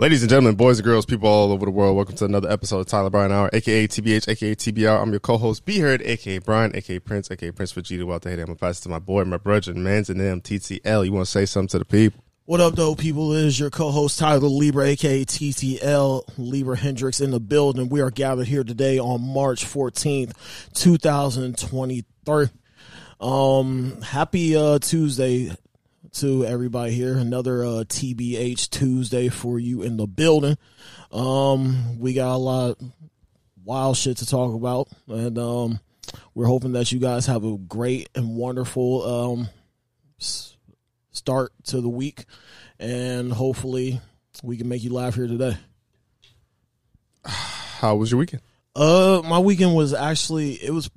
Ladies and gentlemen, boys and girls, people all over the world, welcome to another episode of Tyler Brian Hour, aka TBH, aka TBR. I'm your co-host, B Heard, aka Brian, aka Prince, aka Prince Vegeta. Out there, I'm gonna pass it to my boy, my brother, man's and them, TTL. You want to say something to the people? What up, though, people? It is your co-host Tyler Libra, aka TTL Libra Hendricks, in the building. We are gathered here today on March fourteenth, two thousand twenty-three. Um, happy uh, Tuesday to everybody here. Another uh, TBH Tuesday for you in the building. Um, we got a lot of wild shit to talk about, and um, we're hoping that you guys have a great and wonderful um start to the week, and hopefully we can make you laugh here today. How was your weekend? Uh, my weekend was actually it was.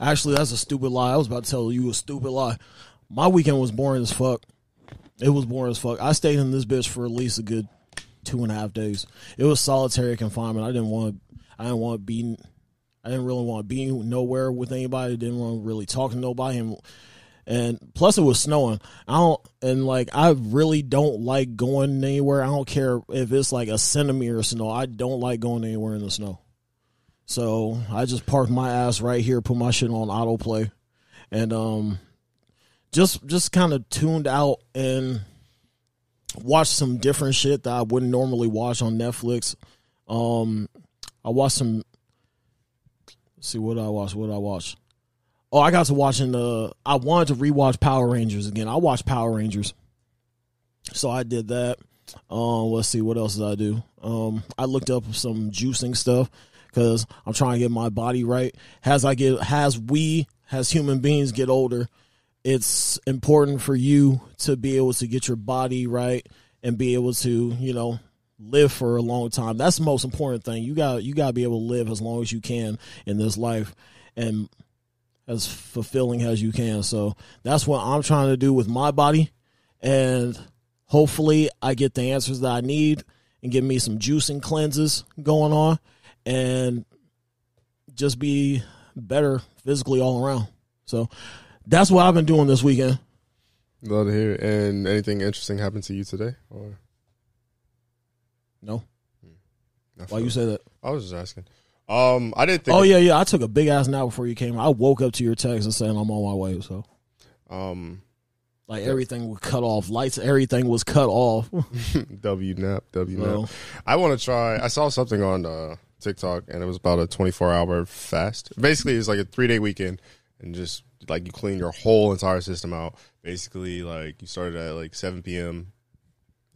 Actually, that's a stupid lie. I was about to tell you a stupid lie. My weekend was boring as fuck. It was boring as fuck. I stayed in this bitch for at least a good two and a half days. It was solitary confinement. I didn't want. I didn't want to be. I didn't really want to be nowhere with anybody. Didn't want to really talk to nobody. And and plus it was snowing. I don't and like I really don't like going anywhere. I don't care if it's like a centimeter of snow. I don't like going anywhere in the snow. So I just parked my ass right here, put my shit on autoplay, and um, just just kind of tuned out and watched some different shit that I wouldn't normally watch on Netflix. Um, I watched some. See what I watched. What I watched. Oh, I got to watching the. I wanted to rewatch Power Rangers again. I watched Power Rangers, so I did that. Um, let's see what else did I do. Um, I looked up some juicing stuff because I'm trying to get my body right. As I get, as we, as human beings, get older, it's important for you to be able to get your body right and be able to, you know, live for a long time. That's the most important thing. You got you got to be able to live as long as you can in this life, and as fulfilling as you can. So that's what I'm trying to do with my body. And hopefully I get the answers that I need and get me some juicing cleanses going on and just be better physically all around. So that's what I've been doing this weekend. Love to hear. it. And anything interesting happened to you today? Or No. I Why you say that? I was just asking. Um, I didn't think. Oh yeah, yeah. I took a big ass nap before you came. I woke up to your text and saying I'm on my way. So Um, like everything was cut off. Lights, everything was cut off. W nap, W nap. I want to try. I saw something on uh, TikTok, and it was about a 24 hour fast. Basically, it's like a three day weekend, and just like you clean your whole entire system out. Basically, like you started at like 7 p.m.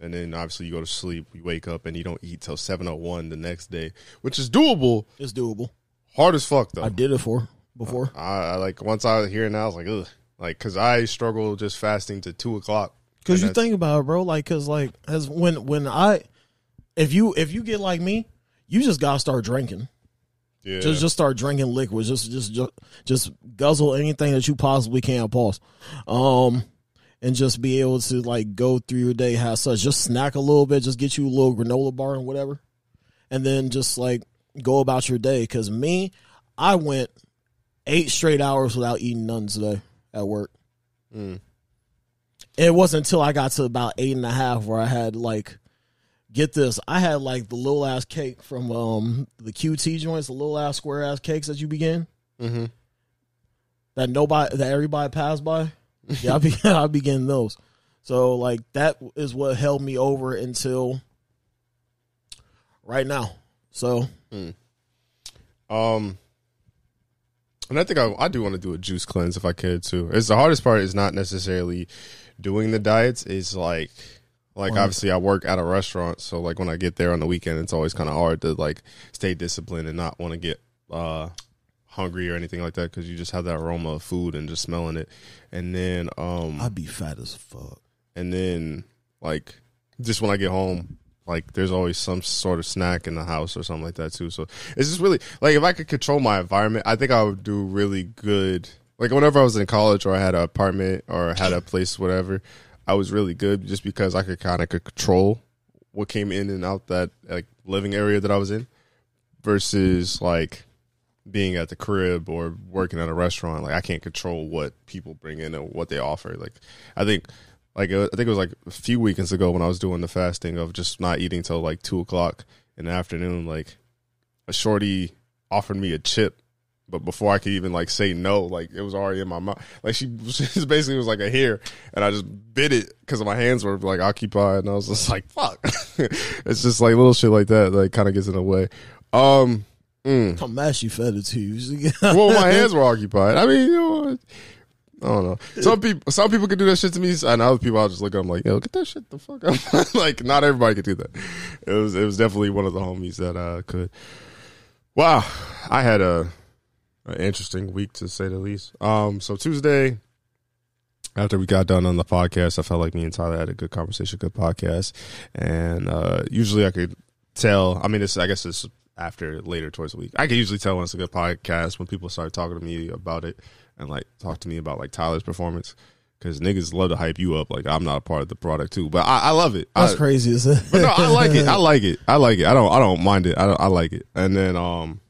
And then obviously you go to sleep, you wake up, and you don't eat till 7:01 the next day, which is doable. it's doable. Hard as fuck though. I did it for before. Uh, I, I like once I hear it now, I was like, ugh, like because I struggle just fasting to two o'clock. Cause you think about it, bro. Like, cause like as when when I, if you if you get like me, you just gotta start drinking. Yeah, Just just start drinking liquids. Just just just just guzzle anything that you possibly can. Pause. Um, and just be able to like go through your day. Have such. Just snack a little bit. Just get you a little granola bar and whatever, and then just like go about your day. Cause me, I went eight straight hours without eating nothing today at work. Mm. It wasn't until I got to about eight and a half where I had like, get this, I had like the little ass cake from um the QT joints, the little ass square ass cakes that you begin hmm that nobody that everybody passed by. Yeah, I be I those. So like that is what held me over until right now. So Um, and I think I, I do want to do a juice cleanse if I could too. It's the hardest part is not necessarily doing the diets. It's like, like obviously I work at a restaurant, so like when I get there on the weekend, it's always kind of hard to like stay disciplined and not want to get uh hungry or anything like that because you just have that aroma of food and just smelling it. And then um, I'd be fat as fuck. and then like just when I get home, like there's always some sort of snack in the house or something like that too. So it's just really like if I could control my environment, I think I would do really good. Like whenever I was in college or I had an apartment or had a place, whatever, I was really good just because I could kind of control what came in and out that like living area that I was in versus like being at the crib or working at a restaurant. Like I can't control what people bring in and what they offer. Like I think like I think it was like a few weekends ago when I was doing the fasting of just not eating till like two o'clock in the afternoon. Like a shorty offered me a chip, but before I could even like say no, like it was already in my mouth. Like she, she basically was like a hair, and I just bit it because my hands were like occupied, and I was just like, "Fuck!" it's just like little shit like that, like kind of gets in the way. Um, mm. I'm mad she fed it to you. well, my hands were occupied. I mean, you know, I don't know. Some people, some people can do that shit to me, and other people, I'll just look at them like, "Yo, get that shit the fuck up." like, not everybody could do that. It was, it was definitely one of the homies that uh, could. Wow, I had a, an interesting week to say the least. Um, so Tuesday, after we got done on the podcast, I felt like me and Tyler had a good conversation, good podcast, and uh, usually I could tell. I mean, it's I guess it's after later towards the week. I can usually tell when it's a good podcast when people start talking to me about it and like talk to me about like Tyler's performance because niggas love to hype you up. Like I'm not a part of the product too, but I, I love it. That's I, crazy, but no, I like it. I like it. I like it. I don't. I don't mind it. I, I like it. And then um,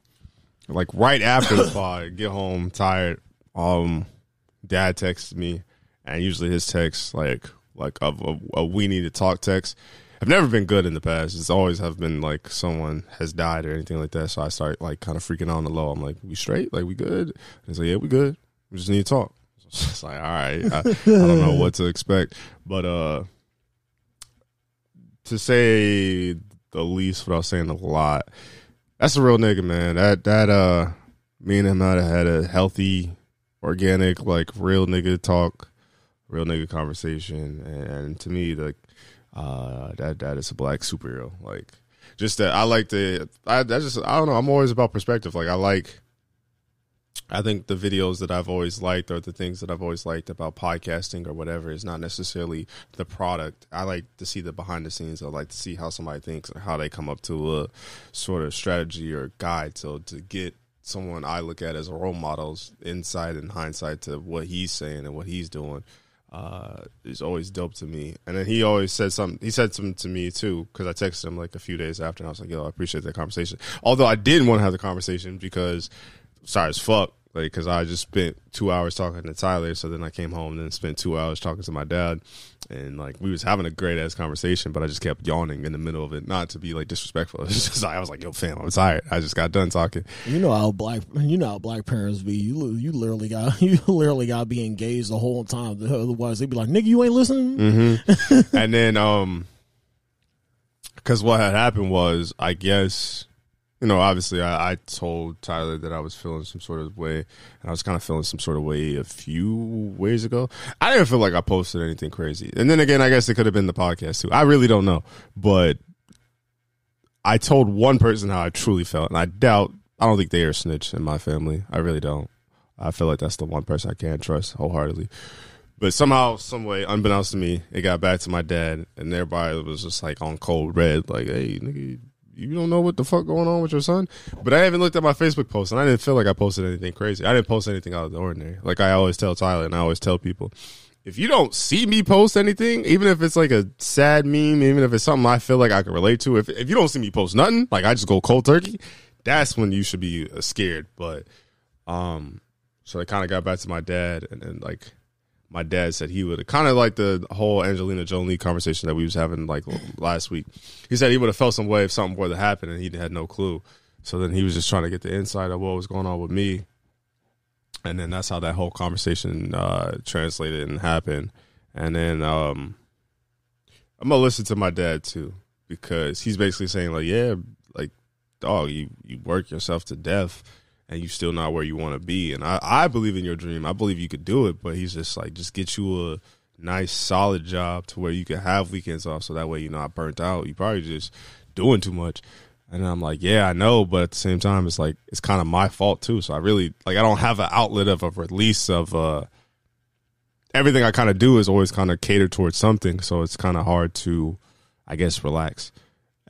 like right after the pod, get home tired. Um, dad texts me, and usually his text like like a, a, a we need to talk text. I've never been good in the past. It's always have been like someone has died or anything like that. So I start like kind of freaking out on the low. I'm like, we straight? Like we good? And he's like, yeah, we good. We just need to talk. So it's like, all right, I, I don't know what to expect, but uh, to say the least without saying a lot, that's a real nigga, man. That that uh, me and him had had a healthy, organic, like real nigga talk, real nigga conversation, and to me, like uh, that that is a black superhero. Like just that I like the I that just I don't know. I'm always about perspective. Like I like. I think the videos that I've always liked or the things that I've always liked about podcasting or whatever is not necessarily the product. I like to see the behind the scenes. I like to see how somebody thinks or how they come up to a sort of strategy or guide. So to get someone I look at as a role models insight and hindsight to what he's saying and what he's doing uh, is always dope to me. And then he always said something. He said something to me too because I texted him like a few days after, and I was like, "Yo, I appreciate that conversation." Although I didn't want to have the conversation because sorry as fuck, like because I just spent two hours talking to Tyler. So then I came home and then spent two hours talking to my dad, and like we was having a great ass conversation, but I just kept yawning in the middle of it, not to be like disrespectful. It's just I was like, "Yo, fam, I'm tired. I just got done talking." You know how black, you know how black parents be. You you literally got you literally got to be engaged the whole time. Otherwise, they'd be like, "Nigga, you ain't listening." Mm-hmm. and then, um, because what had happened was, I guess, you know, obviously, I, I told Tyler that I was feeling some sort of way, and I was kind of feeling some sort of way a few ways ago. I didn't feel like I posted anything crazy, and then again, I guess it could have been the podcast too. I really don't know, but I told one person how I truly felt, and I doubt. I don't think they are snitch in my family. I really don't. I feel like that's the one person I can't trust wholeheartedly. But somehow, some way, unbeknownst to me, it got back to my dad, and everybody was just like on cold red, like, "Hey, nigga, you don't know what the fuck going on with your son." But I haven't looked at my Facebook post, and I didn't feel like I posted anything crazy. I didn't post anything out of the ordinary. Like I always tell Tyler, and I always tell people, if you don't see me post anything, even if it's like a sad meme, even if it's something I feel like I can relate to, if if you don't see me post nothing, like I just go cold turkey, that's when you should be uh, scared. But um, so I kind of got back to my dad, and then like my dad said he would kind of like the whole Angelina Jolie conversation that we was having like last week. He said he would have felt some way if something were to happen, and he had no clue. So then he was just trying to get the insight of what was going on with me, and then that's how that whole conversation uh, translated and happened. And then um, I'm gonna listen to my dad too because he's basically saying like, yeah, like dog, you you work yourself to death and you're still not where you want to be. And I, I believe in your dream. I believe you could do it, but he's just like, just get you a nice, solid job to where you can have weekends off, so that way you're not burnt out. You're probably just doing too much. And I'm like, yeah, I know, but at the same time, it's like it's kind of my fault too. So I really like I don't have an outlet of a release of uh everything I kind of do is always kind of catered towards something. So it's kind of hard to, I guess, relax.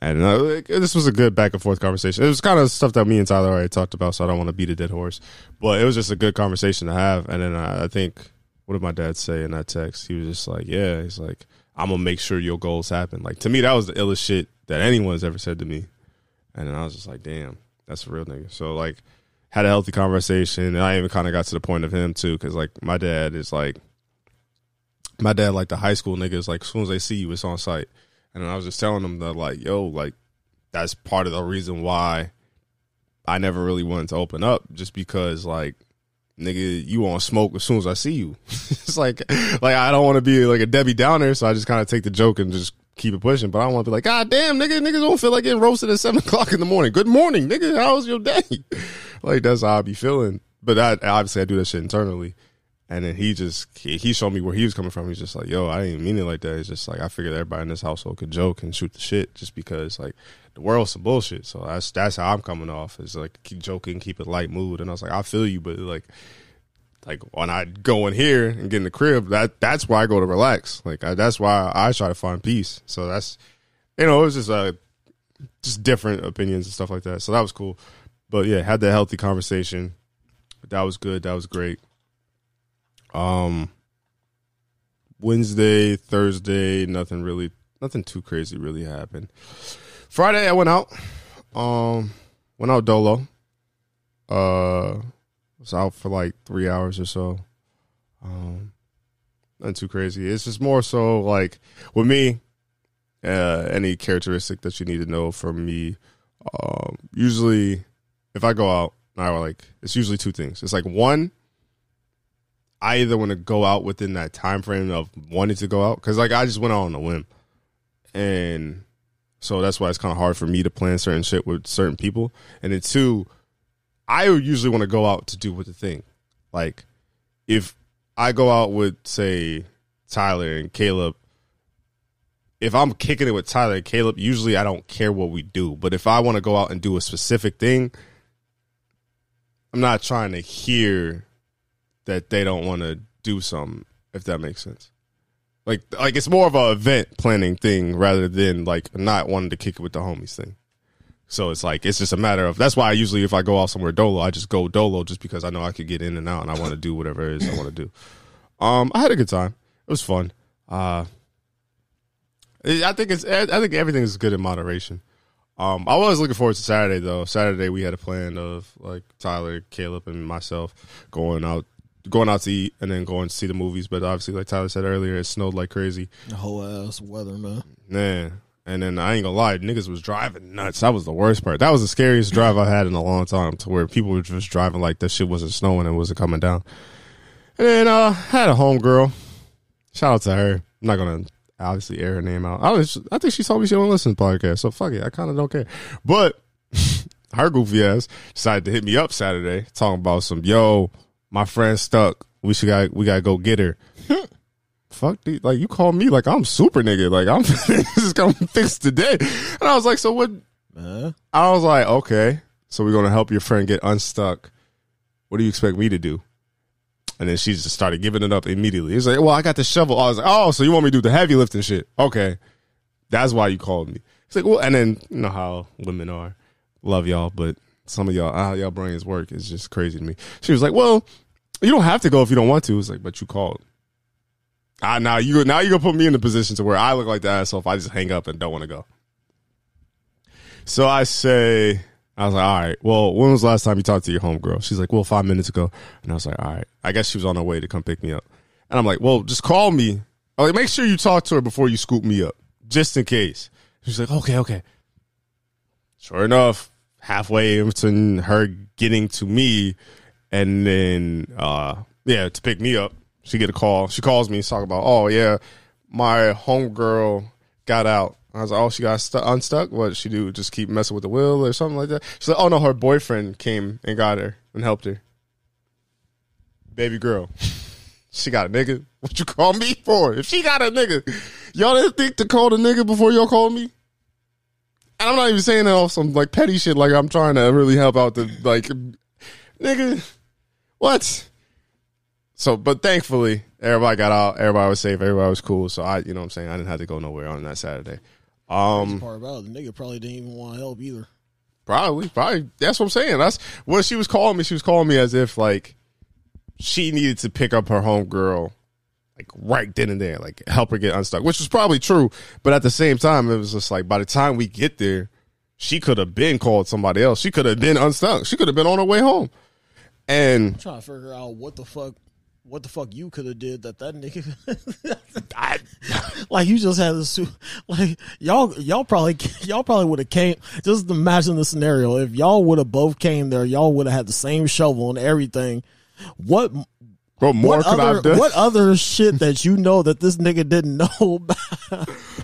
And uh, like, this was a good back and forth conversation. It was kind of stuff that me and Tyler already talked about, so I don't want to beat a dead horse. But it was just a good conversation to have. And then uh, I think, what did my dad say in that text? He was just like, "Yeah, he's like, I'm gonna make sure your goals happen." Like to me, that was the illest shit that anyone's ever said to me. And then I was just like, "Damn, that's a real nigga." So like, had a healthy conversation, and I even kind of got to the point of him too, because like my dad is like my dad like the high school niggas like as soon as they see you, it's on site. And I was just telling them that like, yo, like that's part of the reason why I never really wanted to open up, just because like nigga, you want smoke as soon as I see you. it's like, like I don't want to be like a Debbie Downer, so I just kind of take the joke and just keep it pushing. But I don't want to be like, God damn, nigga, niggas don't feel like getting roasted at seven o'clock in the morning. Good morning, nigga. How was your day? like that's how I be feeling. But I obviously I do that shit internally. And then he just he, showed me where he was coming from. He's just like, yo, I didn't mean it like that. It's just like I figured everybody in this household could joke and shoot the shit just because like the world's some bullshit. So that's that's how I'm coming off. Is like keep joking, keep it light mood. And I was like, I feel you, but like like when I go in here and get in the crib, that that's why I go to relax. Like I, that's why I try to find peace. So that's you know, it was just uh just different opinions and stuff like that. So that was cool. But yeah, had that healthy conversation. That was good. That was great. Um Wednesday, Thursday, nothing really nothing too crazy really happened. Friday I went out. Um went out dolo. Uh was out for like three hours or so. Um nothing too crazy. It's just more so like with me, uh any characteristic that you need to know from me. Um usually if I go out, I like it's usually two things. It's like one, I either want to go out within that time frame of wanting to go out because like I just went out on a whim, and so that's why it's kind of hard for me to plan certain shit with certain people. And then two, I usually want to go out to do with the thing. Like if I go out with say Tyler and Caleb, if I'm kicking it with Tyler and Caleb, usually I don't care what we do. But if I want to go out and do a specific thing, I'm not trying to hear that they don't want to do something, if that makes sense. Like, like it's more of a event planning thing rather than like not wanting to kick it with the homies thing. So it's like it's just a matter of that's why I usually if I go out somewhere dolo, I just go dolo just because I know I could get in and out and I want to do whatever it is I want to do. Um, I had a good time. It was fun. Uh, I think it's I think everything is good in moderation. Um, I was looking forward to Saturday though. Saturday we had a plan of like Tyler, Caleb, and myself going out, going out to eat, and then going to see the movies. But obviously, like Tyler said earlier, it snowed like crazy. The whole ass weather, man. Man, and then I ain't gonna lie, niggas was driving nuts. That was the worst part. That was the scariest drive I had in a long time. To where people were just driving like that shit wasn't snowing and wasn't coming down. And then uh had a homegirl. Shout out to her. I'm not gonna obviously air her name out. I was, I think she told me she don't listen to the podcast, so fuck it. I kind of don't care. But her goofy ass decided to hit me up Saturday talking about some yo, my friend stuck. We should got we gotta go get her. Fuck, dude. like you call me like I'm super nigga. Like I'm just gonna fix today. And I was like, so what? Uh, I was like, okay, so we're gonna help your friend get unstuck. What do you expect me to do? And then she just started giving it up immediately. It's like, well, I got the shovel. I was like, oh, so you want me to do the heavy lifting shit? Okay, that's why you called me. It's like, well, and then you know how women are. Love y'all, but some of y'all, how y'all brains work is just crazy to me. She was like, well, you don't have to go if you don't want to. It's like, but you called. Ah, now you now you gonna put me in the position to where I look like the asshole if I just hang up and don't want to go. So I say, I was like, all right, well, when was the last time you talked to your homegirl? She's like, well, five minutes ago. And I was like, all right. I guess she was on her way to come pick me up. And I'm like, well, just call me. I'm like, make sure you talk to her before you scoop me up, just in case. She's like, okay, okay. Sure enough, halfway between her getting to me and then, uh, yeah, to pick me up, she get a call. She calls me, talk about, oh yeah, my homegirl got out. I was like, oh, she got stu- unstuck. What she do? Just keep messing with the wheel or something like that? She's like, oh no, her boyfriend came and got her and helped her. Baby girl, she got a nigga. What you call me for? If she got a nigga, y'all didn't think to call the nigga before y'all called me. And I'm not even saying that off some like petty shit. Like I'm trying to really help out the like, nigga. What? So, but thankfully, everybody got out. Everybody was safe. Everybody was cool. So I, you know, what I'm saying I didn't have to go nowhere on that Saturday. Um, part about it, the nigga probably didn't even want to help either. Probably, probably. That's what I'm saying. That's what she was calling me. She was calling me as if like she needed to pick up her homegirl, like right then and there, like help her get unstuck, which was probably true. But at the same time, it was just like by the time we get there, she could have been called somebody else. She could have been unstuck. She could have been on her way home. And I'm trying to figure out what the fuck what the fuck you could have did that that nigga like you just had to su- like y'all y'all probably y'all probably would have came just imagine the scenario if y'all would have both came there y'all would have had the same shovel and everything what What more what could other done? what other shit that you know that this nigga didn't know about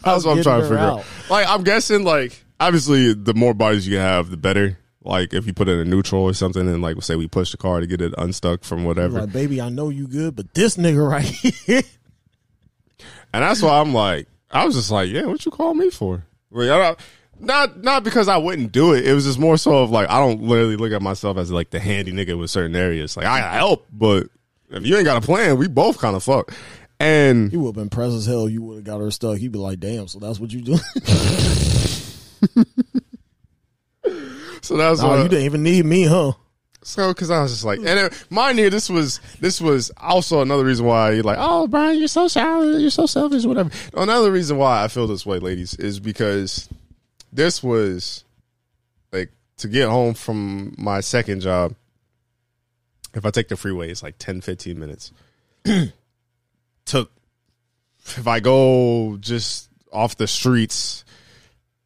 That's what I'm trying to figure out. out? Like, I'm guessing, like, obviously, the more bodies you have, the better. Like, if you put it in neutral or something, and like, say we push the car to get it unstuck from whatever, like baby I know you good but this nigga right here and that's why I'm like, I was just like, yeah, what you call me for? Like, not not because I wouldn't do it. It was just more so of like, I don't literally look at myself as like the handy nigga with certain areas. Like, I help, but if you ain't got a plan, we both kind of fuck. And You would have been pressed as hell. You would have got her stuck. He'd be like, "Damn, so that's what you do." so that's oh, why you didn't even need me, huh? So, because I was just like, and it, mind you, this was this was also another reason why you're like, oh, Brian, you're so shallow, you're so selfish, whatever. Another reason why I feel this way, ladies, is because this was like to get home from my second job. If I take the freeway, it's like 10, 15 minutes. Took if I go just off the streets,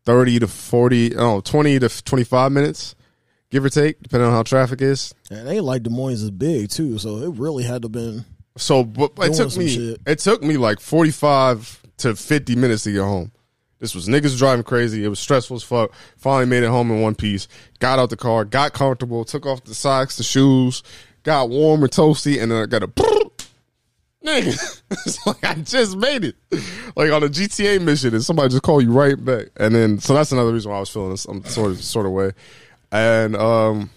thirty to forty, oh, 20 to twenty five minutes give or take, depending on how traffic is. And they like Des Moines is big too, so it really had to been. So, but it took me shit. it took me like forty five to fifty minutes to get home. This was niggas driving crazy. It was stressful as fuck. Finally made it home in one piece. Got out the car, got comfortable, took off the socks, the shoes, got warm and toasty, and then I got a nigga. it's like I just made it, like on a GTA mission, and somebody just called you right back. And then, so that's another reason why I was feeling some sort of sort of way. And um,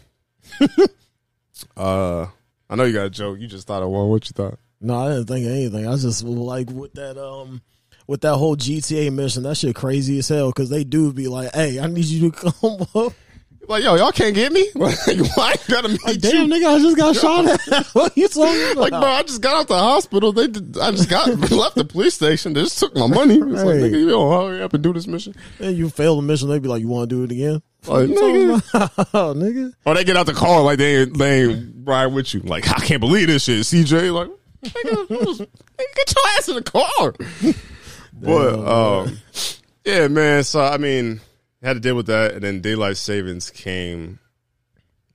uh, I know you got a joke. You just thought of one. What you thought? No, I didn't think of anything. I just like with that um with that whole GTA mission. That shit crazy as hell because they do be like, "Hey, I need you to come up." Like, yo, y'all can't get me. Like, why I gotta meet Like, you? damn, nigga, I just got shot at. what you talking about? Like, bro, I just got out the hospital. They, did, I just got left the police station. They just took my money. It's like, Hey. nigga, you don't hurry up and do this mission. and you fail the mission, they be like, "You want to do it again?" Like, nigga. about? nigga. Or they get out the car like they ain't, they ain't ride with you. Like, I can't believe this shit. CJ, like, nigga, was- nigga, get your ass in the car. but, um, yeah, man. So, I mean, had to deal with that. And then daylight savings came.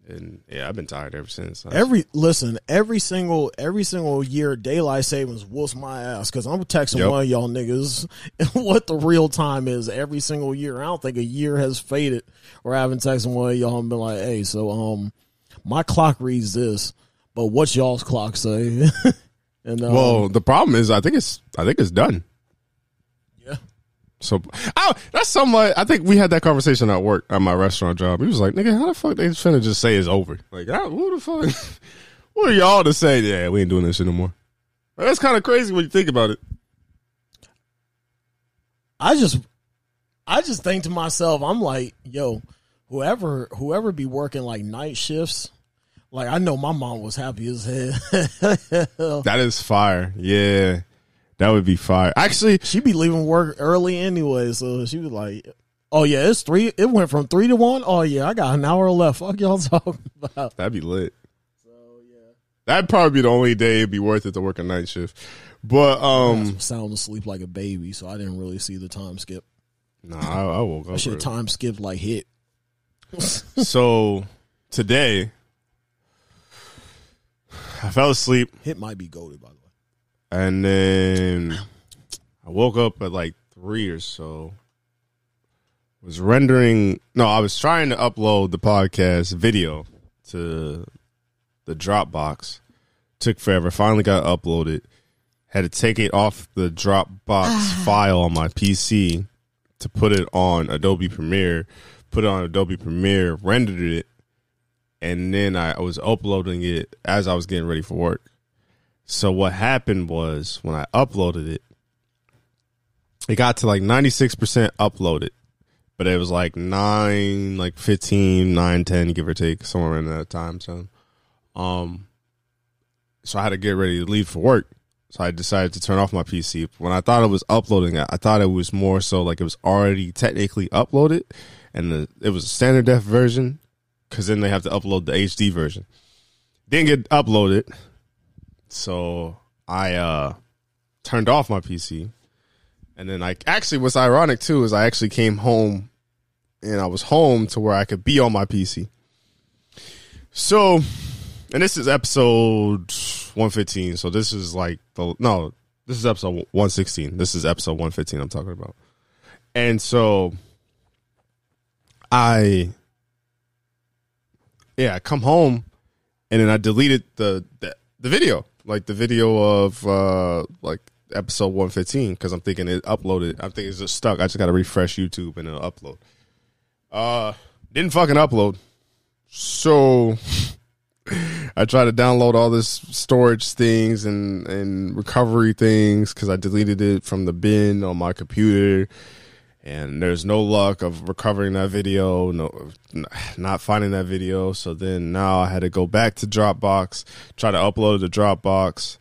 And yeah, I've been tired ever since. Every listen, every single every single year, daylight savings whoops my ass because I'm texting Yep. one of y'all niggas what the real time is every single year. I don't think a year has faded where I haven't texted one of y'all and been like, "Hey, so um, my clock reads this, but what's y'all's clock say?" and um, Well, the problem is, I think it's, I think it's done. So I, that's somewhat. I think we had that conversation at work at my restaurant job. He was like, "Nigga, how the fuck they finna just say it's over? Like, how, who the fuck? what are y'all to say? Yeah, we ain't doing this shit no more." That's kind of crazy when you think about it. I just I just think to myself, I'm like, yo, whoever whoever be working like night shifts, like I know my mom was happy as hell. That is fire. Yeah, that would be fire. Actually, she be leaving work early anyway, so she was like, "Oh yeah, it's three. It went from three to one. Oh yeah, I got an hour left. Fuck y'all talking about." that'd be lit. So yeah, that'd probably be the only day it'd be worth it to work a night shift. But um, sound asleep like a baby, so I didn't really see the time skip. nah, I, I woke up. That shit early. time skipped like hit. So today, I fell asleep. Hit might be goaded by the. And then I woke up at like three or so. Was rendering no, I was trying to upload the podcast video to the Dropbox. Took forever. Finally got uploaded. Had to take it off the Dropbox ah. file on my PC to put it on Adobe Premiere. Put it on Adobe Premiere, rendered it, and then I was uploading it as I was getting ready for work. So what happened was when I uploaded it, it got to like 96% uploaded, but it was like 9, like 15, 9, 10, give or take, somewhere in that time zone. Um, so I had to get ready to leave for work. So I decided to turn off my PC. When I thought it was uploading I thought it was more so like it was already technically uploaded and the, it was a standard def version because then they have to upload the HD version. Didn't get uploaded So I uh turned off my PC. And then I actually what's ironic too is I actually came home and I was home to where I could be on my PC. So and this is episode 115. So this is like the no, this is episode 116. This is episode 115 I'm talking about. And so I yeah, I come home and then I deleted the the, the video, like the video of uh like episode 115 because I'm thinking it uploaded. I'm thinking it's just stuck. I just got to refresh YouTube and it'll upload. Uh didn't fucking upload. So I tried to download all this storage things and and recovery things because I deleted it from the bin on my computer, and there's no luck of recovering that video. No, not finding that video. So then now I had to go back to Dropbox, try to upload it to Dropbox.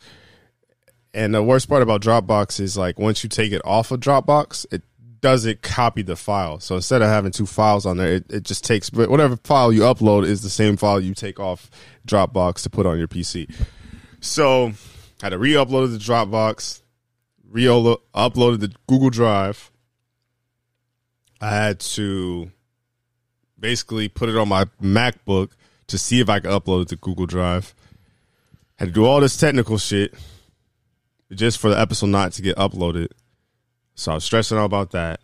And the worst part about Dropbox is like once you take it off of Dropbox, it doesn't copy the file. So instead of having two files on there, it, it just takes whatever file you upload is the same file you take off Dropbox to put on your PC. So I had to re-upload it to Dropbox, re-uploaded the Google Drive. I had to basically put it on my MacBook to see if I could upload it to Google Drive. Had to do all this technical shit just for the episode not to get uploaded. So I was stressing out about that.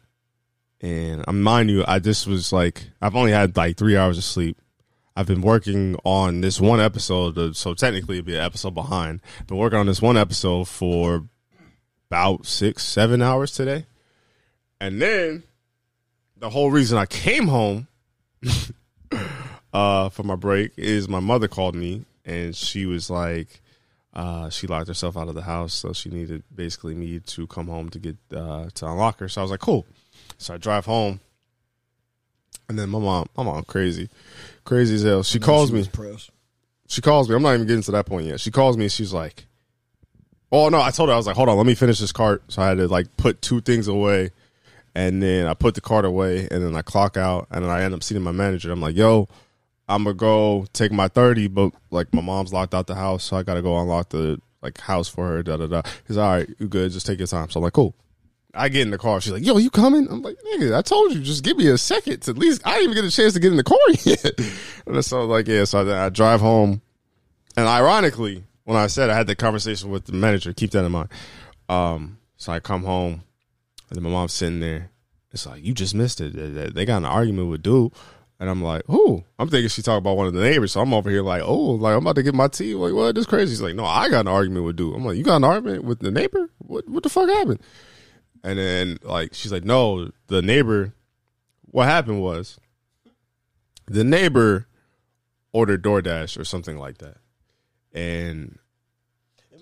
And I mind you, I just was like, I've only had like three hours of sleep. I've been working on this one episode, so technically it'd be an episode behind. Been working on this one episode for about six, seven hours today. And then the whole reason I came home uh, for my break is my mother called me and she was like, uh, she locked herself out of the house, so she needed basically me to come home to get uh, to unlock her. So I was like, cool. So I drive home, and then my mom, my mom, crazy, crazy as hell. She calls She me. pressed. She calls me. I'm not even getting to that point yet. She calls me. and She's like, "Oh no!" I told her I was like, "Hold on, let me finish this cart." So I had to like put two things away, and then I put the cart away, and then I clock out, and then I end up seeing my manager. I'm like, "Yo, I'm gonna go take my thirty, but like my mom's locked out the house, so I gotta go unlock the like house for her." Da da da. He's all right. You good? Just take your time. So I'm like, cool. I get in the car. She's like, "Yo, you coming?" I'm like, "Nigga, I told you, just give me a second to at least." I didn't even get a chance to get in the car yet. and so like, yeah. So I, I drive home, and ironically, when I said I had the conversation with the manager, keep that in mind. Um, so I come home, and my mom's sitting there. It's like you just missed it. They- got an argument with dude, and I'm like, who? I'm thinking she talked about one of the neighbors. So I'm over here like, oh, like I'm about to get my tea. Like, what? This crazy. She's like, no, I got an argument with dude. I'm like, you got an argument with the neighbor? What? What the fuck happened? And then like she's like, no, the neighbor. What happened was, the neighbor ordered DoorDash or something like that, and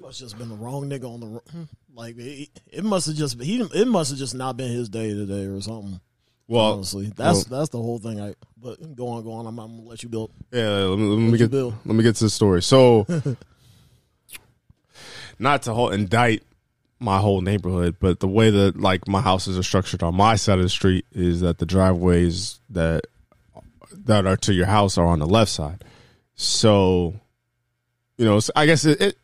Must just been the wrong nigga on the hmm, like. It, it must have just he. It must have just not been his day today or something. well, honestly, that's that's the whole thing. I but go on, go on. I'm, I'm gonna let you build. Yeah, let me, let me get build? let me get to the story. So, not to whole, indict my whole neighborhood, but the way that like my houses are structured on my side of the street is that the driveways that that are to your house are on the left side. So, you know, I guess it, it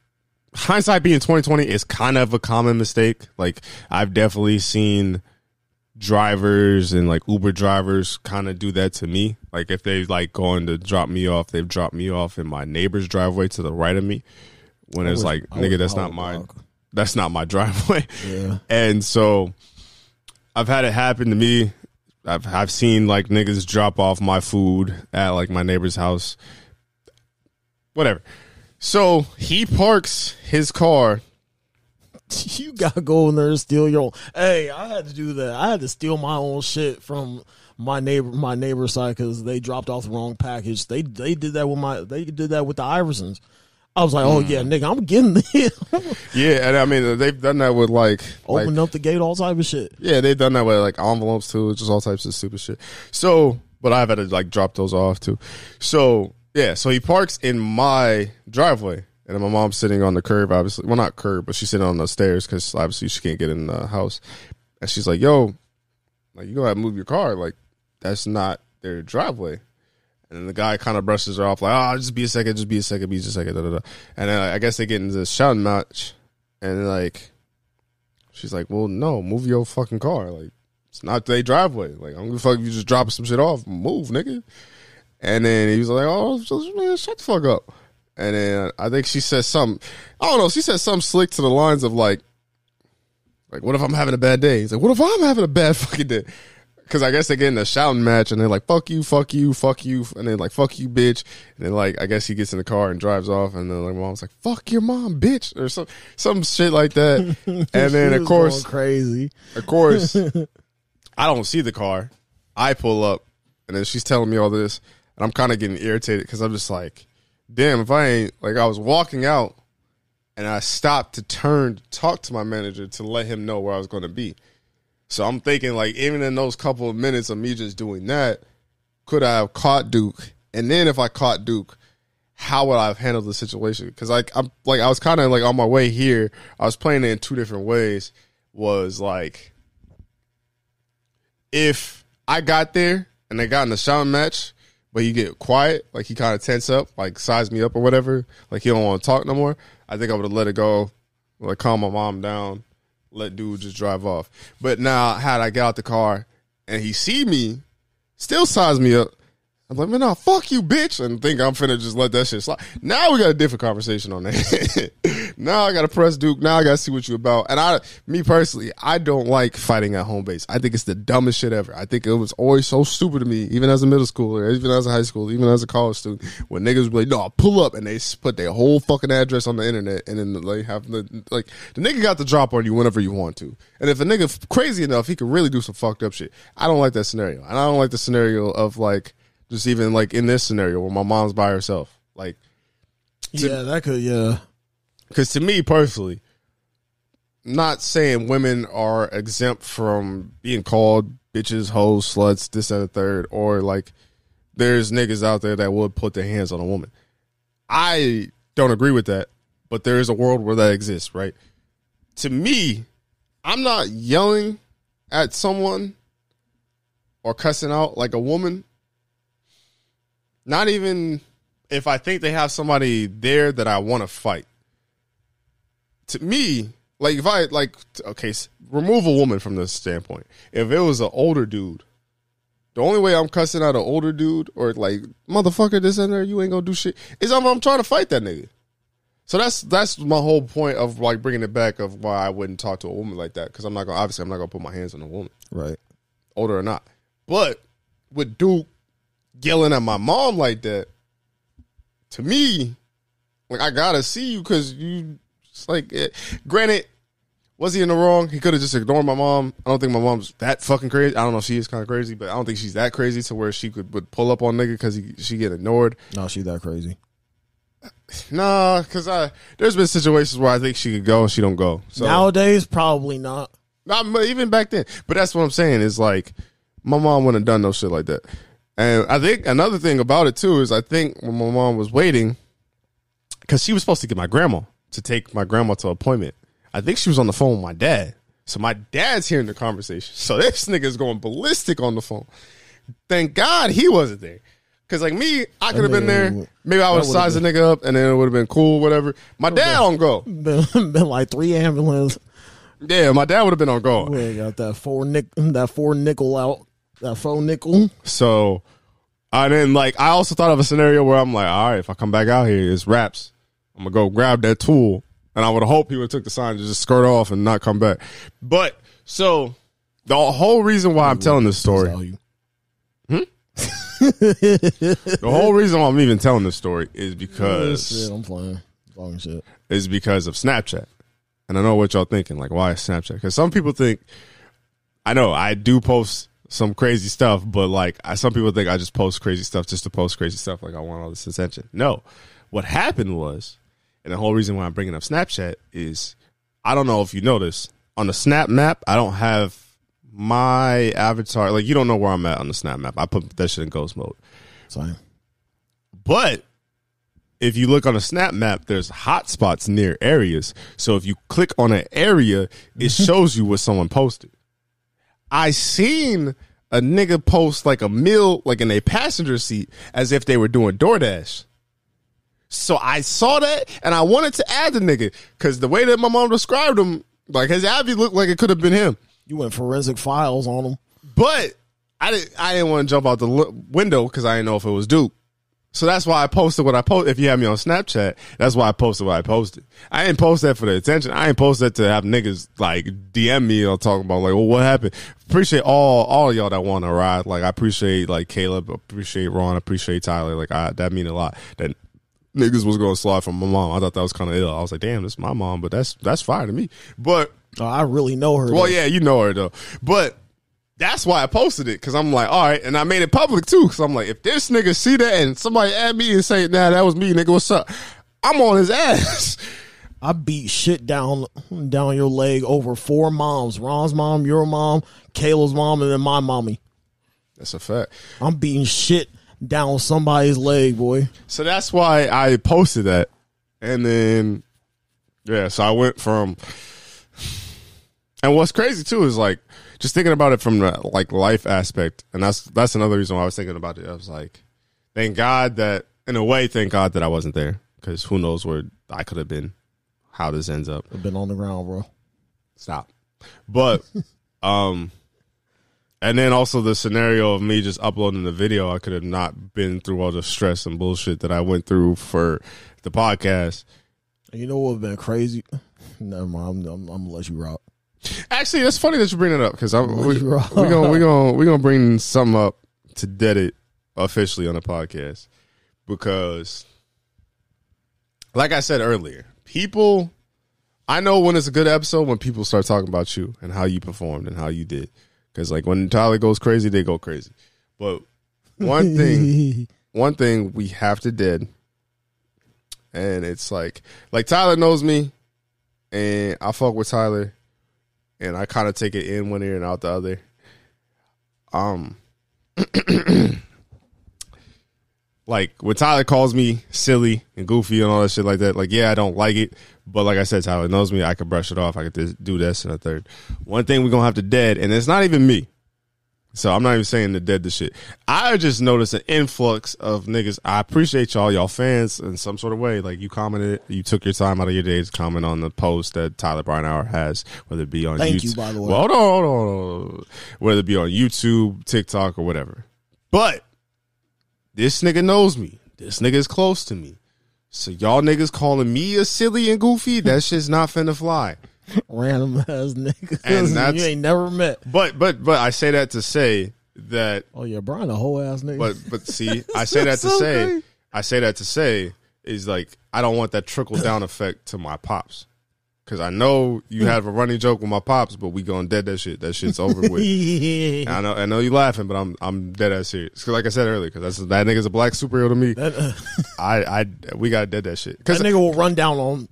hindsight being twenty twenty is kind of a common mistake. Like I've definitely seen drivers and like Uber drivers kind of do that to me. Like if they like going to drop me off, they've dropped me off in my neighbor's driveway to the right of me. When it's like, I nigga, that's not my that's not my driveway. Yeah. And so I've had it happen to me. I've I've seen like niggas drop off my food at like my neighbor's house. Whatever. So he parks his car. You gotta go in there and steal your own. Hey, I had to do that. I had to steal my own shit from my neighbor, my neighbor's side because they dropped off the wrong package. They they did that with my. They did that with the Iversons. I was like, oh yeah, mm. nigga, I'm getting this. Yeah, and I mean they've done that with like like Open up the gate, all type of shit. Yeah, they've done that with like envelopes too, just all types of stupid shit. So, but I've had to like drop those off too. So yeah, so he parks in my driveway, and my mom's sitting on the curb. Obviously, well, not curb, but she's sitting on the stairs because obviously she can't get in the house. And she's like, "Yo, like you to move your car? Like that's not their driveway." And then the guy kind of brushes her off like, "Oh, just be a second, just be a second, be just a second, da, da, da. And then I guess they get into this shouting match, and like, she's like, "Well, no, move your fucking car. Like, it's not their driveway. Like, I'm gonna fuck if you just dropping some shit off. Move, nigga." And then he was like, "Oh, man, shut the fuck up." And then I think she said something. I don't know. She said something slick to the lines of like, like, what if I'm having a bad day? He's like, what if I'm having a bad fucking day? Because I guess they get in a shouting match and they're like, fuck you, fuck you, fuck you. And then like, fuck you, bitch. And then like, I guess he gets in the car and drives off. And then like, mom's like, fuck your mom, bitch. Or some, some shit like that. And then of course, crazy. of course, I don't see the car. I pull up and then she's telling me all this. And I'm kind of getting irritated because I'm just like, damn, if I ain't, like, I was walking out and I stopped to turn to talk to my manager to let him know where I was going to be. So I'm thinking, like, even in those couple of minutes of me just doing that, could I have caught Duke? And then if I caught Duke, how would I have handled the situation? Because like I'm like I was kind of like on my way here. I was playing it in two different ways. Was like if I got there and they got in the shouting match, but you get quiet, like he kind of tense up, like size me up or whatever, like he don't want to talk no more. I think I would have let it go, like calm my mom down, let dude just drive off. But now, had I get out the car and he see me, still size me up. I'm like, man, no, fuck you, bitch, and think I'm finna just let that shit slide. Now we got a different conversation on that. now I got to press Duke. Now I got to see what you about. And I, me personally, I don't like fighting at home base. I think it's the dumbest shit ever. I think it was always so stupid to me, even as a middle schooler, even as a high school, even as a college student, when niggas be like, no, pull up, and they put their whole fucking address on the internet, and then like have the like the nigga got the drop on you whenever you want to. And if a nigga crazy enough, he could really do some fucked up shit. I don't like that scenario, and I don't like the scenario of like just even like in this scenario where my mom's by herself, like. Yeah, that could. Yeah, Because to me personally, not saying women are exempt from being called bitches, hoes, sluts, this and the third, or like there's niggas out there that would put their hands on a woman. I don't agree with that, but there is a world where that exists, right? To me, I'm not yelling at someone or cussing out like a woman. Not even if I think they have somebody there that I want to fight to me, like if I like okay, remove a woman from this standpoint. If it was an older dude, the only way I'm cussing out an older dude or like motherfucker this and there, you ain't gonna do shit is I'm, I'm trying to fight that nigga. So that's that's my whole point of like bringing it back of why I wouldn't talk to a woman like that because I'm not gonna obviously I'm not gonna put my hands on a woman, right. older or not. But with Duke yelling at my mom like that, to me, like I gotta see you because you. It's like, eh, granted, was he in the wrong? He could have just ignored my mom. I don't think my mom's that fucking crazy. I don't know if she is kind of crazy, but I don't think she's that crazy to where she could would pull up on nigga because she get ignored. No, she that crazy. Nah, because I there's been situations where I think she could go and she don't go. So Nowadays, probably not. Not even back then. But that's what I'm saying is like my mom wouldn't have done no shit like that. And I think another thing about it too is I think when my mom was waiting, because she was supposed to get my grandma to take my grandma to an appointment. I think she was on the phone with my dad. So my dad's hearing the conversation. So this nigga's going ballistic on the phone. Thank God he wasn't there. Cause like me, I could have been there. Maybe I would have sized the nigga up and then it would have been cool, whatever. My dad on go. Been, been like three ambulance. Yeah, my dad would have been on go. We got that four nick, that four nickel out, that four nickel. So I then like I also thought of a scenario where I'm like, all right, if I come back out here, it's raps. I'm gonna go grab that tool, and I would hope he would took the sign to just skirt off and not come back. But so the whole reason why I'm telling this story, you. Hmm? the whole reason why I'm even telling this story is because Shit, I'm playing. Shit. is because of Snapchat. And I know what y'all thinking, like, why Snapchat? Because some people think, I know I do post some crazy stuff, but like, I, some people think I just post crazy stuff just to post crazy stuff, like I want all this attention. No, what happened was, and the whole reason why I'm bringing up Snapchat is, I don't know if you notice on the Snap map, I don't have my avatar. Like, you don't know where I'm at on the Snap map. I put that shit in ghost mode. Sorry. But if you look on a snap map, there's hot spots near areas. So if you click on an area, it shows you what someone posted. I seen a nigga post like a meal like in a passenger seat as if they were doing DoorDash. So I saw that and I wanted to add the nigga because the way that my mom described him, like his Abby looked like it could have been him. You went forensic files on him. But I didn't. I didn't want to jump out the l- window because I didn't know if it was Duke. So that's why I posted what I posted. If you have me on Snapchat, that's why I posted what I posted. I didn't post that for the attention. I didn't post that to have niggas like DM me or talk about like, well, what happened? Appreciate all all y'all that want to ride. Like, I appreciate like Caleb, appreciate Ron, appreciate Tyler. Like, I that mean a lot. That niggas was going to slide from my mom. I thought that was kind of ill. I was like, damn, this is my mom, but that's that's fine to me. But Oh, I really know her. well, though. yeah, you know her though. But that's why I posted it because I'm like, all right, and I made it public too. Because I'm like, if this nigga see that and somebody add me and say, nah, that was me, nigga, what's up? I'm on his ass. I beat shit down down your leg over four moms: Ron's mom, your mom, Kayla's mom, and then my mommy. That's a fact. I'm beating shit down somebody's leg, boy. So that's why I posted that, and then yeah, so I went from. And what's crazy too is like just thinking about it from the like life aspect, and that's that's another reason why I was thinking about it. I was like, thank God that in a way, thank God that I wasn't there because who knows where I could have been, how this ends up. I've been on the ground, bro. Stop. But um and then also the scenario of me just uploading the video, I could have not been through all the stress and bullshit that I went through for the podcast. You know what would have been crazy? Never mind. I'm, I'm, I'm gonna let you rock. Actually, that's funny that you bring it up because I'm we, You're we gonna we're gonna we're gonna bring something up to dead it officially on the podcast because, like I said earlier, people. I know when it's a good episode when people start talking about you and how you performed and how you did because like when Tyler goes crazy, they go crazy. But one thing, one thing we have to dead, and it's like like Tyler knows me, and I fuck with Tyler and I kind of take it in one ear and out the other. Um, like when Tyler calls me silly and goofy and all that shit like that, like yeah, I don't like it, but like I said, Tyler knows me. I can brush it off. I could do this and a third. One thing we're gonna have to dead, and it's not even me. So I'm not even saying to dead the shit. I just noticed an influx of niggas. I appreciate y'all, y'all fans in some sort of way. Like you commented, you took your time out of your day to comment on the post that Tyler Brian Hour has, whether it be on Thank YouTube. you, by the way. Well, hold on, hold on, hold on. Whether it be on YouTube, TikTok, or whatever. But this nigga knows me. This nigga is close to me. So y'all niggas calling me a silly and goofy, that shit's not finna fly. Random ass niggas And that's- you ain't never met. But but but I say that to say that Oh yeah, Brian, a whole ass nigga. But but see, I say that to So say, great. I say that to say is like I don't want that trickle down effect to my pops, because I know you have a running joke with my pops, but we gonna dead that shit. That shit's over with. And I know I know you laughing, but I'm I'm dead ass serious. Because like I said earlier, because that's that nigga's a black superhero to me. that, uh, I I we gotta dead that shit. that Because nigga will run down on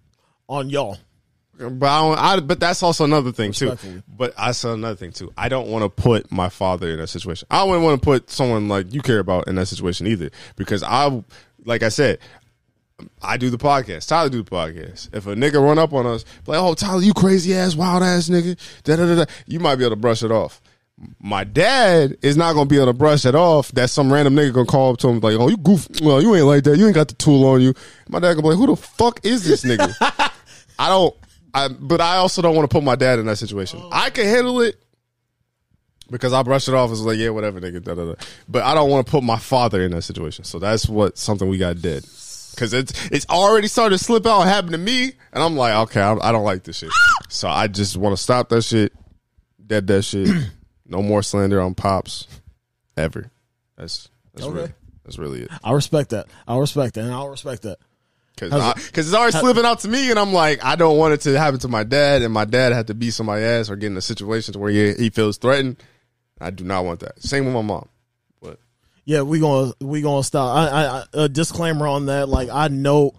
on y'all. But I, don't, I but that's also another thing too. But I saw another thing too. I don't want to put my father in that situation. I wouldn't want to put someone like you care about in that situation either, because I, like I said, I do the podcast. Tyler do the podcast. If a nigga run up on us, like, oh Tyler, you crazy ass, wild ass nigga, da da da da, you might be able to brush it off. My dad is not gonna be able to brush it off. That some random nigga gonna call up to him like, "Oh, you goof. Well, you ain't like that. You ain't got the tool on you." My dad gonna be like, "Who the fuck is this nigga?" I don't. I but I also don't want to put my dad in that situation. Oh. I can handle it because I brush it off as like yeah whatever nigga da, da, da. But I don't want to put my father in that situation. So that's what something we got dead because it's it's already started to slip out and happen to me, and I'm like okay I, I don't like this shit. So I just want to stop that shit, dead that shit. no more slander on pops ever. That's that's Okay. really that's really it. I respect that. I respect that. And I'll respect that. Because it's already slipping out to me, and I'm like, I don't want it to happen to my dad, and my dad had to beat somebody ass or get in a situation to where he, he feels threatened. I do not want that. Same with my mom. But Yeah, we gonna we gonna stop. I, I, I a disclaimer on that. Like I know,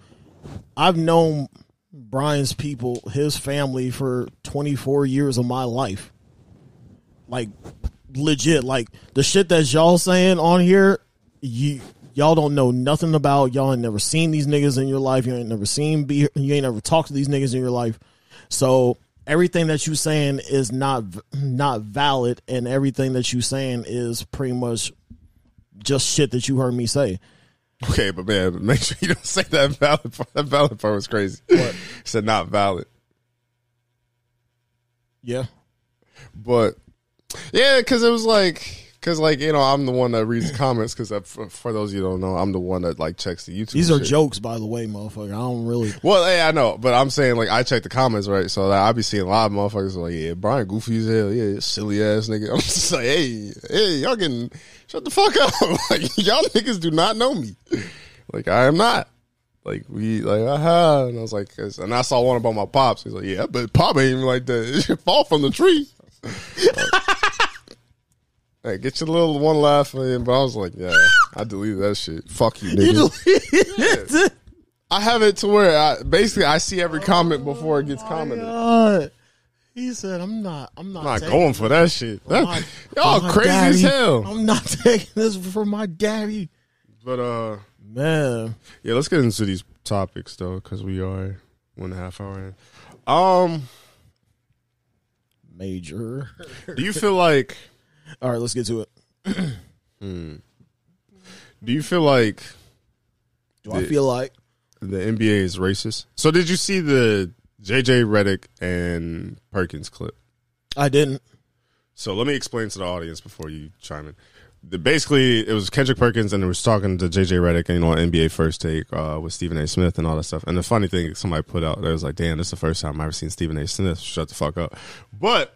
I've known Brian's people, his family for 24 years of my life. Like legit, like the shit that y'all saying on here, you y'all don't know nothing about. Y'all ain't never seen these niggas in your life. You ain't never seen be. You ain't never talked to these niggas in your life. So everything that you saying is not not valid, and everything that you saying is pretty much just shit that you heard me say. Okay, but man, make sure you don't say that valid part. That valid part was crazy. What? said not valid. Yeah. But yeah, because it was like because like you know I'm the one that reads the comments because for, for, those you don't know I'm the one that like checks the YouTube. These are shit. jokes, by the way, motherfucker. I don't really. Well, hey, I know, but I'm saying like I check the comments right, so like, I be seeing a lot of motherfuckers like yeah, Brian goofy as hell, yeah, silly ass nigga. I'm just like hey, hey, y'all getting shut the fuck up, like y'all niggas do not know me, like I am not. Like we like aha, and I was like, and I saw one about my pops. He's like, yeah, but pop ain't even like that. It should fall from the tree. Hey, get your little one laugh in, but I was like, yeah, I deleted that shit. Fuck you, nigga. Yeah. I have it to where I basically I see every comment before it gets oh commented. God. He said, "I'm not. I'm not, I'm not going for that shit. That, my, y'all crazy daddy. as hell. I'm not taking this for my daddy." But uh, man, yeah, let's get into these topics though, because we are one and a half hour in. Um, major. do you feel like? All right, let's get to it. hmm. Do you feel like? Do the, I feel like the NBA is racist? So did you see the JJ Redick and Perkins clip? I didn't. So let me explain to the audience before you chime in. The, basically, it was Kendrick Perkins and it was talking to JJ Redick and you know, NBA First Take uh, with Stephen A. Smith and all that stuff. And the funny thing, somebody put out, there was like, "Damn, this is the first time I've ever seen Stephen A. Smith shut the fuck up." But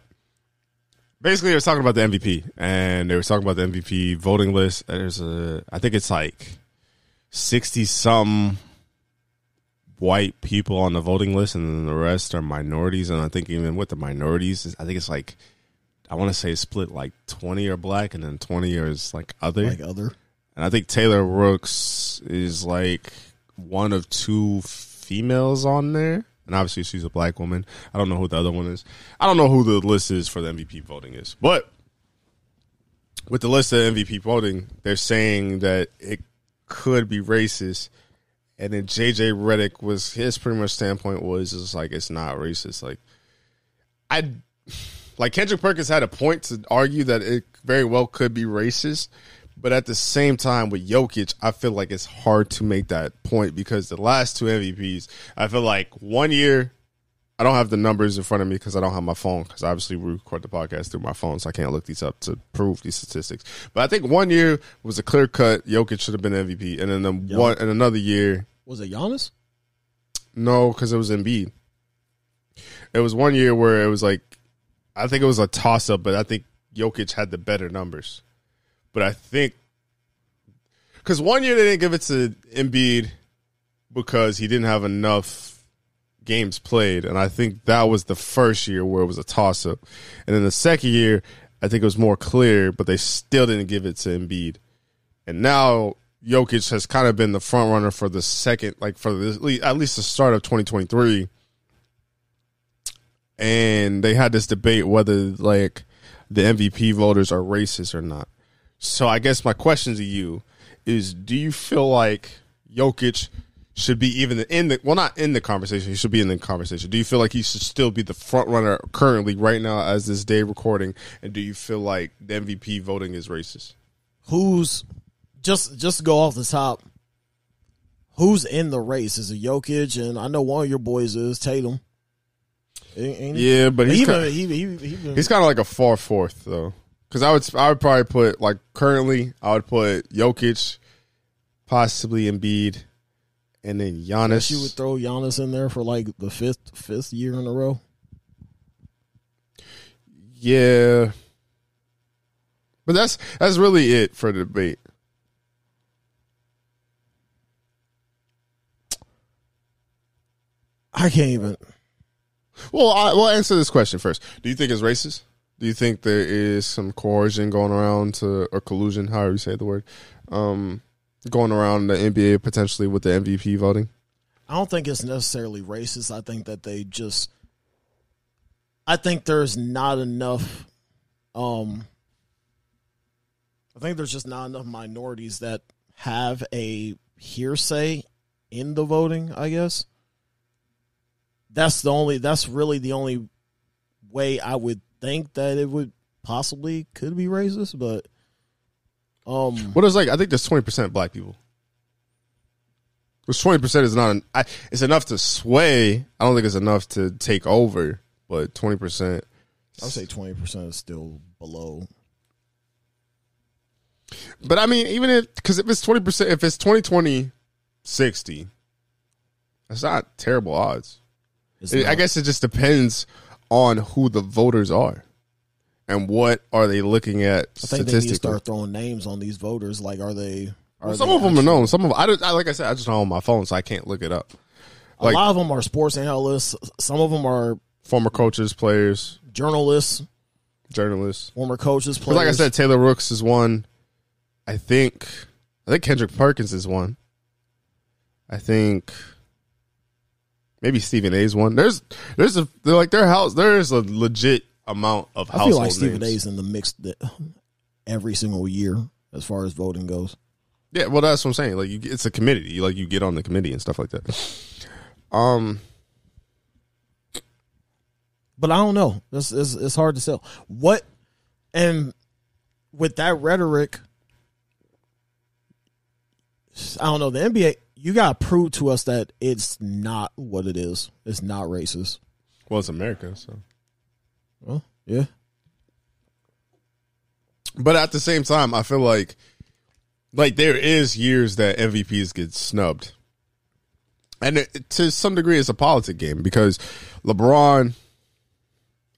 basically they were talking about the MVP and they were talking about the MVP voting list. There's a, I think it's like sixty some white people on the voting list, and then the rest are minorities. And I think even with the minorities, I think it's like I want to say split like twenty are black, and then twenty is like other, like other. And I think Taylor Rooks is like one of two females on there and obviously she's a black woman. I don't know who the other one is. I don't know who the list is for the MVP voting is, but with the list of MVP voting, they're saying that it could be racist. And then JJ Redick was his pretty much standpoint was is like it's not racist. Like I like Kendrick Perkins had a point to argue that it very well could be racist, but at the same time, with Jokic, I feel like it's hard to make that point because the last two MVPs, I feel like one year, I don't have the numbers in front of me because I don't have my phone because obviously we record the podcast through my phone, so I can't look these up to prove these statistics. But I think one year was a clear cut. Jokic should have been MVP, and then the one and another year was it Giannis? No, because it was Embiid. It was one year where it was like, I think it was a toss up, but I think Jokic had the better numbers. But I think because one year they didn't give it to Embiid because he didn't have enough games played, and I think that was the first year where it was a toss up, and then the second year I think it was more clear, but they still didn't give it to Embiid, and now Jokic has kind of been the front runner for the second, like for the, at least the start of 2023, and they had this debate whether like the MVP voters are racist or not. So I guess my question to you is: Do you feel like Jokic should be even in the well, not in the conversation. He should be in the conversation. Do you feel like he should still be the front runner currently right now as this day recording? And do you feel like the MVP voting is racist? Who's just just go off the top? Who's in the race? Is it Jokic? And I know one of your boys is Tatum. Ain't yeah, but he's kind of, he, he, he, he's kind of like a far fourth though. Because I would I would probably put like currently I would put Jokic, possibly Embiid, and then Giannis. You would throw Giannis in there for like the fifth fifth year in a row. Yeah, but that's that's really it for the debate. I can't even. Well, I, will answer this question first. Do you think it's racist? Do you think there is some coercion going around to or collusion, however you say the word, um, going around the NBA potentially with the MVP voting? I don't think it's necessarily racist. I think that they just I think there's not enough um I think there's just not enough minorities that have a hearsay in the voting, I guess. That's the only that's really the only way I would think that it would possibly could be racist, but um, What is like? I think there's twenty percent black people. Which twenty percent is not. An, I, it's enough to sway. I don't think it's enough to take over. But twenty percent. I would say twenty percent is still below. But I mean, even if because if it's twenty percent, if it's 2020, 60, that's not terrible odds. It- I guess it just depends on who the voters are and what are they looking at I think they need to start throwing names on these voters. Like, are they? Are Well, some they of them are known. Some of I, don't- I like I said, I just don't have my phone, so I can't look it up. Like a lot of them are sports analysts. Some of them are former coaches, players, journalists, journalists. former coaches, players. like I said, Taylor Rooks is one. I think, I think Kendrick Perkins is one. I think maybe Stephen A's one. There's, there's a they're like their house. There is a legit amount of I feel like Stephen names. A's in the mix that every single year as far as voting goes. Yeah, well, that's what I'm saying. Like, you, it's a committee. You, like, you get on the committee and stuff like that. Um, But I don't know. It's, it's, it's hard to sell. What and with that rhetoric, I don't know. The NBA, you got to prove to us that it's not what it is. It's not racist. well, it's America, so. Well, yeah. But at the same time, I feel like, like there is years that MVPs get snubbed, and it, to some degree, it's a politic game because LeBron.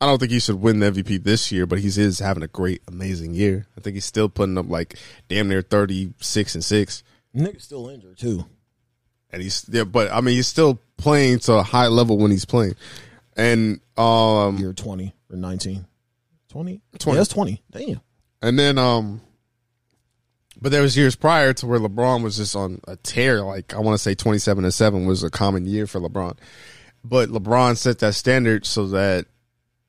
I don't think he should win the MVP this year, but he is having a great, amazing year. I think he's still putting up like damn near thirty six and six. Nigga's still injured too. And he's yeah, but I mean he's still playing to a high level when he's playing, and um, you're 20 or 19. 20? 20. Yeah, that's 20. Damn. and then um, but there was years prior to where LeBron was just on a tear. Like I want to say twenty seven and seven was a common year for LeBron, but LeBron set that standard so that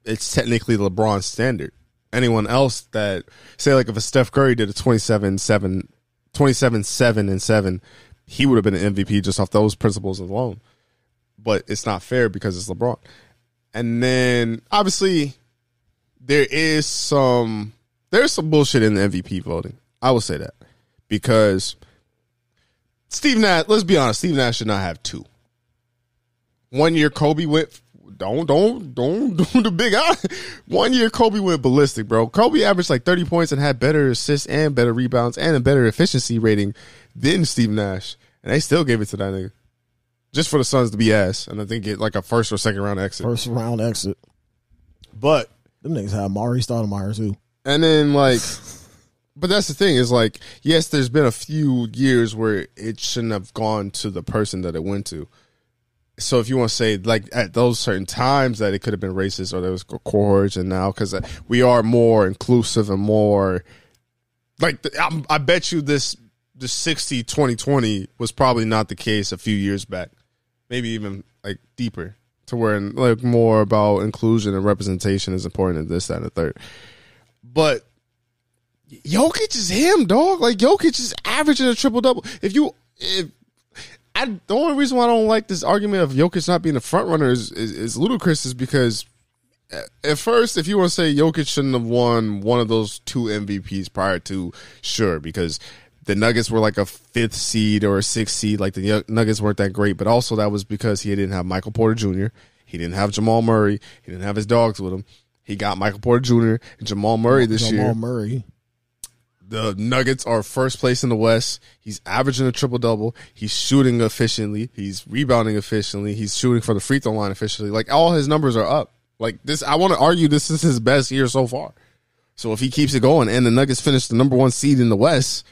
it's technically LeBron's standard. Anyone else that say like if a Steph Curry did a 27 7 27 7 and 7 he would have been an MVP just off those principles alone. But it's not fair because it's LeBron. And then obviously there is some there's some bullshit in the MVP voting. I will say that because Steve Nash. Let's be honest, Steve Nash should not have two. One year Kobe went. Don't don't don't do the big eye. One year Kobe went ballistic, bro. Kobe averaged like thirty points and had better assists and better rebounds and a better efficiency rating than Steve Nash, and they still gave it to that nigga just for the Suns to be ass, and I think get like a first or second round exit. First round exit. But Them niggas had Mari Stoudemire too. And then like but that's the thing is like yes there's been a few years where it shouldn't have gone to the person that it went to. So if you want to say like at those certain times that it could have been racist or there was and now cuz we are more inclusive and more like I bet you this the 60 2020 was probably not the case a few years back. Maybe even like deeper to where like more about inclusion and representation is important and this that and the third. But Jokic is him, dog. Like Jokic is averaging a triple double. If you if I the only reason why I don't like this argument of Jokic not being a front runner is, is, is ludicrous is because at- at first, if you want to say Jokic shouldn't have won one of those two MVPs prior to, sure, because the Nuggets were like a fifth seed or a sixth seed. Like the Nuggets weren't that great, but also that was because he didn't have Michael Porter Jr. He didn't have Jamal Murray. He didn't have his dogs with him. He got Michael Porter Jr. and Jamal Murray this Jamal year. Jamal Murray. The Nuggets are first place in the West. He's averaging a triple double. He's shooting efficiently. He's rebounding efficiently. He's shooting for the free throw line efficiently. Like all his numbers are up. Like this, I want to argue this is his best year so far. So if he keeps it going, and the Nuggets finish the number one seed in the West,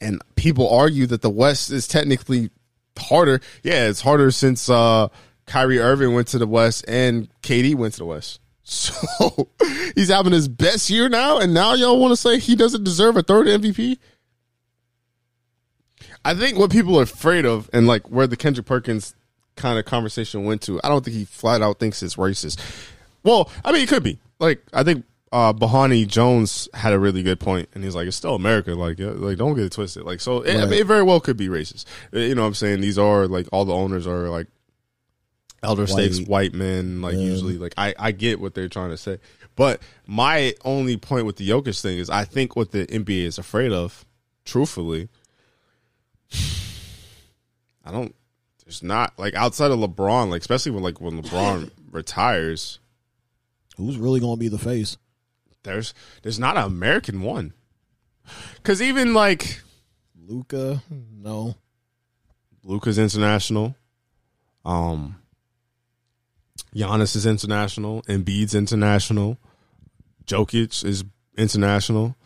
and people argue that the West is technically harder. Yeah, it's harder since uh, Kyrie Irving went to the West and KD went to the West. So he's having his best year now, and now y'all want to say he doesn't deserve a third MVP? I think what people are afraid of, and like where the Kendrick Perkins kind of conversation went to, I don't think he flat out thinks it's racist. Well, I mean, it could be. Like, I think uh Bomani Jones had a really good point, and he's like, "It's still America. Like, yeah, like don't get it twisted. Like, so it, I mean, it very well could be racist. Uh, You know, what I'm saying these are like all the owners are like elder White. states, white men, like Yeah. usually, like I, I get what they're trying to say, but my only point with the Jokic thing is I think what the NBA is afraid of, truthfully, I don't. There's not like outside of LeBron, like especially when like when LeBron retires, Who's really going to be the face? There's there's not an American one, because even like Luka? No. Luka's international. Um Giannis is international. Embiid's international. Jokic is international.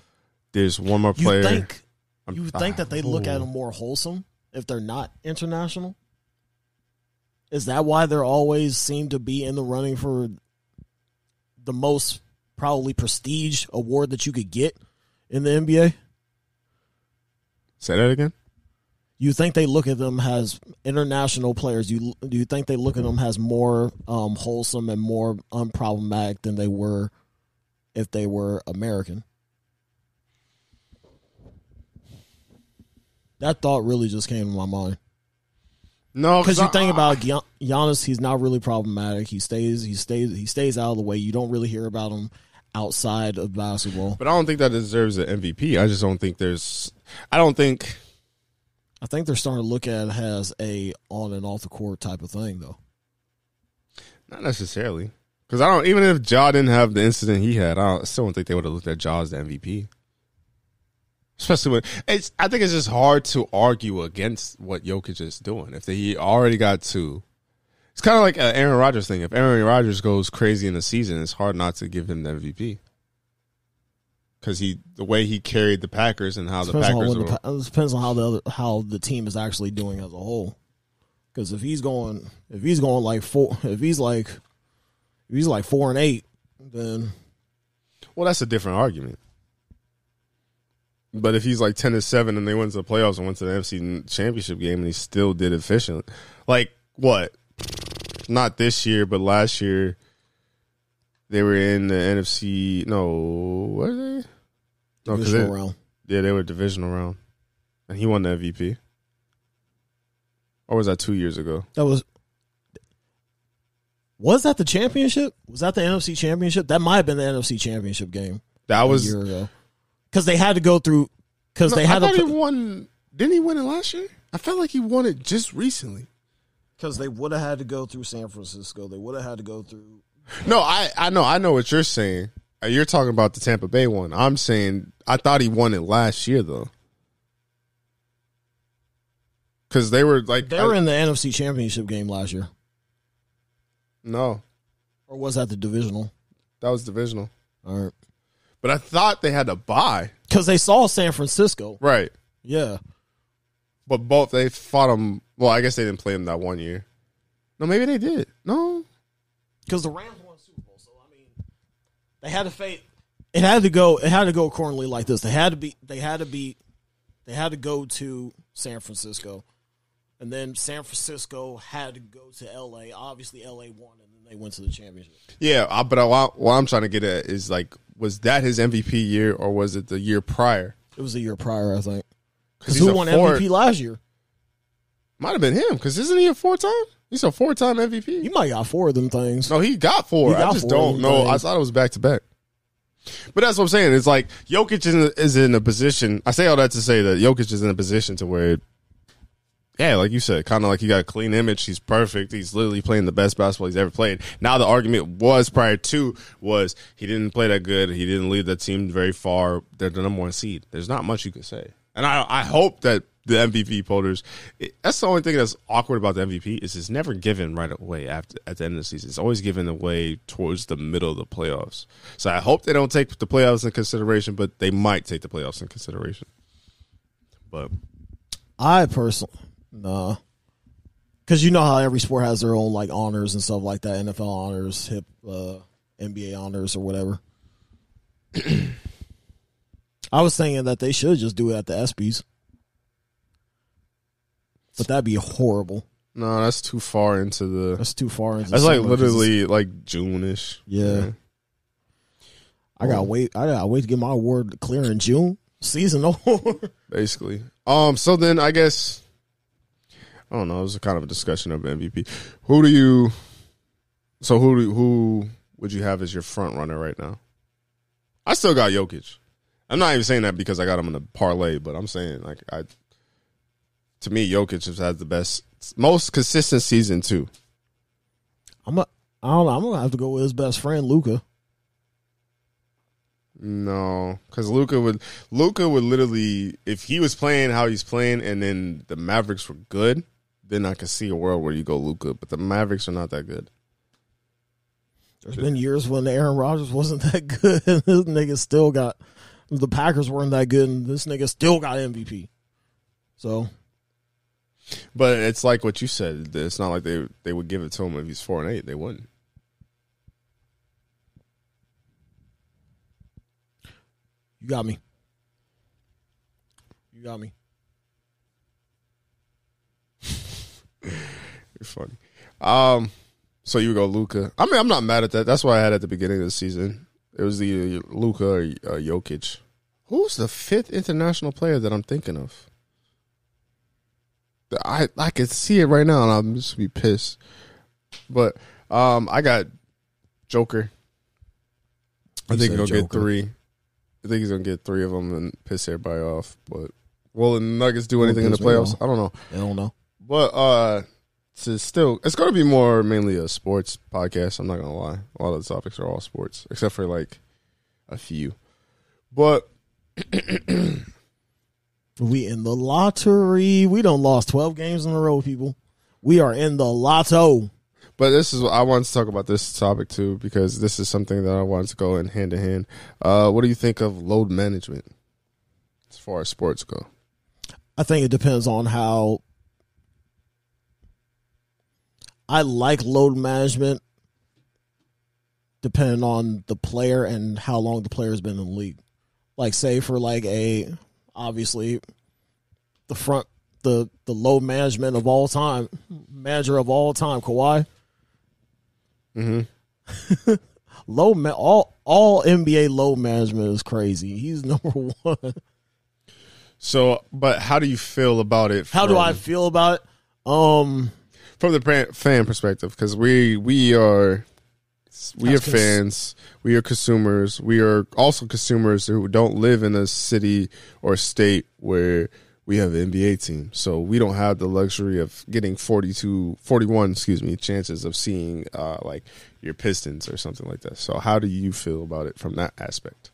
There's one more You player. think I'm- you would think that they look at Ooh. them more wholesome if they're not international? Is that why they're always seem to be in the running for the most probably prestige award that you could get in the NBA? Say that again? You think they look at them as international players? You do you think they look at them as more um, wholesome and more unproblematic than they were if they were American? That thought really just came to my mind. No, Because you I- think about Gian- Giannis, he's not really problematic. He stays, he stays, he stays out of the way. You don't really hear about him outside of basketball. but I don't think that deserves an MVP. I just don't think there's I don't think I think they're starting to look at it as a on and off the court type of thing, though. not necessarily. Because I don't even if Ja didn't have the incident he had, I, don't, I still don't think they would have looked at Ja as the MVP. Especially when it's, I think it's just hard to argue against what Jokic is doing. If he already got two, it's kind of like an Aaron Rodgers thing. If Aaron Rodgers goes crazy in the season, it's hard not to give him the MVP because he the way he carried the Packers and how the Depends on, Packers the, were. It depends on how the other, how the team is actually doing as a whole. Because if he's going, if he's going like four, if he's like, if he's like four and eight, then Well, that's a different argument. But if he's like ten to seven and they went to the playoffs and went to the NFC Championship game and he still did efficient, like what? Not this year, but last year they were in the NFC. No, were they? No, because divisional round. yeah, they were divisional round, and he won the MVP. Or was that two years ago? That was. Was that the championship? Was that the NFC championship? That might have been the NFC championship game That a was. year ago. Because they had to go through. Because No, they I had thought to. he won. Didn't he win it last year? I felt like he won it just recently. Because they would have had to go through San Francisco. They would have had to go through. No, I I know I know what you're saying. Uh, You're talking about the Tampa Bay one. I'm saying I thought he won it last year though, because they were like They were I- in the NFC championship game last year, no, or was that the divisional? that was divisional. All right. But I thought they had to buy Because they saw San Francisco. right. Yeah. But both they fought them. Well, I guess they didn't play them that one year. No, maybe they did. No, Because the Rams won Super Bowl, so I mean, they had to fade. It had to go. It had to go accordingly like this. They had to be. They had to be. They had to go to San Francisco, and then San Francisco had to go to L.A. Obviously, L.A. won, and then they went to the championship. yeah. I, but I, what I'm trying to get at is like, was that his MVP year or was it the year prior? It was a year prior, I think. Because who won four- MVP last year? Might have been him because isn't he a four time? He's a four time MVP. You might got four of them things. No, he got four. He got I just four don't know. them I thought it was back to back. But that's what I'm saying. It's like Jokic is in, is in a position. I say all that to say that Jokic is in a position to where, yeah, like you said, kind of like he got a clean image. He's perfect. He's literally playing the best basketball he's ever played. Now the argument was prior to was he didn't play that good. He didn't lead that team very far. They're the number one seed. There's not much you could say. And I I hope that the MVP voters. It, that's the only thing that's awkward about the MVP is it's never given right away after at the end of the season. It's always given away towards the middle of the playoffs. So I hope they don't take the playoffs in consideration, but they might take the playoffs in consideration. But I personally, nah. Because you know how every sport has their own like honors and stuff like that. NFL honors, hip, uh, NBA honors, or whatever. I was thinking that they should just do it at the ESPYS, but that'd be horrible. no, that's too far into the. That's too far into. That's like summer 'cause literally like June ish. Yeah. I gotta wait. I gotta wait to get my award clear in June. Season over. basically. Um. So then I guess I don't know. It was kind of a discussion of MVP. Who do you? So who do- who would you have as your front runner right now? I still got Jokic. I'm not even saying that because I got him in a parlay, but I'm saying like I. To me, Jokic has had the best, most consistent season too. I'm a, I don't know. I'm gonna have to go with his best friend Luka. No, because Luka would Luka would literally if he was playing how he's playing, and then the Mavericks were good, then I could see a world where you go Luka. But the Mavericks are not that good. There's been years when Aaron Rodgers wasn't that good, and this nigga still got the Packers weren't that good, and this nigga still got MVP. So But it's like what you said. It's not like they they would give it to him if he's four and eight. They wouldn't. you got me. You got me. You're funny. Um, so you go Luka. I mean, I'm not mad at that. That's what I had at the beginning of the season. It was the Luka or uh, Jokic. Who's the fifth international player that I'm thinking of? I I could see it right now, and I'm just be pissed. But um, I got Joker. I You think he'll get three. I think he's gonna get three of them and piss everybody off. But will the Nuggets do anything in the playoffs? I don't know. I don't know. But uh to still it's gonna be more mainly a sports podcast, I'm not gonna lie. A lot of the topics are all sports, except for like a few. But We in the lottery. We don't lost twelve games in a row, people. We are in the lotto. but this is I wanted to talk about this topic too, because this is something that I wanted to go in hand to hand. Uh what do you think of load management as far as sports go? I think it depends on how I like load management depending on the player and how long the player's been in the league. Like say for like a obviously the front the the load management of all time manager of all time, Kawhi. Mm-hmm. Low ma- all all NBA load management is crazy. He's number one. So but how do you feel about it How do I feel about it? Um from the fan- perspective because we we are we are cons- fans we are consumers we are also consumers who don't live in a city or state where we have an NBA team. So we don't have the luxury of getting 42 41 excuse me chances of seeing uh like your Pistons or something like that. So how do you feel about it from that aspect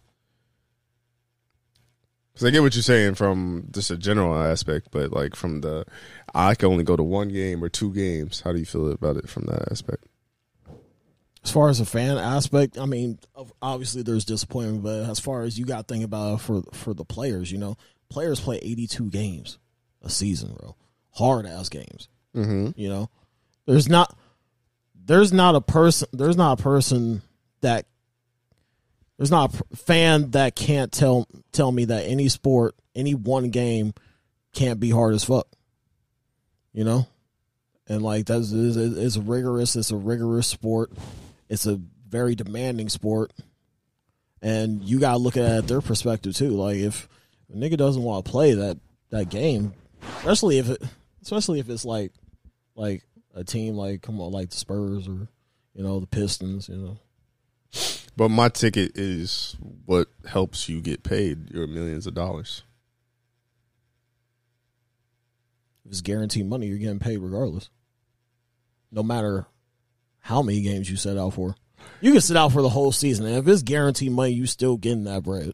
because I get what you're saying from just a general aspect, but like from the, I can only go to one game or two games. How do you feel about it from that aspect? as far as a fan aspect, I mean, obviously there's disappointment, but as far as you got to think about it for for the players, you know, players play 82 games a season, bro, hard ass games. Mm-hmm. You know, there's not there's not a person there's not a person that there's not a fan that can't tell tell me that any sport any one game can't be hard as fuck. You know, and like that's it's, it's rigorous it's a rigorous sport. It's a very demanding sport, and you gotta look at it at their perspective too. Like if a nigga doesn't want to play that that game, especially if it especially if it's like like a team like come on like the Spurs or you know the Pistons, you know. But my ticket is what helps you get paid your millions of dollars. If it's guaranteed money, you're getting paid regardless. No matter how many games you set out for. You can sit out for the whole season. And if it's guaranteed money, you still getting that bread.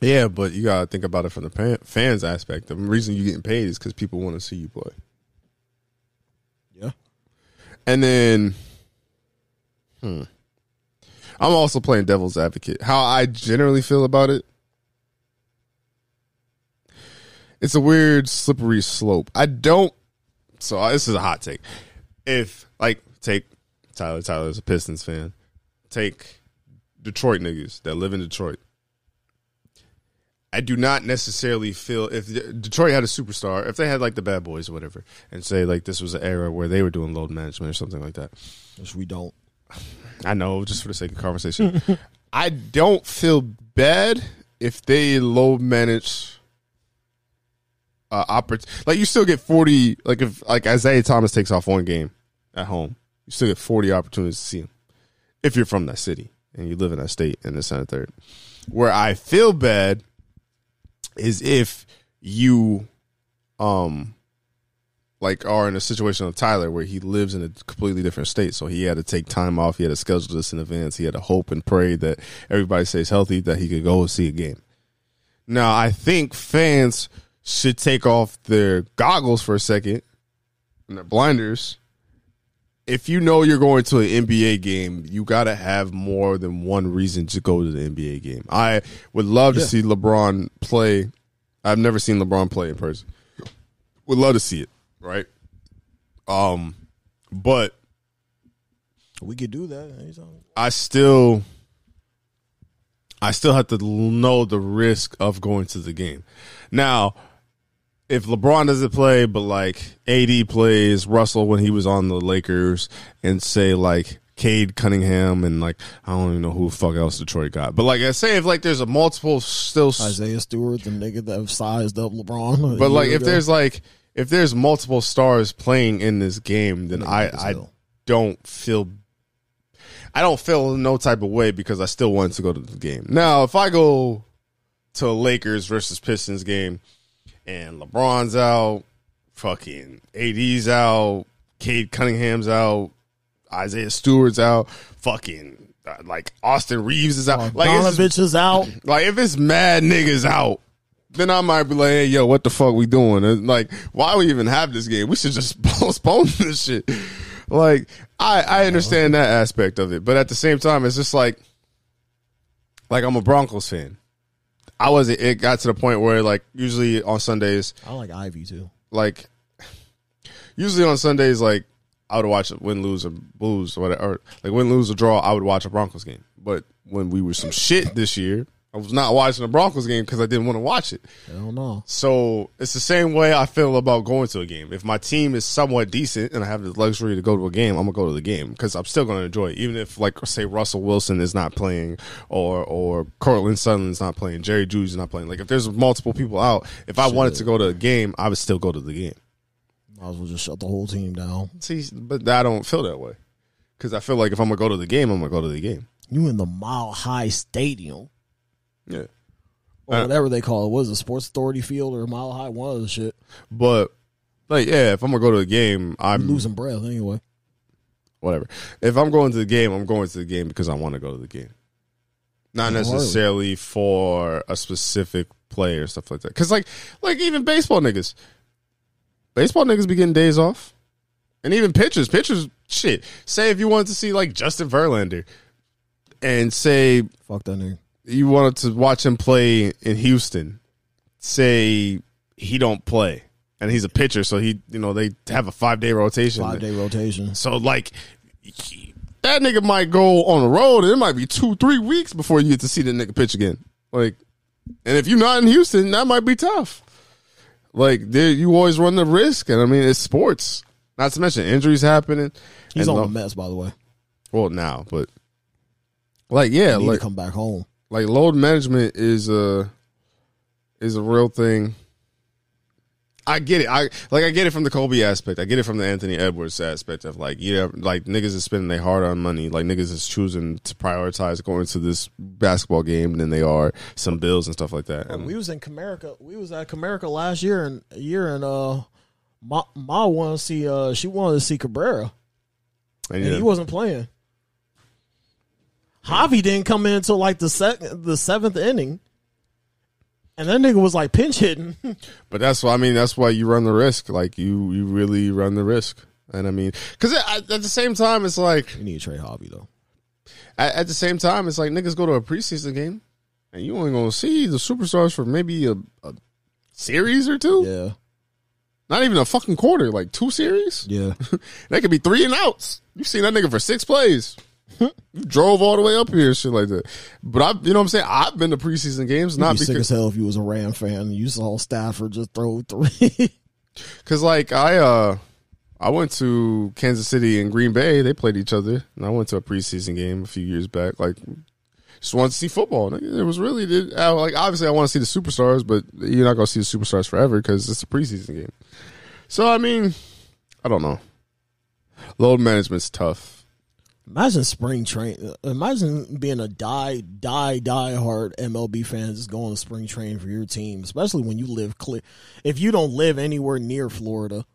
Yeah, but you gotta think about it from the fans aspect. The reason you're getting paid is because people want to see you play. Yeah. And then, hmm, I'm also playing devil's advocate. How I generally feel about it, it's a weird slippery slope. I don't. So this is a hot take. If like take Tyler, Tyler's a Pistons fan. Take Detroit niggas that live in Detroit. I do not necessarily feel if Detroit had a superstar, if they had like the Bad Boys or whatever, and say like this was an era where they were doing load management or something like that. Which we don't. I know, just for the sake of conversation. I don't feel bad if they low manage uh like you still get 40 like if like Isiah Thomas takes off one game at home. You still get 40 opportunities to see him if you're from that city and you live in that state in the center third. Where I feel bad is if you um like are in a situation of Tyler where he lives in a completely different state. So he had to take time off. He had to schedule this in advance. He had to hope and pray that everybody stays healthy, that he could go and see a game. Now, I think fans should take off their goggles for a second and their blinders. If you know you're going to an NBA game, you got to have more than one reason to go to the NBA game. I would love to Yeah. see LeBron play. I've never seen LeBron play in person. Would love to see it, right? Um, but We could do that. I still I still have to know the risk of going to the game. Now, if LeBron doesn't play, but like AD plays, Russell when he was on the Lakers, and say like Cade Cunningham and like I don't even know who the fuck else Detroit got, but like I say, if like there's a multiple still, Isaiah Stewart, the nigga that have sized up LeBron. but like if ago. there's like if there's multiple stars playing in this game, then I I don't feel I don't feel no type of way because I still want to go to the game. Now, if I go to a Lakers versus Pistons game and LeBron's out, fucking AD's out, Cade Cunningham's out, Isaiah Stewart's out, fucking uh, like Austin Reaves is out. Like it's, Donovich is out. like if it's mad niggas out, then I might be like, hey, yo, what the fuck we doing? And like, why we even have this game? We should just postpone this shit. Like, I I understand that aspect of it, but at the same time, it's just like, like I'm a Broncos fan. I was it got to the point where like usually on Sundays, I like Ivy too. like usually on Sundays, like I would watch win, lose, or lose, or whatever. Or, like win, lose, or draw. I would watch a Broncos game. But when we were some shit this year, I was not watching the Broncos game because I didn't want to watch it. Hell no. So it's the same way I feel about going to a game. If my team is somewhat decent and I have the luxury to go to a game, I'm gonna go to the game because I'm still gonna enjoy it. Even if, like, say Russell Wilson is not playing, or or Courtland Sutton is not playing, Jerry Jeudy's not playing. Like, if there's multiple people out, if I wanted to go to a game, I would still go to the game. Might as well just shut the whole team down. See, but I don't feel that way because I feel like if I'm gonna go to the game, I'm gonna go to the game. You in the Mile High Stadium Yeah, or Uh, whatever they call it. What is it, Sports Authority Field or Mile High? One of the shit. but like, yeah, if I'm gonna go to the game, I'm Losing breath anyway. whatever. If I'm going to the game, I'm going to the game because I want to go to the game, not necessarily for a specific player or stuff like that. Because like, like even baseball niggas, baseball niggas be getting days off, and even pitchers, pitchers, shit. Say if you wanted to see like Justin Verlander, and say Fuck that nigga. You wanted to watch him play in Houston, say he don't play, and he's a pitcher, so he, you know, they have a five day rotation. Five day rotation. So like that nigga might go on the road and it might be two, three weeks before you get to see the nigga pitch again. Like and if you're not in Houston, that might be tough. Like there you always run the risk and I mean it's sports. Not to mention injuries happening. He's and on the Mets, by the way. well now, but like yeah, like to come back home. Like load management is a is a real thing. I get it. I like I get it from the Kobe aspect. I get it from the Anthony Edwards aspect of like yeah, like niggas is spending their hard on money. Like niggas is choosing to prioritize going to this basketball game than they are some bills and stuff like that. And We was in Comerica. We was at Comerica last year and a year and uh my Ma wanted to see uh she wanted to see Cabrera and, and yeah. he wasn't playing. Javy didn't come in until like the second the seventh inning. And that nigga was like pinch hitting. But that's why I mean. That's why you run the risk. Like you, you really run the risk. And I mean, because at, the same time, it's like you need to trade Javy though. at, at the same time, it's like niggas go to a preseason game, and you only gonna see the superstars for maybe a, a series or two. Yeah. Not even a fucking quarter, like two series. Yeah. That could be three and outs. You seen that nigga for six plays. Drove all the way up here, shit like that. But I, you know what I'm saying? I've been to preseason games, You'd not be sick as hell if you was a Ram fan and you saw Stafford just throw three. Cause like I uh I went to Kansas City and Green Bay. They played each other, and I went to a preseason game a few years back. Like, just wanted to see football. It was really like obviously I want to see the superstars, but you're not gonna see the superstars forever because it's a preseason game. So I mean, I don't know. Load management's tough. Imagine spring train. Imagine being a die, die, die hard MLB fan just going to spring training for your team, especially when you live clear. If you don't live anywhere near Florida,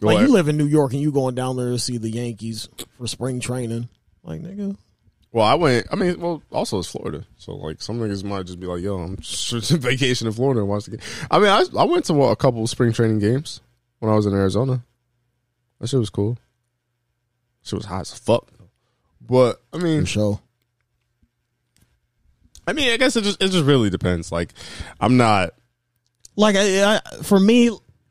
like What? you live in New York and you going down there to see the Yankees for spring training, like nigga, Well, I went. I mean, well, also it's Florida, so like some niggas might just be like, "Yo, I'm just on vacation in Florida and watch the game." I mean, I I went to what, a couple of spring training games when I was in Arizona. That shit was cool. Shit was hot as fuck. But I mean, for sure. I mean, I guess it just it just really depends. Like, I'm not. like I, I, for me,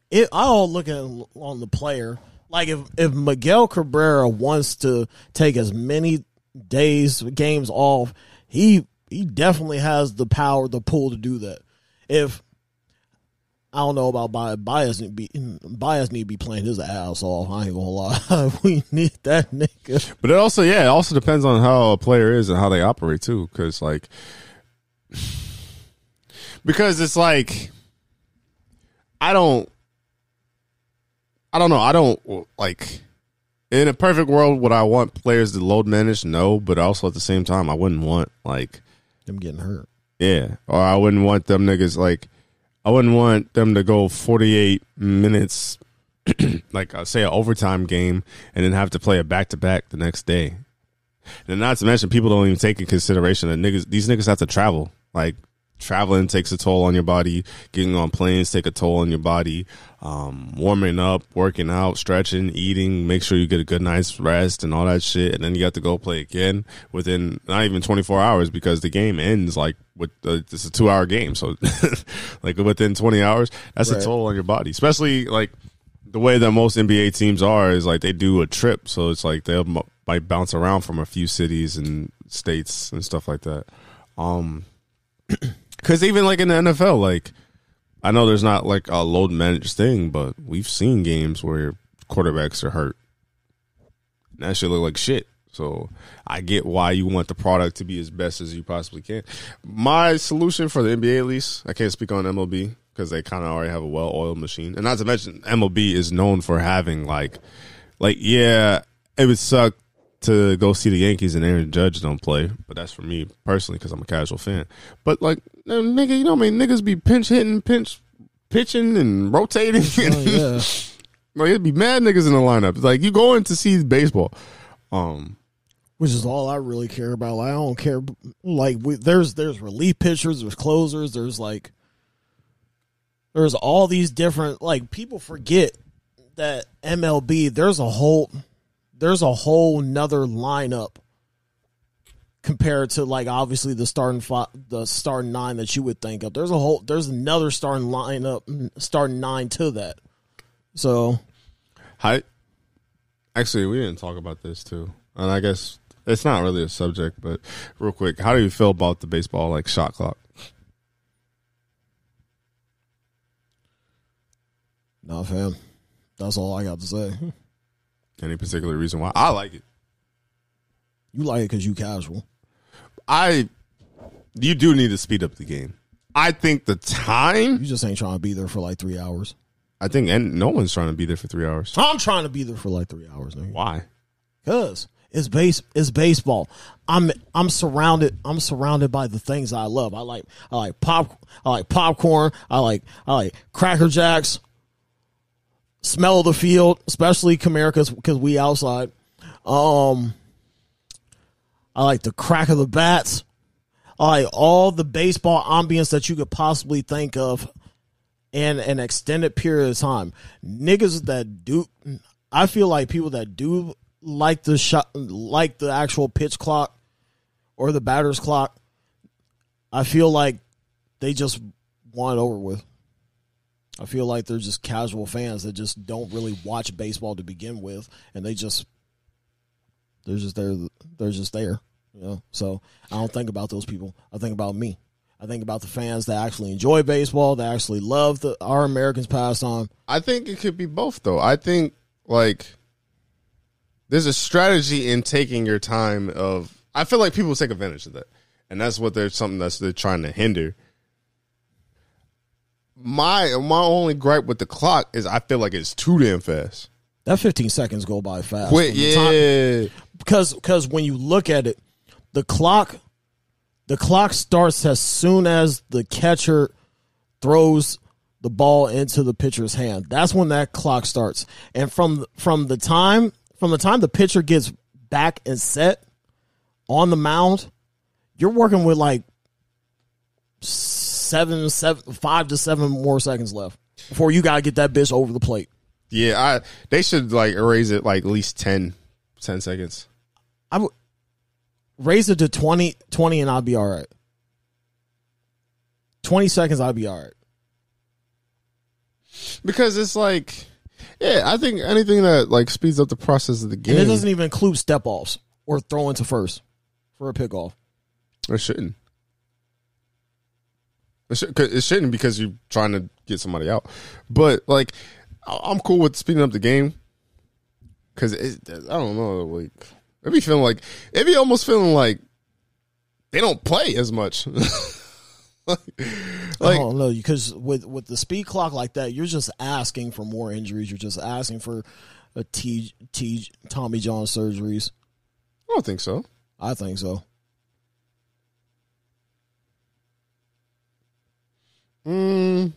it, I all look at on the player. Like if if Miguel Cabrera wants to take as many days games off, he he definitely has the power, the pull to do that. If I don't know about Baez, Baez need be Baez need to be playing his ass off. I ain't gonna lie, we need that nigga. But it also, yeah, it also depends on how a player is and how they operate too. Because like, because it's like, I don't, I don't know. I don't like. In a perfect world, would I want players to load manage? No, but also at the same time, I wouldn't want like, Them getting hurt. yeah, or I wouldn't want them niggas like, I wouldn't want them to go forty eight minutes, like uh, say an overtime game, and then have to play a back to back the next day. And not to mention, people don't even take in consideration that niggas, these niggas have to travel. Like traveling takes a toll on your body. Getting on planes take a toll on your body. Um, warming up, working out, stretching, eating, make sure you get a good night's rest and all that shit. And then you have to go play again within not even 24 hours because the game ends like with uh, it's a two hour game. So like within 20 hours, that's Right. a toll on your body, especially like the way that most NBA teams are is like they do a trip, so it's like they'll m- might bounce around from a few cities and states and stuff like that. Um, because even like in the NFL, like I know there's not like a load managed thing, but we've seen games where quarterbacks are hurt. And that should look like shit. So I get why you want the product to be as best as you possibly can. My solution for the NBA, at least, I can't speak on MLB because they kind of already have a well-oiled machine, and not to mention MLB is known for having like, like yeah, it would suck to go see the Yankees and Aaron Judge don't play, but that's for me personally because I'm a casual fan. But like, uh, nigga, you know, what I mean, niggas be pinch hitting, pinch pitching, and rotating. Oh yeah. Like it'd be mad niggas in the lineup. It's like you going to see baseball. Um, which is all I really care about. Like, I don't care. Like we, there's there's relief pitchers, there's closers, there's like there's all these different like people forget that MLB there's a whole there's a whole nother lineup compared to like obviously the starting five, the starting nine that you would think of. There's a whole there's another starting lineup mm, starting nine to that. So Hi. Actually, we didn't talk about this too, and I guess it's not really a subject, but real quick, how do you feel about the baseball like shot clock? nah, fam. That's all I got to say. Any particular reason why? I like it. You like it because you casual. I. You do need to speed up the game. I think the time. You just ain't trying to be there for like three hours. I think, and no one's trying to be there for three hours. I'm trying to be there for like three hours, nigga. Why? Cause it's base it's baseball. I'm I'm surrounded I'm surrounded by the things I love. I like I like pop I like popcorn. I like I like cracker jacks. Smell of the field, especially Comerica's because we outside. Um I like the crack of the bats. I like all the baseball ambience that you could possibly think of in an extended period of time. Niggas that do, I feel like people that do like the shot, like the actual pitch clock or the batter's clock. I feel like they just want it over with. I feel like they're just casual fans that just don't really watch baseball to begin with, and they just they're just there. They're just there. You know, so I don't think about those people. I think about me. I think about the fans that actually enjoy baseball, that actually love the our Americans pastime. I think it could be both though. I think like there's a strategy in taking your time of I feel like people take advantage of that. And that's what they're something that's they're trying to hinder. My my only gripe with the clock is I feel like it's too damn fast. That 15 seconds go by fast. Quick, the time- yeah. because because when you look at it, the clock the clock starts as soon as the catcher throws the ball into the pitcher's hand. That's when that clock starts. And from from the time from the time the pitcher gets back and set on the mound, you're working with like seven, seven, five to seven more seconds left before you gotta get that bitch over the plate. Yeah, I they should like raise it like at least 10, 10 seconds. I would raise it to 20, 20 and I'll be all right. 20 seconds, I'll be all right. Because it's like yeah, I think anything that like speeds up the process of the game And it doesn't even include step offs or throwing to first for a pickoff. It shouldn't. It, should, 'cause it shouldn't because you're trying to get somebody out. But like, I'm cool with speeding up the game because I don't know. Like, it be feeling like it be almost feeling like they don't play as much. like, oh, I don't know because with with the speed clock like that, you're just asking for more injuries. You're just asking for a T T Tommy John surgeries. I don't think so. I think so. Mm,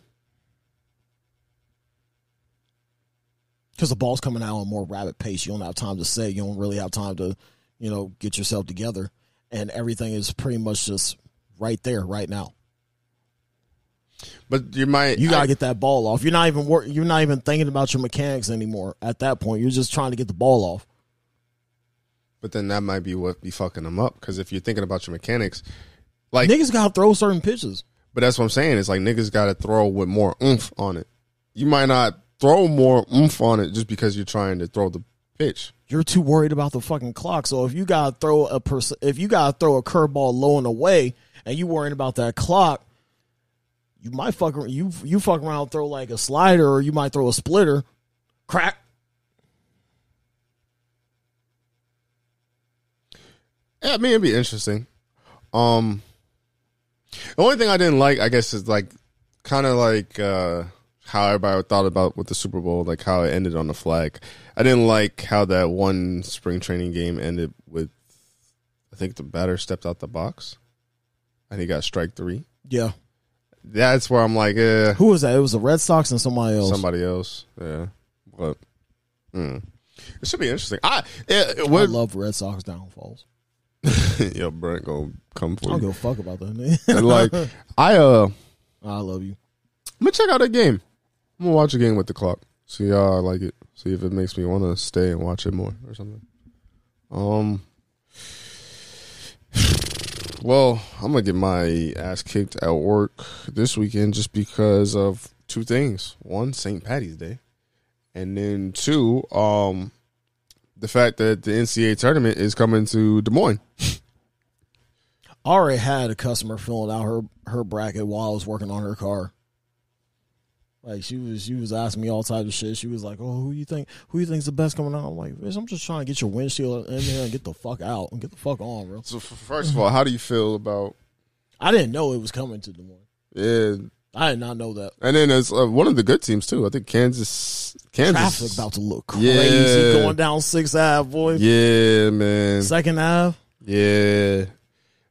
Because the ball's coming out at a more rapid pace. You don't have time to say. You don't really have time to, you know, get yourself together. And everything is pretty much just right there, right now. but you might. You gotta I- get that ball off. You're not even wor- you're not even thinking about your mechanics anymore. At that point, you're just trying to get the ball off. But then that might be what be fucking them up because if you're thinking about your mechanics, like Niggas gotta throw certain pitches. But that's what I'm saying. It's like niggas got to throw with more oomph on it. You might not throw more oomph on it just because you're trying to throw the pitch. You're too worried about the fucking clock. So if you gotta throw a pers- if you gotta throw a curveball low and away, and you worrying about that clock, you might fuck you you fuck around and throw like a slider, or you might throw a splitter, crack. Yeah, I mean it'd be interesting. Um, the only thing I didn't like, I guess, is like kind of like uh how everybody thought about with the Super Bowl, like how it ended on the flag. I didn't like how that one spring training game ended with. I think the batter stepped out the box, and he got strike three. Yeah, That's where I'm like, eh. who was that? It was the Red Sox and somebody else. somebody else. Yeah, but mm. it should be interesting. I it, it I love Red Sox downfalls. yo, Brent gonna come I for don't you. give a fuck about that. nigga. And like I uh, I love you. I'm gonna check out that game. I'm gonna watch a game with the clock. See how I like it. See if it makes me want to stay and watch it more or something. Um. Well, I'm gonna get my ass kicked at work this weekend just because of two things. One, St. Patty's Day, and then two, um, the fact that the NCAA tournament is coming to Des Moines. I already had a customer filling out her her bracket while I was working on her car. Like she was she was asking me all types of shit. She was like, "Oh, who you think who you think's the best coming out?" I'm like, "Bitch, I'm just trying to get your windshield in there and get the fuck out and get the fuck on, bro." So, first of all, how do you feel about I didn't know it was coming to Des Moines. yeah? I did not know that. And then there's uh, one of the good teams too. I think Kansas. Kansas. Traffic about to look crazy Yeah. going down Sixth Ave, boy. Yeah, man. Second half. Yeah.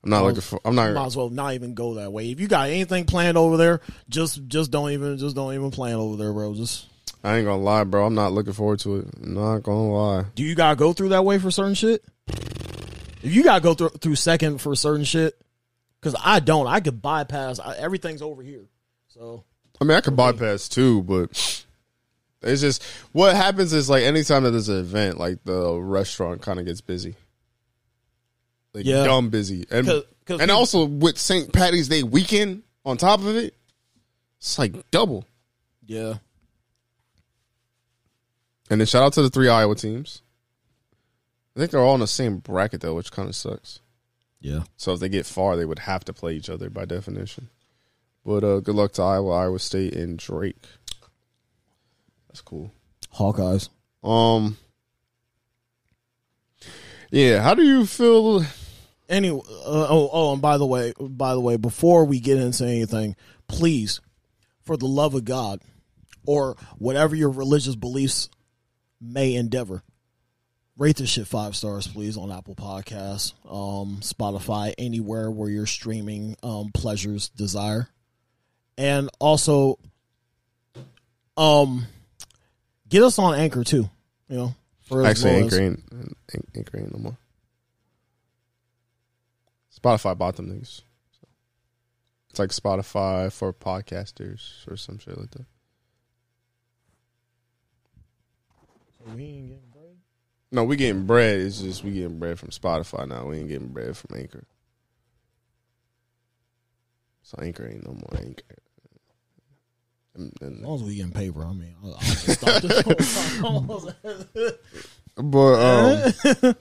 I'm not Well, looking for. I'm not. Might as well not even go that way. If you got anything planned over there, just just don't even just don't even plan over there, bro. Just I ain't gonna lie, bro. I'm not looking forward to it. I'm not gonna lie. do you gotta go through that way for certain shit? If you gotta go through through second for certain shit, because I don't, I could bypass. I, everything's over here, so I mean, I could bypass too, but it's just what happens is like anytime that there's an event, like the restaurant kind of gets busy. Like Yeah. dumb busy, and 'Cause- 'cause and we- also with St. Patty's Day weekend on top of it, it's like double. yeah. And then shout out to the three Iowa teams. I think they're all in the same bracket though, which kind of sucks. Yeah. So if they get far, they would have to play each other by definition. But uh, good luck to Iowa, Iowa State, and Drake. That's cool. Hawkeyes. Um. Yeah, how do you feel? Anyway, uh, oh, oh, and by the way, by the way, before we get into anything, please, for the love of God, or whatever your religious beliefs may endeavor. Rate this shit five stars, please, on Apple Podcasts, um, Spotify, anywhere where your streaming um, pleasures desire, and also, um, get us on Anchor too. You know, for Actually, Anchor ain't, Anchor ain't no more. Spotify bought them niggas. So. It's like Spotify for podcasters or some shit like that. we ain't getting bread. No, we getting bread. It's just we getting bread from Spotify now. We ain't getting bread from Anchor. So Anchor ain't no more Anchor. And, As long as we getting paper, I mean, I'll, I'll just stop this. but um,